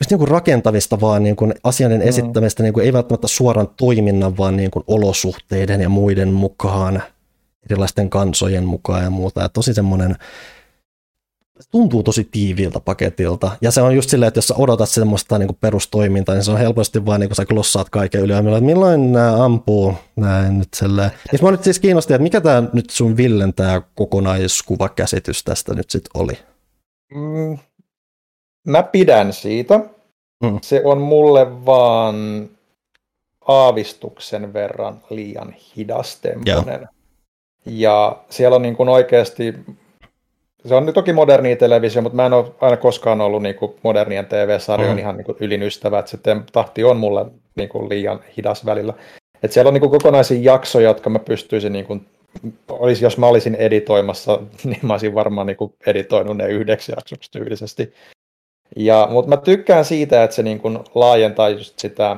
just niin kuin rakentavista vaan niin kuin asioiden mm. esittämistä, niin kuin ei välttämättä suoran toiminnan, vaan niin kuin olosuhteiden ja muiden mukaan, erilaisten kansojen mukaan ja muuta. Ja tosi semmoinen, se tuntuu tosi tiiviiltä paketilta. Ja se on just silleen, että jos sä odotat semmoista niin kuin perustoimintaa, niin se on helposti vaan niin kuin sä glossaat kaiken yli. Että milloin nämä ampuu näin nyt silleen. Ja mä nyt siis kiinnosti, että mikä tämä nyt sun Villen tämä kokonaiskuvakäsitys tästä nyt sitten oli? Mm, mä pidän siitä. Mm. Se on mulle vaan aavistuksen verran liian hidastempoinen. Ja siellä on niin kuin oikeasti, se on nyt toki moderni televisio, mutta mä en ole aina koskaan ollut niin kuin modernien TV-sarjojen mm. ihan niin kuin ylin ystävä, että se tahti on mulle niin kuin liian hidas välillä. Et siellä on niin kuin kokonaisia jaksoja, jotka mä pystyisin, niin kuin, olisi, jos mä olisin editoimassa, (laughs) niin mä olisin varmaan niin kuin editoinut ne yhdeksi jaksoksi tyylisesti. Ja, mutta mä tykkään siitä, että se niin kuin laajentaa just sitä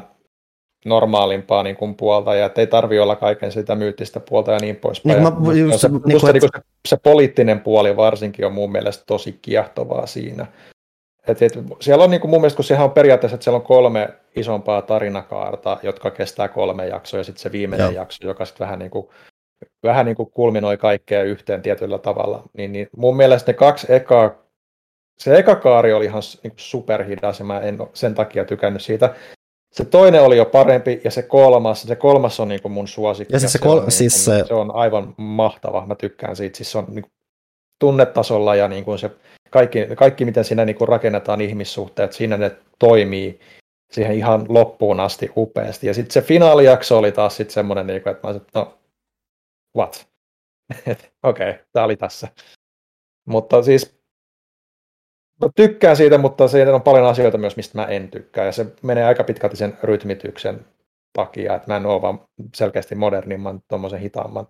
normaalimpaa niin kuin puolta, ja ei tarvi olla kaiken sitä myyttistä puolta ja niin poispäin. Niin, mä, just, se, niin kuin, niin se, se poliittinen puoli varsinkin on mun mielestä tosi kiehtovaa siinä. Et, et, siellä on niin kuin mun mielestä, kun sehän on periaatteessa, että siellä on kolme isompaa tarinakaarta, jotka kestää kolme jaksoa, ja sitten se viimeinen Joo. jakso, joka sitten vähän niin kuin vähän niin kuin kulminoi kaikkea yhteen tietyllä tavalla, niin, niin mun mielestä ne kaksi ekaa se eka kaari oli ihan niin superhidas ja mä en ole sen takia tykännyt siitä. Se toinen oli jo parempi ja se kolmas, se kolmas on niin kuin mun suosikki. Ja, siis se, kol- on, siis niin se... se on aivan mahtava, mä tykkään siitä. Siis se on niin kuin tunnetasolla ja niin kuin se kaikki, kaikki, miten siinä niin kuin rakennetaan ihmissuhteet, siinä ne toimii siihen ihan loppuun asti upeasti. Ja sitten se finaalijakso oli taas sitten semmoinen, niin kuin, että mä olisin, no, what? (laughs) Okei, okay, tämä oli tässä. Mutta siis Mä tykkään siitä, mutta siinä on paljon asioita myös, mistä mä en tykkää. Ja se menee aika pitkälti sen rytmityksen takia, että mä en ole vaan selkeästi modernimman, tuommoisen hitaamman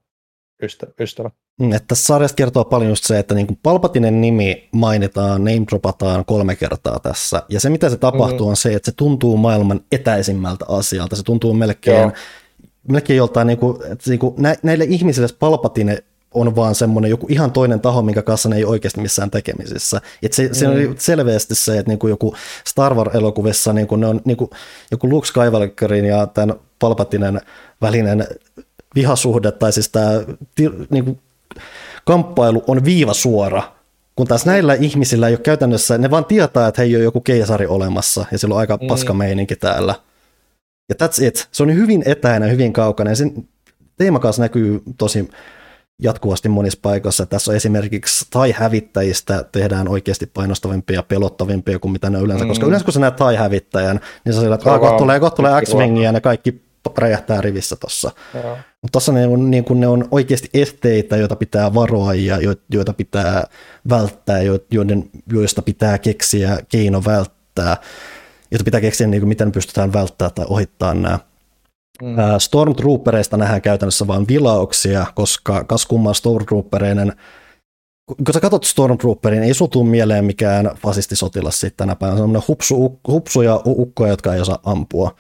ystävä. Mm, että tässä sarjasta kertoo paljon just se, että niin kuin Palpatinen nimi mainitaan, name dropataan kolme kertaa tässä. Ja se, mitä se tapahtuu, mm. on se, että se tuntuu maailman etäisimmältä asialta. Se tuntuu melkein, melkein joltain, niin kuin, että niin kuin näille ihmisille Palpatine on vaan semmoinen joku ihan toinen taho, minkä kanssa ne ei oikeasti missään tekemisissä. Et se, mm. se on selvästi se, että niinku joku Star Wars-elokuvissa niinku ne on niinku, joku Luke Skywalkerin ja tämän Palpatinen välinen vihasuhde, tai siis tämä niinku, kamppailu on viivasuora, kun taas näillä ihmisillä ei ole käytännössä, ne vaan tietää, että hei, on joku keisari olemassa, ja sillä on aika mm. paska meininki täällä. Ja that's it. Se on hyvin etäinen, hyvin kaukainen. Sen teema kanssa näkyy tosi jatkuvasti monissa paikoissa. Tässä on esimerkiksi tai-hävittäjistä tehdään oikeasti painostavimpia ja pelottavimpia kuin mitä ne yleensä, mm. koska yleensä kun sä näet tai-hävittäjän, niin sä sillä, että kohta tulee, kohta tulee x ja ne kaikki räjähtää rivissä tuossa. Mutta tuossa ne, on, niin kun ne on oikeasti esteitä, joita pitää varoa ja joita pitää välttää, joiden, joista pitää keksiä keino välttää, joita pitää keksiä, niin kuin, miten pystytään välttämään tai ohittaa nämä Mm. Stormtroopereista nähdään käytännössä vain vilauksia, koska kas kumman Stormtroopereinen kun sä katsot Stormtrooperin, ei sutu mieleen mikään fasistisotilas sitten tänä päivänä. Se on hupsu, hupsu ja ukkoja, jotka ei osaa ampua.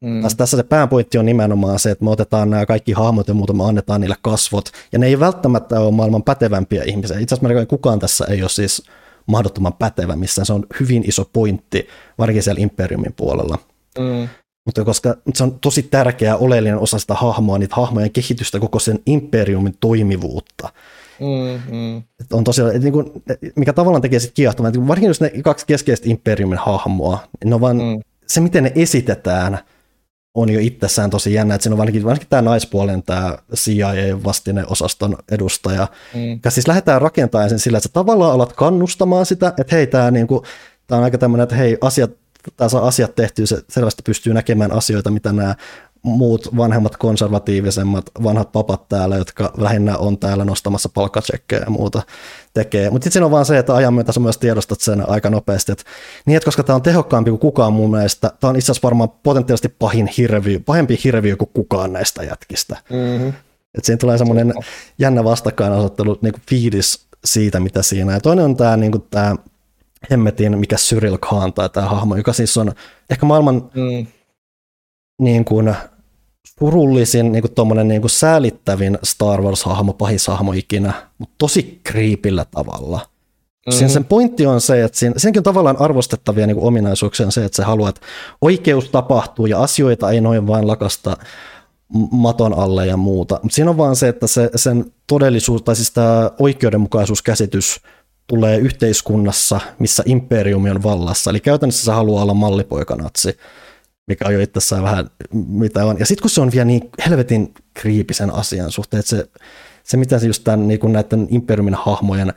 Mm. Tässä, tässä se pääpointti on nimenomaan se, että me otetaan nämä kaikki hahmot ja muuta, me annetaan niille kasvot. Ja ne ei välttämättä ole maailman pätevämpiä ihmisiä. Itse asiassa kukaan tässä ei ole siis mahdottoman pätevä missään. Se on hyvin iso pointti, varsinkin siellä Imperiumin puolella. Mm. Mutta koska se on tosi tärkeä oleellinen osa sitä hahmoa, niitä hahmojen kehitystä, koko sen imperiumin toimivuutta. Mm, mm. On tosiaan, että niin kuin, mikä tavallaan tekee sitten kiehtomaan, että varsinkin jos ne kaksi keskeistä imperiumin hahmoa, niin on vaan mm. se, miten ne esitetään, on jo itsessään tosi jännä, että siinä on varsinkin, varsinkin tämä naispuolen, tämä CIA-vastine-osaston edustaja, mm. joka siis lähdetään rakentamaan sen sillä, että sä tavallaan alat kannustamaan sitä, että hei, tämä, niin kuin, tämä on aika tämmöinen, että hei, asiat tai saa asiat tehtyä, se selvästi pystyy näkemään asioita, mitä nämä muut vanhemmat konservatiivisemmat vanhat papat täällä, jotka lähinnä on täällä nostamassa palkkatsekkejä ja muuta tekee. Mutta sitten siinä on vaan se, että ajan myötä sä myös tiedostat sen aika nopeasti, että niin, että koska tämä on tehokkaampi kuin kukaan mun mielestä, tämä on itse asiassa varmaan potentiaalisesti pahin hirviö, pahempi hirviö kuin kukaan näistä jätkistä. Mm-hmm. Et siinä tulee semmoinen jännä vastakkainasettelu niin fiilis siitä, mitä siinä. Ja toinen on tämä, niin tämä hemmetin, mikä Cyril Khan tai tämä hahmo, joka siis on ehkä maailman Mm. niin kuin, surullisin, niin kuin tommonen, niin kuin säälittävin Star Wars-hahmo, pahishahmo ikinä, mutta tosi kriipillä tavalla. Mm-hmm. Sen, sen pointti on se, että siinä, siinäkin on tavallaan arvostettavia niin kuin ominaisuuksia on se, että sä haluat, että oikeus tapahtuu ja asioita ei noin vain lakasta maton alle ja muuta. Mutta siinä on vaan se, että se, sen todellisuus, tai siis tämä oikeudenmukaisuuskäsitys tulee yhteiskunnassa, missä imperiumi on vallassa. Eli käytännössä se haluaa olla mallipoikanatsi, mikä on jo itsessään vähän mitä on. Ja sitten kun se on vielä niin helvetin kriipisen asian suhteen, että se, se miten se just tämän, niin näiden imperiumin hahmojen,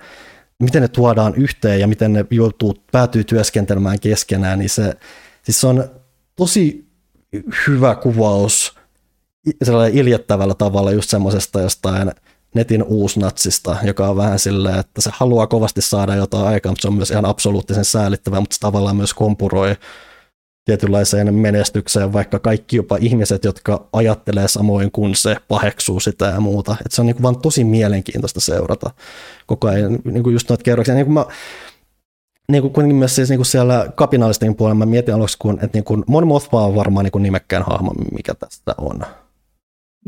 miten ne tuodaan yhteen ja miten ne joutuu, päätyy työskentelemään keskenään, niin se, siis se on tosi hyvä kuvaus sellainen iljettävällä tavalla just semmoisesta jostain netin uusnatsista, joka on vähän silleen, että se haluaa kovasti saada jotain aikaa, mutta se on myös ihan absoluuttisen säälittävä, mutta se tavallaan myös kompuroi tietynlaiseen menestykseen, vaikka kaikki jopa ihmiset, jotka ajattelee samoin kuin se, paheksuu sitä ja muuta. Et se on niinku vaan tosi mielenkiintoista seurata koko ajan niinku just noita kerroksia. Niinku mä, niinku kuitenkin myös siis niinku siellä kapinallisten puolella mä mietin aluksi, kun, että niinku Mon Mothma on varmaan niinku nimekkään hahmo, mikä tästä on.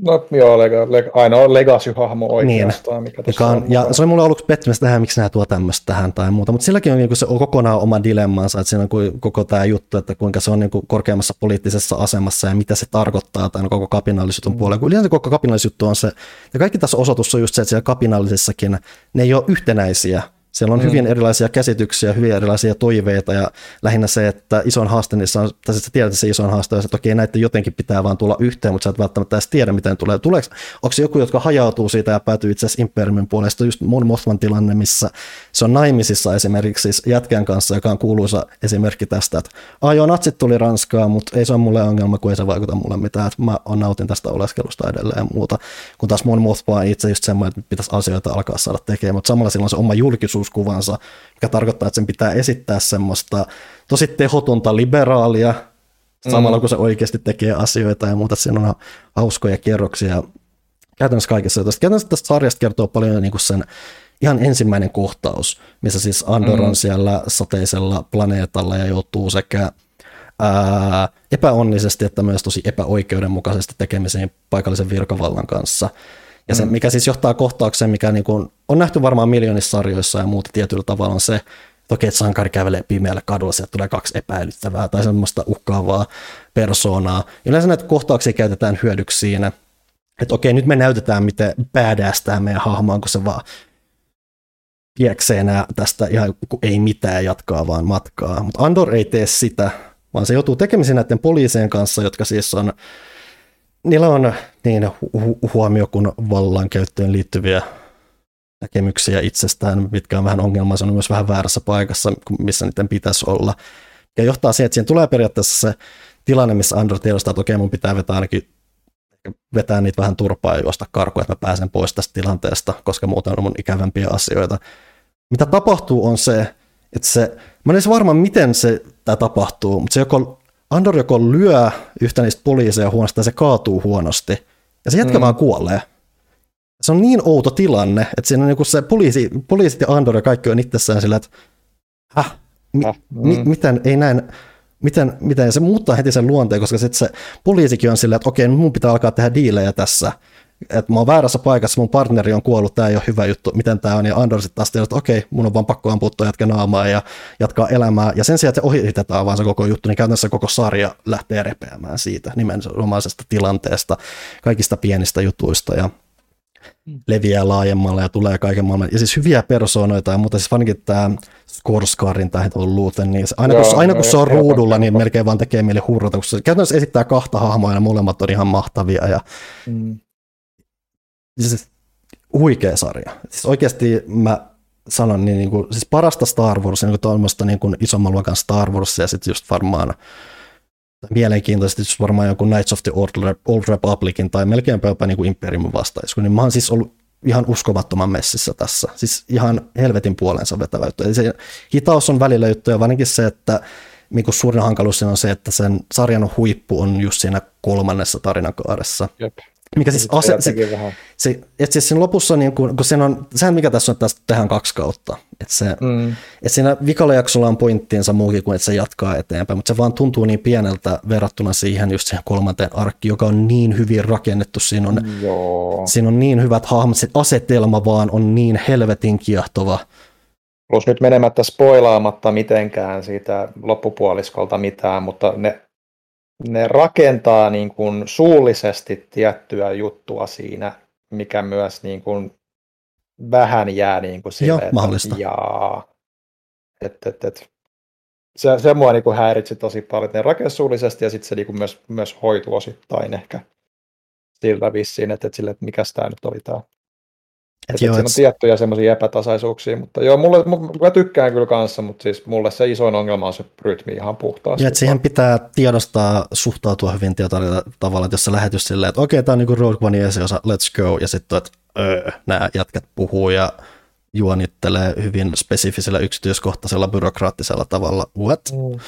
No joo, lega, lega, ainoa Legacy-hahmo oikeastaan, mikä Joka on, on. ja se oli mulle aluksi pettymys tähän, miksi nämä tuo tämmöistä tähän tai muuta, mutta silläkin on niinku se on kokonaan oma dilemmansa, että siinä on kuin koko tämä juttu, että kuinka se on niinku korkeammassa poliittisessa asemassa ja mitä se tarkoittaa tämän koko kapinallisjutun puolella. Kun yleensä koko kapinallisjuttu on se, ja kaikki tässä osoitus on just se, että siellä kapinallisessakin ne ei ole yhtenäisiä. Siellä on mm. hyvin erilaisia käsityksiä, hyvin erilaisia toiveita ja lähinnä se, että ison haaste niissä on, tai sä tiedät, että se ison haaste että okei näiden jotenkin pitää vaan tulla yhteen, mutta sä et välttämättä edes tiedä, miten tulee. Tuleeko, onko se joku, jotka hajautuu siitä ja päätyy itse asiassa Imperiumin puolesta, just mun Mothman tilanne, missä se on naimisissa esimerkiksi siis jätkän kanssa, joka on kuuluisa esimerkki tästä, että joo, natsit tuli Ranskaan, mutta ei se ole mulle ongelma, kun ei se vaikuta mulle mitään, että mä on nautin tästä oleskelusta edelleen ja muuta, kun taas mun Mothman itse just semmoinen, että pitäisi asioita alkaa saada tekemään, mutta samalla sillä on se oma julkisuuskuvansa, mikä tarkoittaa, että sen pitää esittää semmoista tosi tehotonta liberaalia, samalla kun se oikeasti tekee asioita ja muuta, siinä on hauskoja kerroksia käytännössä kaikessa jutussa. Käytännössä tästä sarjasta kertoo paljon niin kuin sen ihan ensimmäinen kohtaus, missä siis Andor on Mm. siellä sateisella planeetalla ja joutuu sekä ää, epäonnisesti että myös tosi epäoikeudenmukaisesti tekemiseen paikallisen virkavallan kanssa. Ja se, Mm. mikä siis johtaa kohtaukseen, mikä niin kuin on nähty varmaan miljoonissa sarjoissa ja muuta tietyllä tavalla on se, että okei, että sankari kävelee pimeällä kadulla, sieltä tulee kaksi epäilyttävää tai semmoista uhkaavaa persoonaa. Yleensä näitä kohtauksia käytetään hyödyksi siinä, että okei, nyt me näytetään, miten badass tämä meidän hahmo on, kun se vaan pieksee nää tästä ihan kun ei mitään jatkaa vaan matkaa. Mutta Andor ei tee sitä, vaan se joutuu tekemisiin näiden poliisien kanssa, jotka siis on, niillä on niin hu- huomio kuin vallankäyttöön liittyviä näkemyksiä itsestään, mitkä on vähän ongelma, se on myös vähän väärässä paikassa, missä niiden pitäisi olla. Ja johtaa siihen, että siihen tulee periaatteessa se tilanne, missä Andor tiedostaa, että okei, mun pitää vetää ainakin vetää niitä vähän turpaa ja juosta karkuun, että mä pääsen pois tästä tilanteesta, koska muuten on mun ikävämpiä asioita. Mitä tapahtuu on se, että se, mä en edes varma, miten se tämä tapahtuu, mutta se joko, Andor joko lyö yhtä niistä poliiseja huonosti tai se kaatuu huonosti, ja se jätkä Mm. vaan kuolee. Se on niin outo tilanne, että siinä on niinku se poliisi, poliisit ja Andor ja kaikki on itsessään sillä, että häh, mi, mi, Mm. miten, ei näin, miten, miten, se muuttaa heti sen luonteen, koska sit se poliisikin on silleen, että okei, mun pitää alkaa tehdä diilejä tässä, että mä oon väärässä paikassa, mun partneri on kuollut, tämä ei ole hyvä juttu, miten tämä on, ja Andor sitten taas tiedät, että okei, mun on vaan pakko ampua toi jätkä naamaa ja jatkaa elämää, ja sen sijaan, että se ohitetaan vaan se koko juttu, niin käytännössä koko sarja lähtee repeämään siitä nimenomaisesta tilanteesta, kaikista pienistä jutuista, ja leviää laajemmalle ja tulee kaiken maailman, ja siis hyviä persoonoita, ja mutta siis varsinkin tämä Skorskarin tai tuon Luuten, niin se, aina, kun, Joo, aina kun se on helppo, ruudulla, niin melkein vaan tekee mieli hurrata, kun se käytännössä esittää kahta hahmoa, ja molemmat on ihan mahtavia, ja Mm. Siis huikea sarja. Siis oikeasti mä sanon, niin, niin kuin, siis parasta Star Warsia, niin tuommoista niin kuin isomman luokan Star Warsia, ja sitten just varmaan mielenkiintoisesti just varmaan joku Knights of the Old, Old Republicin tai melkeinpä jopa niin kuin Imperiumin vastaisku, niin mä oon siis ollut ihan uskomattoman messissä tässä. Siis ihan helvetin puolensa vetävä juttu. Eli se hitaus on välillä juttu ja varsinkin se, että niin suurin hankaluus on se, että sen sarjan huippu on just siinä kolmannessa tarinakaaressa. Jep. Mikä siis ase, se, se, et siis siinä lopussa, niin kun, kun siinä on, sehän mikä tässä on, että tästä tehdään kaksi kautta. Että se, Mm. et siinä vikalla jaksolla on pointtiinsa muukin kuin, että se jatkaa eteenpäin, mutta se vaan tuntuu niin pieneltä verrattuna siihen just siihen kolmanteen arkkiin, joka on niin hyvin rakennettu. Siinä on, Joo. siinä on niin hyvät hahmot, se asetelma vaan on niin helvetin kiehtova. Plus nyt menemättä spoilaamatta mitenkään siitä loppupuoliskolta mitään, mutta ne, ne rakentaa niin kuin suullisesti tiettyä juttua siinä, mikä myös niin kuin vähän jää niin kuin Joo, silleen, mahdollista. jaa. Et, et, et. Se, se mua niin kuin häiritsi tosi paljon, että ne rakensi suullisesti ja sitten se niin kuin myös, myös hoitu osittain ehkä sillä vissiin, että, että, sille, että mikäs tämä nyt oli tämä Et joo, siinä et, on tiettyjä semmoisia epätasaisuuksia, mutta joo, mulle, mu- mä tykkään kyllä kanssa, mutta siis mulle se isoin ongelma on se rytmi ihan puhtaasti. ja et siihen pitää tiedostaa suhtautua hyvin tietyllä tavalla, että jos sä lähet just silleen, että okei, tämä on niinku Rogue One osa, let's go, ja sitten että öö, nämä jätkät puhuu ja juonittelee hyvin spesifisellä yksityiskohtaisella byrokraattisella tavalla. What? Mm.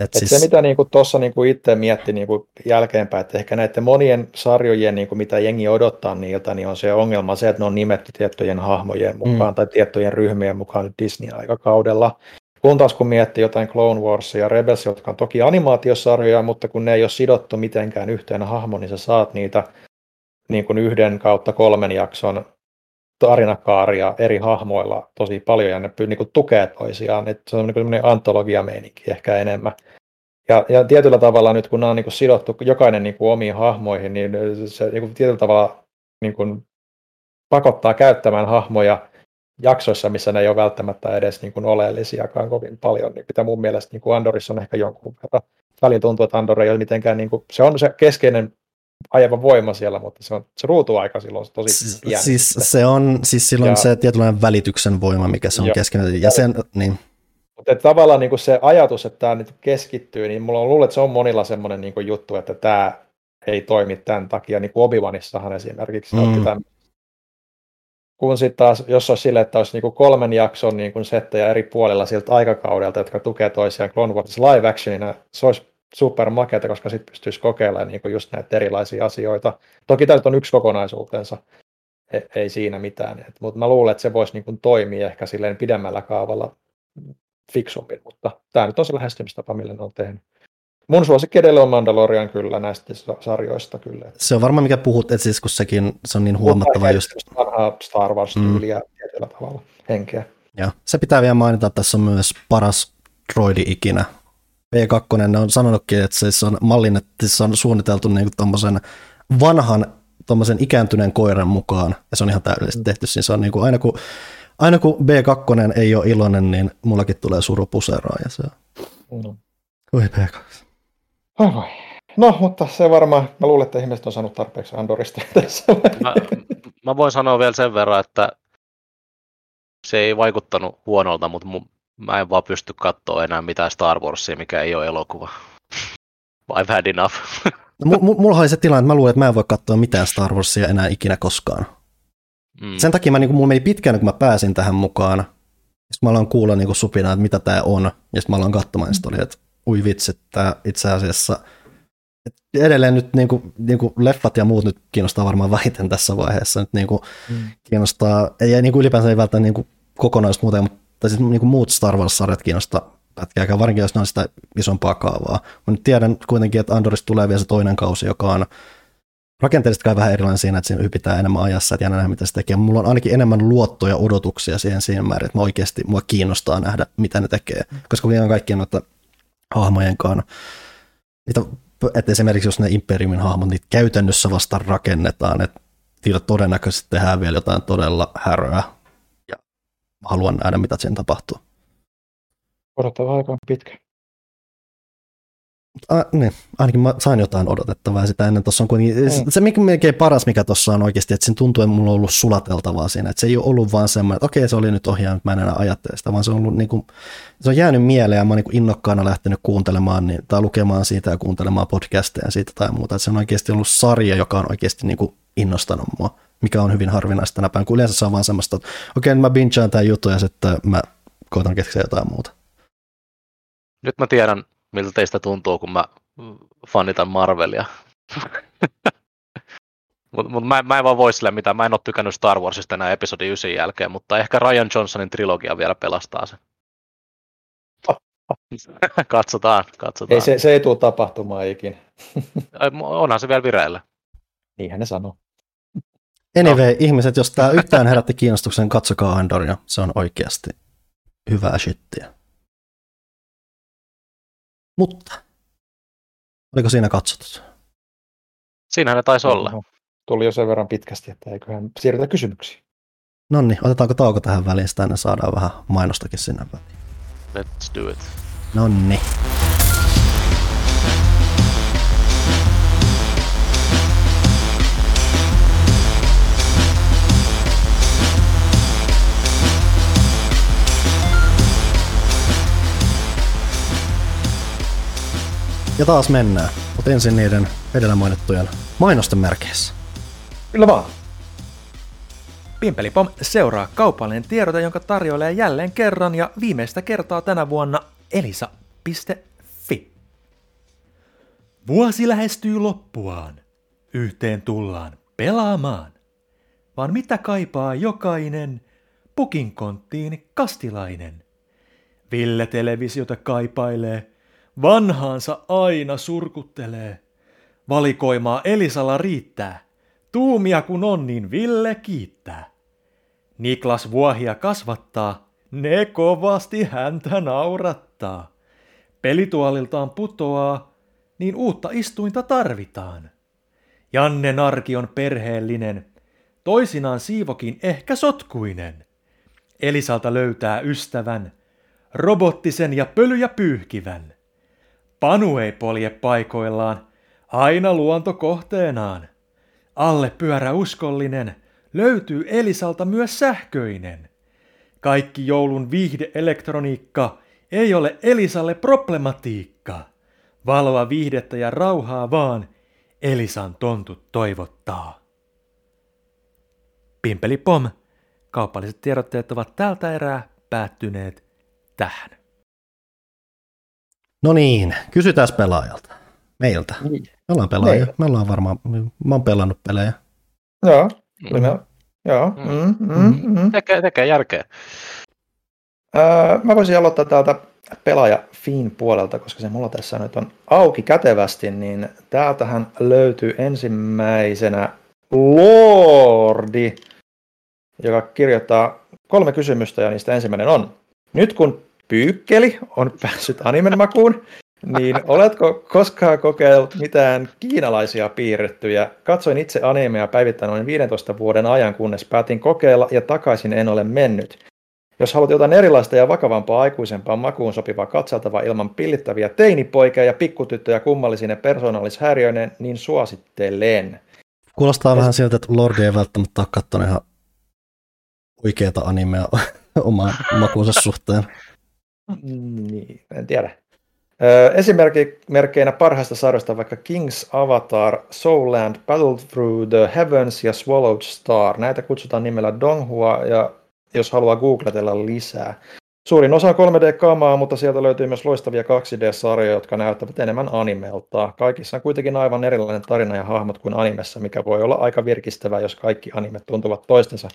Et siis, se, mitä niinku tuossa niinku itse mietti niinku jälkeenpäin, että ehkä näiden monien sarjojen, niinku, mitä jengi odottaa niiltä, niin on se ongelma se, että ne on nimetty tiettyjen hahmojen mukaan mm. tai tiettyjen ryhmien mukaan Disney-aikakaudella. Kun taas kun miettii jotain Clone Warsia ja Rebels, jotka on toki animaatiosarjoja, mutta kun ne ei ole sidottu mitenkään yhteen hahmoon, niin sä saat niitä niin kuin yhden kautta kolmen jakson tarinakaaria eri hahmoilla tosi paljon, ja ne py- niin tukee toisiaan. Et se on niin kuin antologiameininki ehkä enemmän. Ja, ja tietyllä tavalla nyt, kun nämä on niin kuin sidottu jokainen niin kuin omiin hahmoihin, niin se niin kuin tietyllä tavalla niin kuin pakottaa käyttämään hahmoja jaksoissa, missä ne ei ole välttämättä edes niin kuin oleellisiakaan kovin paljon, niin mitä mun mielestä niin kuin Andorissa on ehkä jonkun verran. Välillä tuntuu, että Andor ei ole mitenkään, niin kuin, se on se keskeinen ajava voima siellä, mutta se, on, se ruutuaika silloin on tosi siis, pieni. siis, se on siis silloin Ja- se tietynlainen välityksen voima, mikä se on Joo. keskenään. Ja sen, niin, Mutta että tavallaan niin kuin se ajatus, että tämä nyt keskittyy, niin mulla on luullut, että se on monilla semmoinen niin kuin juttu, että tämä ei toimi tämän takia, niin kuin Obi-Wanissahan esimerkiksi Mm. tämän. Kun sitten taas, jos olisi sille, että olisi niin kuin kolmen jakson niin kuin settejä eri puolilla siltä aikakaudelta, jotka tukee toisiaan Clone Wars live actionina, se olisi super makeata, koska sitten pystyisi kokeilemaan niin kuin just näitä erilaisia asioita. Toki tämä on yksi kokonaisuutensa, ei, ei siinä mitään, mutta mä luulen, että se voisi niin kuin toimia ehkä silleen pidemmällä kaavalla fiksummin, mutta tämä nyt on se lähestymistapa, millä ne on tehnyt. Mun suosikki edelleen on Mandalorian kyllä näistä sa- sarjoista kyllä. se on varmaan mikä puhut, että siis kun sekin se on niin huomattava just. Vanhaa Star Wars-tyyliä mm. tietyllä tavalla, henkeä. Ja se pitää vielä mainita, että tässä on myös paras droidi ikinä. P2 ne on sanonutkin, että se on mallin, että se on suunniteltu niin tommosen vanhan tommosen ikääntyneen koiran mukaan, ja se on ihan täydellisesti tehty. Siis se on niin kuin, aina, kun, aina kun B2 ei ole iloinen, niin mullakin tulee suru puseroa, ja se on, Mm. oi B2. Ai vai. No, mutta se varmaan, mä luulen, että ihmiset on saanut tarpeeksi Andorista (laughs) tässä. Mä, mä voin sanoa vielä sen verran, että se ei vaikuttanut huonolta, mutta mu, mä en vaan pysty katsoa enää mitään Star Warsia, mikä ei ole elokuva. I've had enough. No, mu- mu- mulla oli se tilanne, että mä luulen, että mä en voi katsoa mitään Star Warsia enää ikinä koskaan. Mm. Sen takia mä, niin kuin, mulla meni pitkään, kun mä pääsin tähän mukaan. Sitten mä aloin kuulla niin kuin supina, että mitä tämä on. Ja sitten mä aloin katsomaan, ja sitten oli, että ui vitsi, tämä itse asiassa et edelleen nyt niin kuin, niin kuin leffat ja muut nyt kiinnostaa varmaan vähiten tässä vaiheessa. Nyt niin kuin Mm. kiinnostaa, ei niin kuin ylipäänsä ei välttämättä niin kuin kokonaisuus muuten, mutta siis niin kuin muut Star Wars-sarjat kiinnostaa pätkääkään, varsinkin jos ne on sitä isompaa kaavaa. Mä nyt tiedän kuitenkin, että Andorista tulee vielä se toinen kausi, joka on rakenteellisesti kai vähän erilainen siinä, että siinä hypitään enemmän ajassa, että nähdä, mitä se tekee. Mulla on ainakin enemmän luottoja odotuksia siihen siinä määrin, että mä oikeasti, mua kiinnostaa nähdä, mitä ne tekee. Koska kun on kaikkien noita hahmojen kanssa, niitä, että esimerkiksi jos ne Imperiumin hahmot, niitä käytännössä vasta rakennetaan, että niillä todennäköisesti tehdään vielä jotain todella häröä. Haluan nähdä, mitä sen tapahtuu. Odottava aika on pitkä. A, niin, ainakin mä sain jotain odotettavaa sitä ennen. Tossa on kuitenkin, Mm. se, mikä melkein paras, mikä tuossa on oikeasti, että sen tuntuu, että mulla on ollut sulateltavaa siinä. Että se ei ole ollut vaan semmoinen, että okei, se oli nyt ohjaa, mä en enää ajattele sitä, vaan se on, ollut niin kuin, se on jäänyt mieleen ja mä oon niin innokkaana lähtenyt kuuntelemaan niin, tai lukemaan siitä ja kuuntelemaan podcasteja siitä tai muuta. Että se on oikeasti ollut sarja, joka on oikeasti niin kuin innostanut mua, mikä on hyvin harvinaista tänä päivänä, kun yleensä se on vaan semmoista, että okei, nyt mä bingeaan tämän jutun ja sitten mä koitan keksiä jotain muuta. Nyt mä tiedän, miltä teistä tuntuu, kun mä fanitan Marvelia. (laughs) Mutta mut mä, mä en vaan voi sille mitään. Mä en ole tykännyt Star Warsista enää episodi 9 jälkeen, mutta ehkä Ryan Johnsonin trilogia vielä pelastaa sen. (laughs) katsotaan, katsotaan. Ei, se, se ei tule tapahtumaan ikinä. (laughs) Onhan se vielä vireillä. Niinhän ne sanoo. Anyway, ihmiset, jos tämä yhtään herätti kiinnostuksen, katsokaa Andoria. Se on oikeasti hyvää shittiä. Mutta, oliko siinä katsottu? Siinähän ne taisi olla. Oho. Tuli jo sen verran pitkästi, että eiköhän siirrytä kysymyksiin. No niin, otetaanko tauko tähän väliin, sitä saadaan vähän mainostakin sinne väliin. Let's do it. No niin. Ja taas mennään, mutta ensin niiden edellä mainittujen mainosten merkeissä. Kyllä vaan. Pimpelipom seuraa kaupallinen tiedote, jonka tarjoilee jälleen kerran ja viimeistä kertaa tänä vuonna elisa.fi. Vuosi lähestyy loppuaan. Yhteen tullaan pelaamaan. Vaan mitä kaipaa jokainen pukinkonttiin kastilainen? Ville televisiota kaipailee, vanhaansa aina surkuttelee. Valikoimaa Elisalla riittää. Tuumia kun on, niin Ville kiittää. Niklas vuohia kasvattaa, ne kovasti häntä naurattaa. Pelituoliltaan putoaa, niin uutta istuinta tarvitaan. Janne Narki on perheellinen, toisinaan Siivokin ehkä sotkuinen. Elisalta löytää ystävän, robottisen ja pölyjä pyyhkivän. Panu ei polje paikoillaan, aina luonto kohteenaan. Alle pyörä uskollinen, löytyy Elisalta myös sähköinen. Kaikki joulun viihdeelektroniikka ei ole Elisalle problematiikka. Valoa viihdettä ja rauhaa vaan Elisan tontut toivottaa. Pimpeli pom, kaupalliset tiedotteet ovat tältä erää päättyneet tähän. No niin, kysytään pelaajalta. Meiltä. Niin. Me ollaan pelaajia. Meillä. Me ollaan varmaan, mä oon pelannut pelejä. Joo, Mm. kyllä. Joo. Mm. Mm, mm, mm. Tekee, tekee järkeä. Öö, mä voisin aloittaa täältä pelaaja Fin puolelta, koska se mulla tässä nyt on auki kätevästi, niin täältähän löytyy ensimmäisenä Lordi, joka kirjoittaa kolme kysymystä ja niistä ensimmäinen on. Nyt kun Pyykkeli on päässyt animen makuun, niin oletko koskaan kokeillut mitään kiinalaisia piirrettyjä? Katsoin itse animea päivittäin noin 15 vuoden ajan, kunnes päätin kokeilla ja takaisin en ole mennyt. Jos haluat jotain erilaista ja vakavampaa aikuisempaa makuun sopivaa katseltavaa ilman pillittäviä teinipoikia ja pikkutyttöjä kummallisine persoonallishäiriöineen, niin suosittelen. Kuulostaa vähän siltä, että Lordi ei välttämättä ole katsonut ihan oikeata animea (laughs) oman makuunsa suhteen. Niin, en tiedä. Esimerkkeinä parhaista sarjoista vaikka King's Avatar, Soulland, Battle Through the Heavens ja Swallowed Star. Näitä kutsutaan nimellä Donghua ja jos haluaa googletella lisää. Suurin osa on 3D-kamaa, mutta sieltä löytyy myös loistavia 2D-sarjoja, jotka näyttävät enemmän animelta. Kaikissa on kuitenkin aivan erilainen tarina ja hahmot kuin animessa, mikä voi olla aika virkistävää, jos kaikki animet tuntuvat toistensa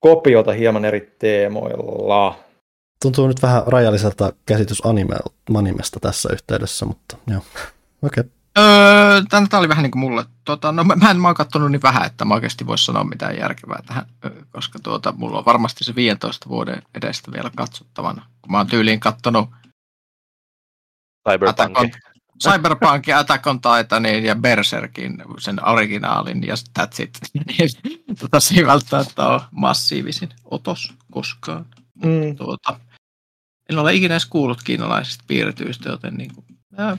kopiota hieman eri teemoilla. Tuntuu nyt vähän rajalliselta käsitys anime, animesta tässä yhteydessä, mutta joo. (laughs) Okei. Okay. Öö, tämä oli vähän niin kuin mulle. Tota, no, mä, en mä oon katsonut niin vähän, että mä oikeasti voisi sanoa mitään järkevää tähän, ö, koska tuota, mulla on varmasti se 15 vuoden edestä vielä katsottavana. Kun mä oon tyyliin kattonut Cyberpunk. Cyberpunkin, Attack on Titanin ja Berserkin, sen originaalin ja that's it. (laughs) Niin, tota, se ei välttämättä ole massiivisin otos koskaan. Mm. Tuota, en ole ikinä edes kuullut kiinalaisista piirretyistä, joten niin kuin, äh,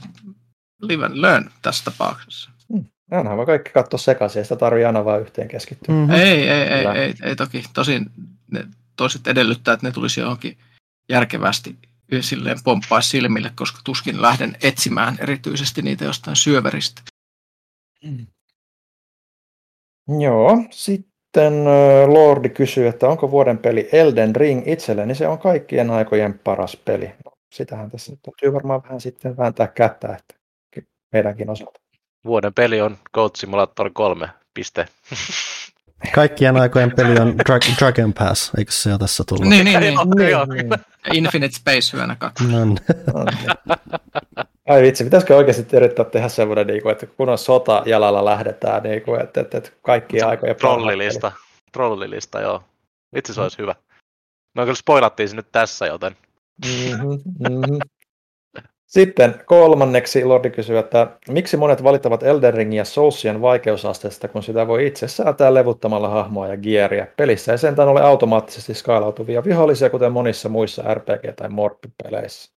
live and learn tässä tapauksessa. Ainahan voi kaikki katsoa sekaisin, ja sitä tarvii aina vain yhteen keskittyä. Mm-hmm. Ei, ei, ei, Kyllä. ei, ei toki. Tosin ne toiset edellyttää, että ne tulisi johonkin järkevästi silleen pomppaa silmille, koska tuskin lähden etsimään erityisesti niitä jostain syöveristä. Joo, sitten ö, Lordi kysyy, että onko vuoden peli Elden Ring itselleni, se on kaikkien aikojen paras peli. No, sitähän tässä nyt täytyy varmaan vähän sitten vääntää kättä, että meidänkin osalta. Vuoden peli on Goat Simulator 3. piste. (laughs) Kaikkien aikojen peli on Dra- Dragon Pass, eikö se ole tässä tullut? Niin, niin, niin. Joo, joo. Infinite Space hyvänä kaksi. No, niin. (laughs) Ai vitsi, pitäisikö oikeasti yrittää tehdä semmoinen, niin kuin, että kun on sota jalalla lähdetään, niin kuin, että, että, että kaikki aikoja Trollilista. Trollilista, joo. Vitsi se olisi hyvä. No kyllä spoilattiin se nyt tässä, joten Mm-hmm, mm-hmm. Sitten kolmanneksi Lordi kysyy, että miksi monet valittavat Elden Ringia Soulsien vaikeusasteesta, kun sitä voi itse säätää levuttamalla hahmoa ja gearia. Pelissä ei sentään ole automaattisesti skaalautuvia vihollisia, kuten monissa muissa RPG- tai morppipeleissä.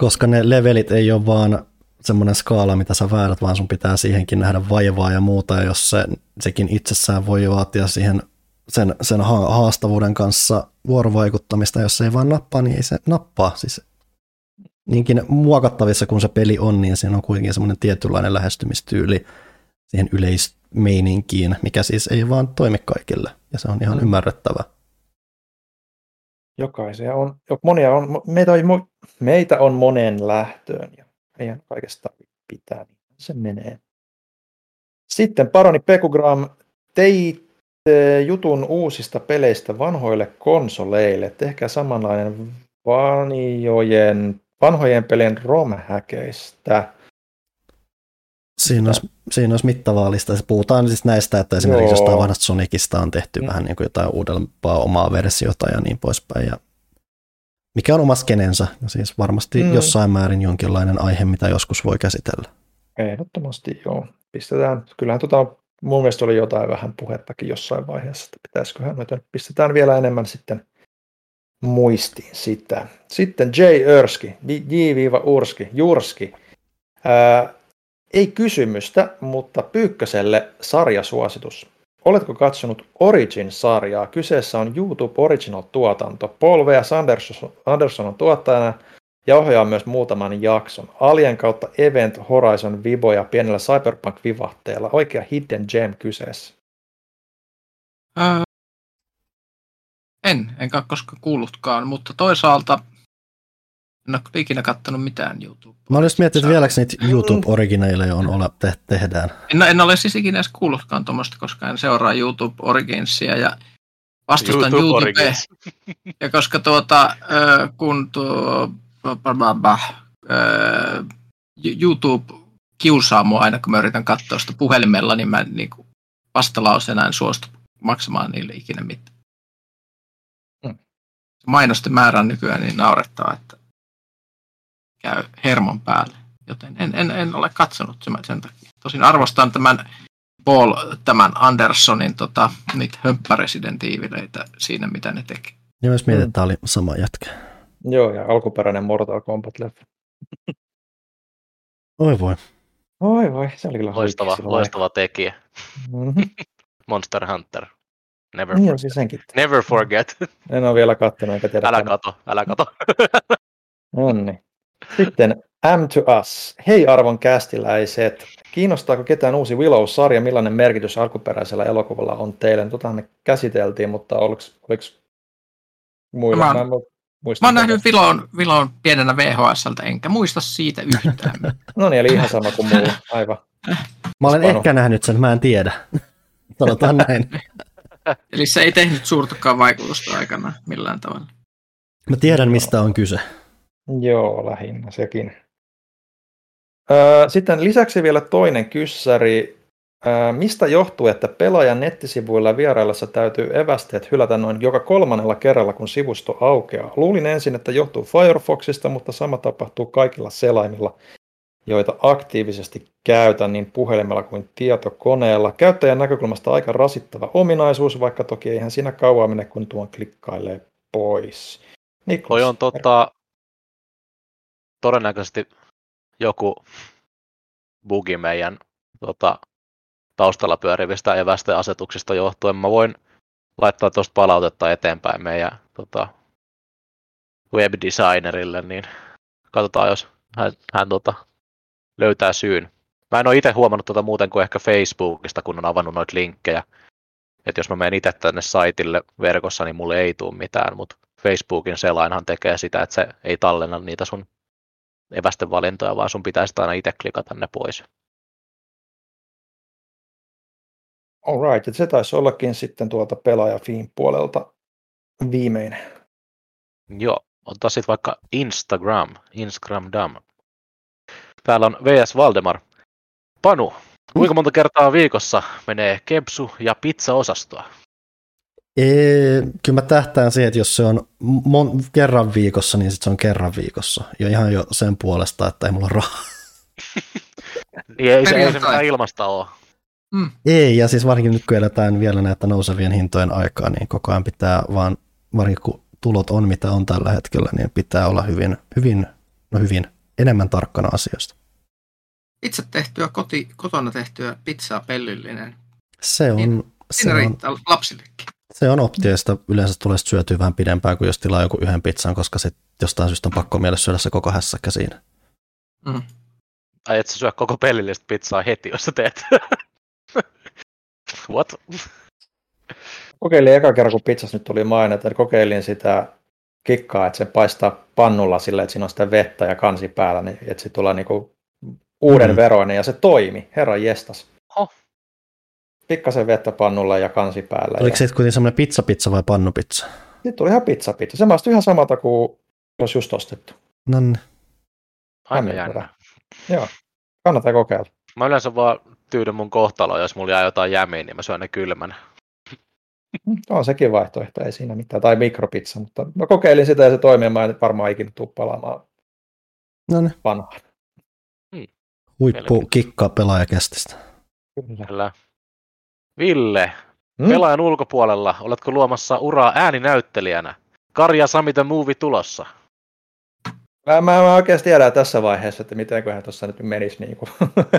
Koska ne levelit ei ole vaan semmoinen skaala, mitä sä väärät, vaan sun pitää siihenkin nähdä vaivaa ja muuta, ja jos se, sekin itsessään voi vaatia siihen sen, sen ha- haastavuuden kanssa vuorovaikuttamista, jos se ei vaan nappaa, niin ei se nappaa. Siis niinkin muokattavissa kuin se peli on, niin siinä on kuitenkin semmoinen tietynlainen lähestymistyyli siihen yleismeininkiin, mikä siis ei vaan toimi kaikille, ja se on ihan Mm. ymmärrettävä. Jokaisia on, monia on, meitä on, meitä on moneen lähtöön ja eihän kaikesta pitää, niin se menee. Sitten Paroni Pekugram, teit jutun uusista peleistä vanhoille konsoleille. Tehkää samanlainen vanjojen, vanhojen pelien romhäkeistä. Siinä olisi, siinä olisi mittavaa listaa. Puhutaan siis näistä, että esimerkiksi Joo. jostain vanhasta Sonicista on tehty Mm. vähän niin kuin jotain uudempaa omaa versiota ja niin poispäin. Ja mikä on oma skenensä. Ja siis varmasti Mm. mm. jossain määrin jonkinlainen aihe, mitä joskus voi käsitellä. Ehdottomasti joo. Pistetään, kyllähän tota, mun mielestä oli jotain vähän puhettakin jossain vaiheessa, että pitäisiköhän noita, pistetään vielä enemmän sitten muistiin sitä. Sitten J. Örski, J-Urski, Jurski. Ää, ei kysymystä, mutta Pyykköselle sarjasuositus. Oletko katsonut Origin-sarjaa? Kyseessä on YouTube Original-tuotanto. Paul V. Anderson, on tuottajana ja ohjaa myös muutaman jakson. Alien kautta Event Horizon Viboja pienellä Cyberpunk-vivahteella. Oikea hidden gem kyseessä. Öö, en, enkä koskaan kuullutkaan, mutta toisaalta en ole ikinä kattonut mitään YouTube. Mä olisin miettinyt, että vieläkö niitä YouTube-originaileja on ole, te, tehdään. En, en ole siis ikinä edes kuullutkaan tuommoista, koska en seuraa YouTube Originsia ja vastustan YouTube. (laughs) Ja koska tuota, kun tuo YouTube kiusaa mua aina, kun mä yritän katsoa sitä puhelimella, niin mä niin kuin vastalauseena en suostu maksamaan niille ikinä mitään. Mm. Mainosten määrä on nykyään niin naurettaa, että käy hermon päälle. Joten en, en, en ole katsonut sen, sen takia. Tosin arvostan tämän Paul, tämän Andersonin tota, niitä hömppäresidentiivileitä siinä, mitä ne teki. Ja myös mietin, Mm. että tämä oli sama jätkä. Joo, ja alkuperäinen Mortal Kombat-leffa. Oi voi. Oi voi, se oli kyllä Loistava, silloin loistava tekijä. Mhm. (laughs) Monster Hunter. Never, Niin, forget. siis senkin. Never forget. En ole vielä kattonut, enkä tiedä. Älä kato, älä kato. Onni. Sitten M to Us. Hei arvon kästiläiset. Kiinnostaako ketään uusi Willow-sarja? Millainen merkitys alkuperäisellä elokuvalla on teille? No, Tota me käsiteltiin, mutta oliko, oliko muilla? Mä oon- en mu- muista Mä oon nähnyt Vilon, Vilon pienenä VHSltä, enkä muista siitä yhtään. (laughs) No niin, eli ihan sama kuin mulla. Aivan. Mä olen Spano. ehkä nähnyt sen, mä en tiedä. (laughs) Sanotaan näin. (laughs) Eli se ei tehnyt suurtakaan vaikutusta aikana millään tavalla. Mä tiedän, mistä on kyse. Joo, lähinnä sekin. Öö, Sitten lisäksi vielä toinen kyssäri. Öö, Mistä johtuu, että pelaajan nettisivuilla vieraillessa täytyy evästeet hylätä noin joka kolmannella kerralla, kun sivusto aukeaa? Luulin ensin, että johtuu Firefoxista, mutta sama tapahtuu kaikilla selaimilla, joita aktiivisesti käytän niin puhelimella kuin tietokoneella. Käyttäjän näkökulmasta aika rasittava ominaisuus, vaikka toki eihän siinä kauan mene, kun tuon klikkailee pois. Niklas, Toi on tota, todennäköisesti joku bugi meidän tota, taustalla pyörivistä evästeasetuksista johtuen. Mä voin laittaa tuosta palautetta eteenpäin meidän tota, webdesignerille, niin katsotaan, jos hän, hän tota, löytää syyn. Mä en ole itse huomannut tota muuten kuin ehkä Facebookista, kun on avannut noita linkkejä. Että jos mä menen itse tänne saitille verkossa, niin mulle ei tule mitään, mutta Facebookin selainhan tekee sitä, että se ei tallenna niitä sun evästen valintoja, vaan sun pitäisi aina itse klikata ne pois. Alright, se taisi ollakin sitten tuolta pelaajafiin puolelta viimeinen. Joo, ottaa sitten vaikka Instagram, Instagram Dam. Täällä on VS Valdemar. Panu, kuinka monta kertaa viikossa menee kepsu- ja pizza-osastoa? Ee, kyllä mä tähtään siihen, että jos se on mon- kerran viikossa, niin sit se on kerran viikossa. Ja ihan jo sen puolesta, että ei mulla ole rahaa. (laughs) Niin ei se, ei se mitään ilmasta ole. Mm. Ei, ja siis varsinkin nyt kun eletään vielä näitä nousevien hintojen aikaa, niin koko ajan pitää vaan, varsinkin kun tulot on mitä on tällä hetkellä, niin pitää olla hyvin, hyvin, no hyvin enemmän tarkkana asioista. Itse tehtyä, koti, kotona tehtyä pizzaa pellyllinen. Se on, Niin, se on, riittää lapsillekin. Se on sitä yleensä tulee syötyä vähän pidempään kuin jos tilaa joku yhden pizzan, koska sit jostain syystä on pakko mielessä syödä se koko hässäkkä siinä. Mm. Ai et sä syö koko pellillistä pizzaa heti, jos sä teet. (laughs) What? Kokeilin eka kerran, kun pizzas nyt tuli mainita, niin kokeilin sitä kikkaa, että se paistaa pannulla sillä, että siinä on sitä vettä ja kansi päällä, niin että se tulee niinku uuden Mm. veroinen ja se toimi, herran jestas. Pikkasen vettä pannulla ja kansi päällä. Oliko ja... se sitten kuitenkin semmoinen pizzapizza vai pannupizza? Sitten tuli ihan pizza pizza. Se maistui ihan samalta kuin olisi just ostettu. No niin. Aika Hämmentävää. jännä. Joo, kannattaa kokeilla. Mä yleensä vaan tyydyn mun kohtaloon, jos mulla jää jotain jämiä, niin mä syön ne kylmänä. Mm, On sekin vaihtoehto, ei siinä mitään. Tai mikropizza, mutta mä kokeilin sitä ja se toimii. Mä en varmaan ikinä tule palaamaan No niin. vanhaan. Huippu kikkaa pelaajakestistä. Kyllä. Kyllä. Ville, Mm? pelaajan ulkopuolella, oletko luomassa uraa ääninäyttelijänä? Karja Sami the Movie tulossa. Mä, mä, mä oikeasti tiedän tässä vaiheessa, että mitenköhän tuossa nyt menisi. Niin, kuin.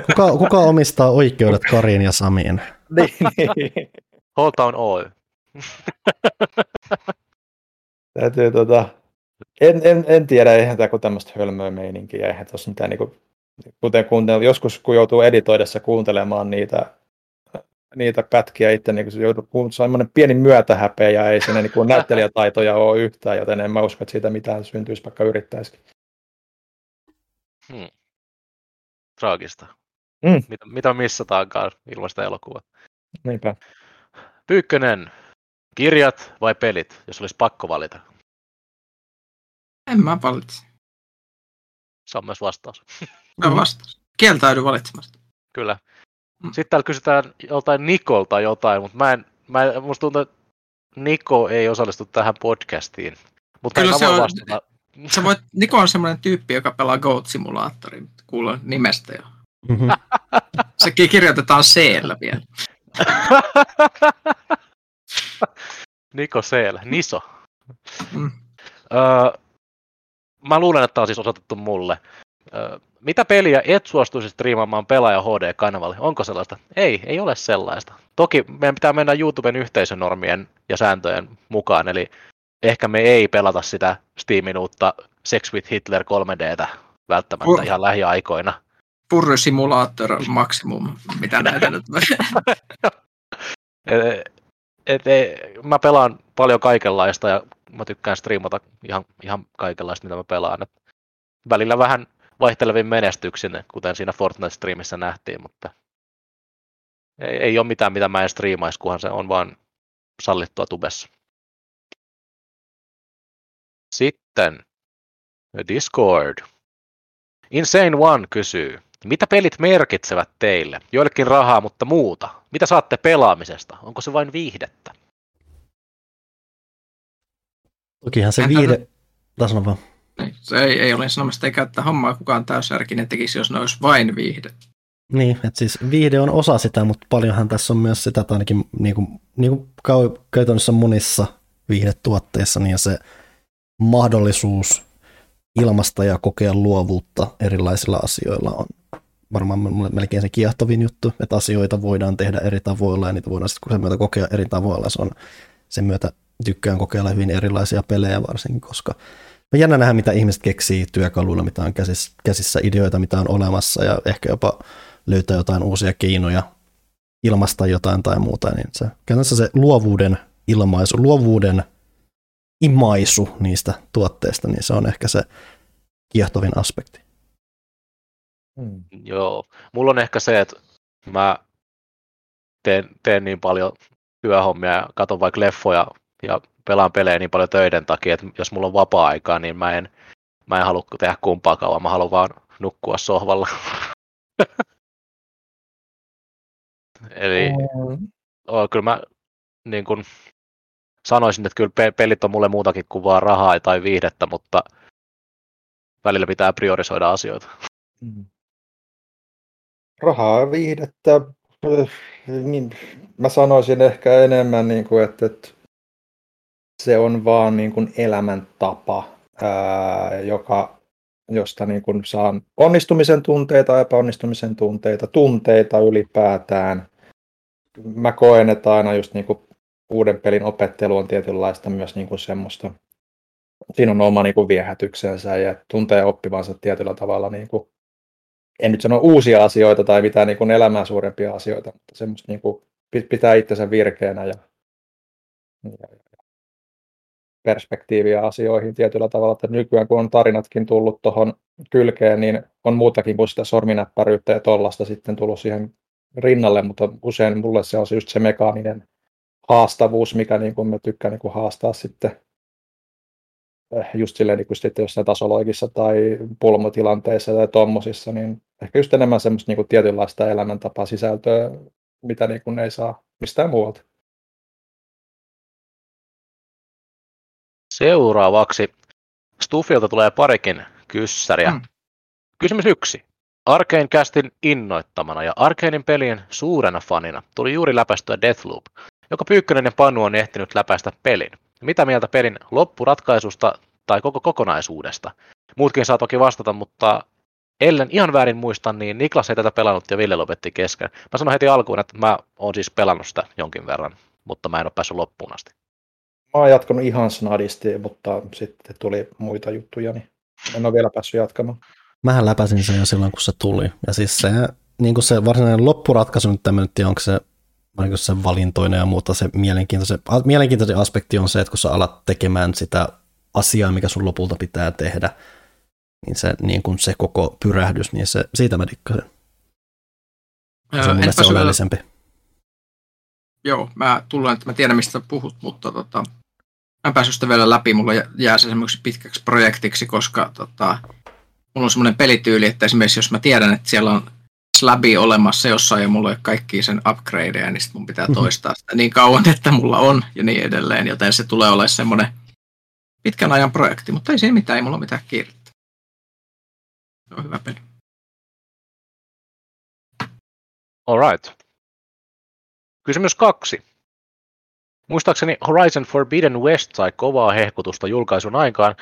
Kuka, kuka omistaa oikeudet Karin ja Samiin? (laughs) niin, niin. Whole Town Oy. Täytyy tota, en, en, en, tiedä, eihän tämä kuin tämmöistä hölmöä meininkiä, eihän tuossa mitään niin kuin, kuten kuuntel, joskus kun joutuu editoidessa kuuntelemaan niitä, niitä pätkiä itse, niin se joutuu kuuntelemaan semmoinen pieni myötähäpeä ja ei siinä niin näyttelijätaitoja ole yhtään, joten en mä usko, että siitä mitään syntyisi, vaikka yrittäisikin. Hmm. Traagista. Mm. Mitä, mitä missataankaan ilmasta elokuvaa. Niinpä. Pyykkönen, kirjat vai pelit, jos olisi pakko valita? En mä valitse. Se on myös vastaus. Mä vastaus. Kieltäydy valitsemasta. Kyllä. Mm. Sitten täällä kysytään joltain Nikolta jotain, mutta mä en, mä en, musta tuntuu, että Niko ei osallistu tähän podcastiin. Mutta Kyllä se on- vastata. Sä voit, Niko on semmoinen tyyppi, joka pelaa Goat-simulaattorin. Kuulen nimestä jo. (laughs) Mhm. Sekin kirjoitetaan c vielä. (laughs) Niko Seel, Niso. Mm. Öö, mä luulen, että tämä on siis osoitettu mulle. Mitä peliä et suostuisi striimaamaan pelaaja HD-kanavalle? Onko sellaista? Ei, ei ole sellaista. Toki meidän pitää mennä YouTuben yhteisönormien ja sääntöjen mukaan, eli ehkä me ei pelata sitä Steamin uutta Sex with Hitler 3Dtä välttämättä Uh. ihan lähiaikoina. Purry Simulator Maximum, mitä näitä nyt (laughs) (laughs) Et, et, et, mä pelaan paljon kaikenlaista ja mä tykkään striimata ihan, ihan kaikenlaista, mitä mä pelaan. Et välillä vähän vaihtelevin menestyksin, kuten siinä Fortnite-striimissä nähtiin, mutta ei, ei ole mitään, mitä mä en striimaisi, kunhan se on vaan sallittua tubessa. Sitten Discord. Insane One kysyy, mitä pelit merkitsevät teille? Joillekin rahaa, mutta muuta. Mitä saatte pelaamisesta? Onko se vain viihdettä? Tokihan se viide... Tässä on vaan. Niin, se ei, ei ole sanomassa, eikä että hommaa kukaan täysjärkinen tekisi, jos ne olisi vain viihde. Niin, että siis viihde on osa sitä, mutta paljonhan tässä on myös sitä, että ainakin niin kuin, niin kuin käytännössä monissa viihdetuotteissa, niin se mahdollisuus ilmasta ja kokea luovuutta erilaisilla asioilla on varmaan melkein se kiehtovin juttu, että asioita voidaan tehdä eri tavoilla ja niitä voidaan sitten sen myötä kokea eri tavoilla. Se on sen myötä tykkään kokeilla hyvin erilaisia pelejä varsinkin, koska on jännä nähdä, mitä ihmiset keksii työkaluilla, mitä on käsissä, käsissä ideoita, mitä on olemassa ja ehkä jopa löytää jotain uusia keinoja ilmasta jotain tai muuta, niin se, käytännössä se luovuuden ilmaisu, luovuuden imaisu niistä tuotteista, niin se on ehkä se kiehtovin aspekti. Mm. Joo. Mulla on ehkä se, että mä teen, teen niin paljon työhommia ja katon vaikka leffoja ja pelaan pelejä niin paljon töiden takia, että jos mulla on vapaa-aikaa, niin mä en, mä en halua tehdä kumpaakaan, vaan mä haluan vaan nukkua sohvalla. (laughs) Eli mm. oh, kyllä mä niin kun, sanoisin, että kyllä pelit on mulle muutakin kuin vaan rahaa tai viihdettä, mutta välillä pitää priorisoida asioita. Mm. Rahaa, viihdettä, niin mä sanoisin ehkä enemmän, niin kuin, että, että se on vaan niin kuin elämäntapa, ää, joka, josta niin kuin saan onnistumisen tunteita, epäonnistumisen tunteita, tunteita ylipäätään. Mä koen, että aina just niin kuin uuden pelin opettelu on tietynlaista myös niin kuin semmoista, siinä on oma niin kuin viehätyksensä ja tuntee oppivansa tietyllä tavalla, niin kuin, en nyt sano uusia asioita tai mitään niin kuin elämää suurempia asioita, mutta semmoista niin kuin, pitää itsensä virkeänä ja, ja, perspektiiviä asioihin tietyllä tavalla, että nykyään kun on tarinatkin tullut tuohon kylkeen, niin on muutakin kuin sitä sorminäppäryyttä ja tollasta sitten tullut siihen rinnalle, mutta usein mulle se on just se mekaaninen haastavuus, mikä niin kuin mä tykkään niin kuin haastaa sitten eh, just silleen niin sitten jossain tasoloikissa tai pulmotilanteissa tai tommosissa, niin ehkä just enemmän semmoista niin kuin tietynlaista elämäntapaa sisältöä, mitä niin kuin ei saa mistään muualta. Seuraavaksi Stufilta tulee parikin kyssäriä. Mm. Kysymys yksi. Arkane Castin innoittamana ja Arkanein pelien suurena fanina tuli juuri läpäistyä Deathloop, joka Pyykkönen Panu on ehtinyt läpäistä pelin. Mitä mieltä pelin loppuratkaisusta tai koko kokonaisuudesta? Muutkin saa toki vastata, mutta ellen ihan väärin muista, niin Niklas ei tätä pelannut ja Ville lopetti kesken. Mä sanon heti alkuun, että mä oon siis pelannut sitä jonkin verran, mutta mä en ole päässyt loppuun asti. Mä oon jatkanut ihan snadisti, mutta sitten tuli muita juttuja, niin en ole vielä päässyt jatkamaan. Mähän läpäsin sen jo silloin, kun se tuli. Ja siis se, niin kuin se varsinainen loppuratkaisu nyt tämmöinen, onko se niin se valintoinen ja muuta, se mielenkiintoinen, mielenkiintoinen aspekti on se, että kun sä alat tekemään sitä asiaa, mikä sun lopulta pitää tehdä, niin se, niin kuin se koko pyrähdys, niin se, siitä mä dikkasin. Se on mun se oleellisempi. Joo, mä tullaan, että mä tiedän mistä puhut, mutta tota, mä en päässyt sitä vielä läpi, mulla jää se semmoiksi pitkäksi projektiksi, koska tota, mulla on semmoinen pelityyli, että esimerkiksi jos mä tiedän, että siellä on slabi olemassa jossain ja mulla ei ole kaikki sen upgradeja, niin sitten mun pitää mhm. toistaa sitä niin kauan, (laughs) että mulla on ja niin edelleen, joten se tulee olemaan semmoinen pitkän ajan projekti, mutta ei siinä mitään, ei mulla ole mitään kiirettä. Se on hyvä peli. Alright. Kysymys kaksi. Muistaakseni Horizon Forbidden West sai kovaa hehkutusta julkaisun aikaan,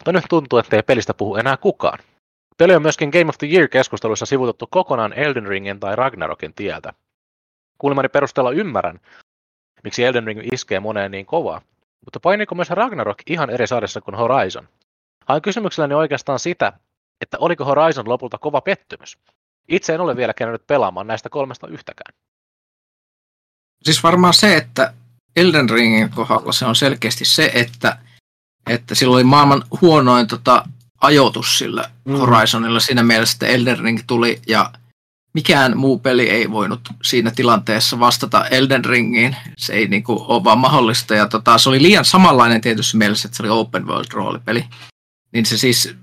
mutta nyt tuntuu, että ei pelistä puhu enää kukaan. Peli on myöskin Game of the Year-keskusteluissa sivutettu kokonaan Elden Ringin tai Ragnarokin tieltä. Kuulemani perusteella ymmärrän, miksi Elden Ring iskee moneen niin kovaa, mutta painiko myös Ragnarok ihan eri sarjassa kuin Horizon? Hain kysymykselläni oikeastaan sitä, että oliko Horizon lopulta kova pettymys? Itse en ole vielä käynyt pelaamaan näistä kolmesta yhtäkään. Siis varmaan se, että Elden Ringin kohdalla se on selkeästi se, että, että sillä oli maailman huonoin tota, ajoitus sillä mm. Horizonilla siinä mielessä, että Elden Ring tuli ja mikään muu peli ei voinut siinä tilanteessa vastata Elden Ringiin. Se ei niin kuin, ole vaan mahdollista. Ja tota, se oli liian samanlainen tietysti mielessä, että se oli open world roolipeli. Niin se siis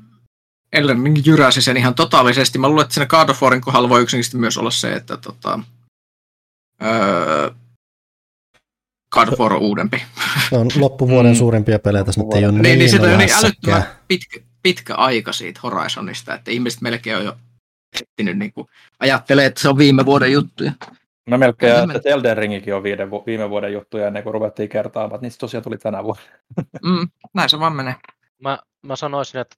Elden Ring jyräsi sen ihan totaalisesti. Mä luulen, että siinä God of Warin kohdalla voi yksinkertaisesti myös olla se, että tota, öö, God of War on uudempi. Se on loppuvuoden mm. suurimpia pelejä tässä nyt ei ole niin, niin, niin, on niin älyttömän pitkä, pitkä aika siitä Horizonista, että ihmiset melkein on jo ehtinyt niin kuin, ajattelee, että se on viime vuoden juttuja. Mä melkein ajattelin, että Elden Ringikin on viide, viime vuoden juttuja ennen kuin ruvettiin kertaamaan, että niistä tosiaan tuli tänä vuonna. (laughs) Mm, näin se vaan menee. Mä, mä sanoisin, että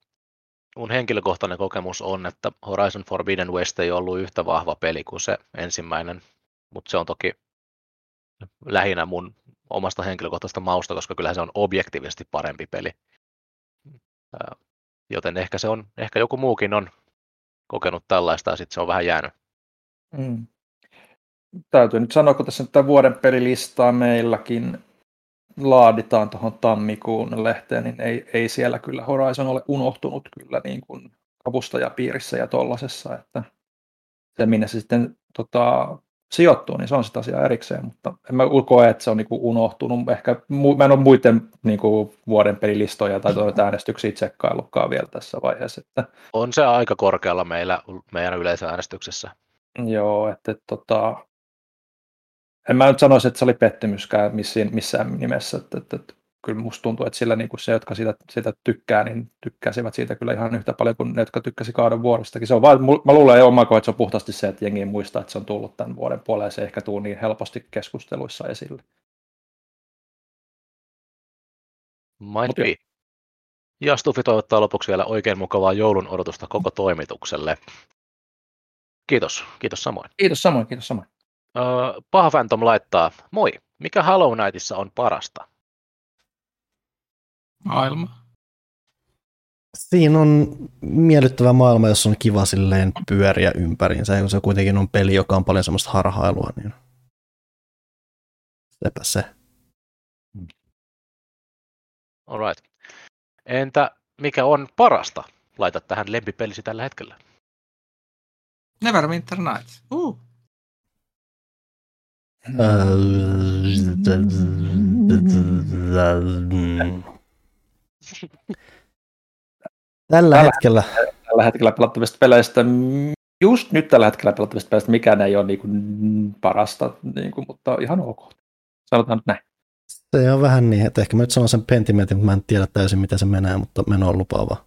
mun henkilökohtainen kokemus on, että Horizon Forbidden West ei ollut yhtä vahva peli kuin se ensimmäinen, mutta se on toki lähinnä mun omasta henkilökohtaisesta mausta, koska kyllä se on objektiivisesti parempi peli. Joten ehkä se on, ehkä joku muukin on kokenut tällaista ja sitten se on vähän jäänyt. Mm. Täytyy nyt sanoa, kun tässä nyt vuoden pelilistaa meilläkin laaditaan tuohon tammikuun lehteen, niin ei, ei siellä kyllä Horizon ole unohtunut kyllä niin kuin avustajapiirissä ja tollasessa, että se minne se sitten tota, sijoittuu, niin se on sitä asiaa erikseen, mutta en mä koe, että se on niinku unohtunut. Ehkä mä en ole muiden niinku vuoden pelilistoja tai toita äänestyksiä tsekkaillutkaan vielä tässä vaiheessa. Että... On se aika korkealla meillä, meidän yleisöäänestyksessä. Joo, että, että tota, en mä nyt sanoisi, että se oli pettymyskään missään, missään nimessä. Että, että, että kyllä musta tuntuu, että sillä niin kuin se, jotka siitä, siitä tykkää, niin tykkäsivät siitä kyllä ihan yhtä paljon kuin ne, jotka tykkäsi kauden vuorostakin. Se on vaan, mä luulen jo oma että se on puhtaasti se, että jengi muistaa, että se on tullut tämän vuoden puolelle ja se ehkä tuu niin helposti keskusteluissa esille. Might be. Ja Stufi toivottaa lopuksi vielä oikein mukavaa joulun odotusta koko toimitukselle. Kiitos, kiitos samoin. Kiitos samoin, kiitos samoin. Paha Phantom laittaa, moi, mikä Hollow Knightissa on parasta? Maailma. Siinä on miellyttävä maailma, jossa on kiva silleen pyöriä ympäriinsä, ja se kuitenkin on peli, joka on paljon semmoista harhailua, niin sepä se. Alright. Entä mikä on parasta? Laita tähän lempipelisi tällä hetkellä. Neverwinter Nights. Uh. (laughs) Tällä, tällä hetkellä. Tällä hetkellä pelattavista peleistä, just nyt tällä hetkellä pelattavista peleistä, mikään ei ole niin kuin parasta, niin kuin, mutta ihan ok. Sanotaan nyt näin. Se on vähän niin, että ehkä mä nyt sanon sen Pentimentin, mutta mä en tiedä täysin, miten se menee, mutta meno on lupaava.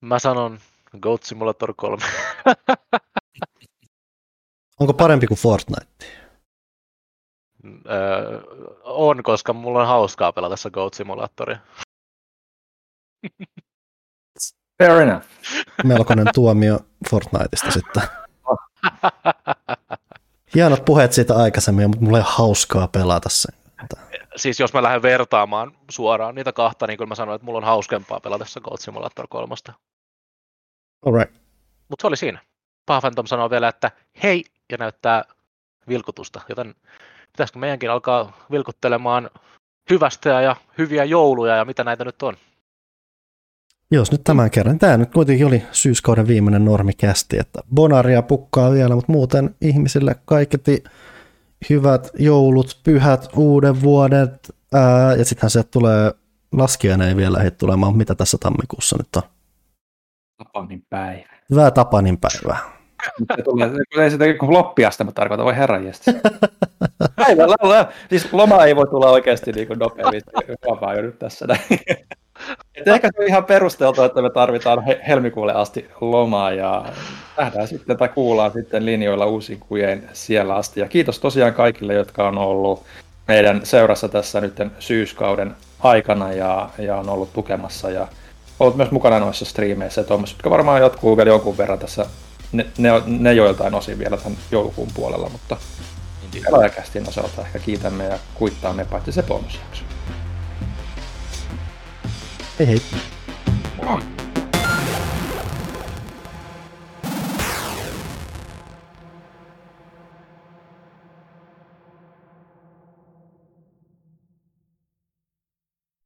Mä sanon Goat Simulator 3. (laughs) Onko parempi kuin Fortnite? Öö, on, koska mulla on hauskaa pelata tässä Goat Simulatoria. (laughs) Fair enough. Melkoinen tuomio Fortniteista sitten. (laughs) Hienot puheet siitä aikaisemmin, mutta mulla ei ole hauskaa pelata sen. Siis jos mä lähden vertaamaan suoraan niitä kahta, niin kyllä mä sanoin, että mulla on hauskempaa pelata tässä Goat Simulator 3. Alright. Mutta se oli siinä. Paha Phantom sanoo vielä, että hei, ja näyttää vilkutusta, joten pitäisikö meidänkin alkaa vilkuttelemaan hyvästä ja hyviä jouluja ja mitä näitä nyt on? Jos nyt tämän kerran. Tämä nyt kuitenkin oli syyskauden viimeinen normikästi, että bonaria pukkaa vielä, mutta muuten ihmisille kaiketi hyvät joulut, pyhät, uuden vuodet, ää, ja sittenhän se tulee laskiainen vielä heti tulemaan, mitä tässä tammikuussa nyt on? Tapanin päivä. Hyvää Tapanin päivää. Se tulee, ei sitä kuin loppiasta, mä tarkoitan, voi herran (laughs) Päivällä, siis loma ei voi tulla oikeasti niin kuin nopeammin, vaan jo nyt tässä näin. Ehkä se on ihan perusteltu, että me tarvitaan helmikuulle asti lomaa ja nähdään sitten tai kuullaan sitten linjoilla uusin kujen siellä asti. Ja kiitos tosiaan kaikille, jotka on ollut meidän seurassa tässä nyt syyskauden aikana ja, ja on ollut tukemassa ja ollut myös mukana noissa striimeissä ja tuommoissa, jotka varmaan jatkuu vielä jonkun verran tässä, ne, ne, ne joiltain osin vielä tämän joulukuun puolella, mutta pelaajakästin osalta ehkä kiitämme ja kuittaamme paitsi se bonusjakso. Hei hei. Moi.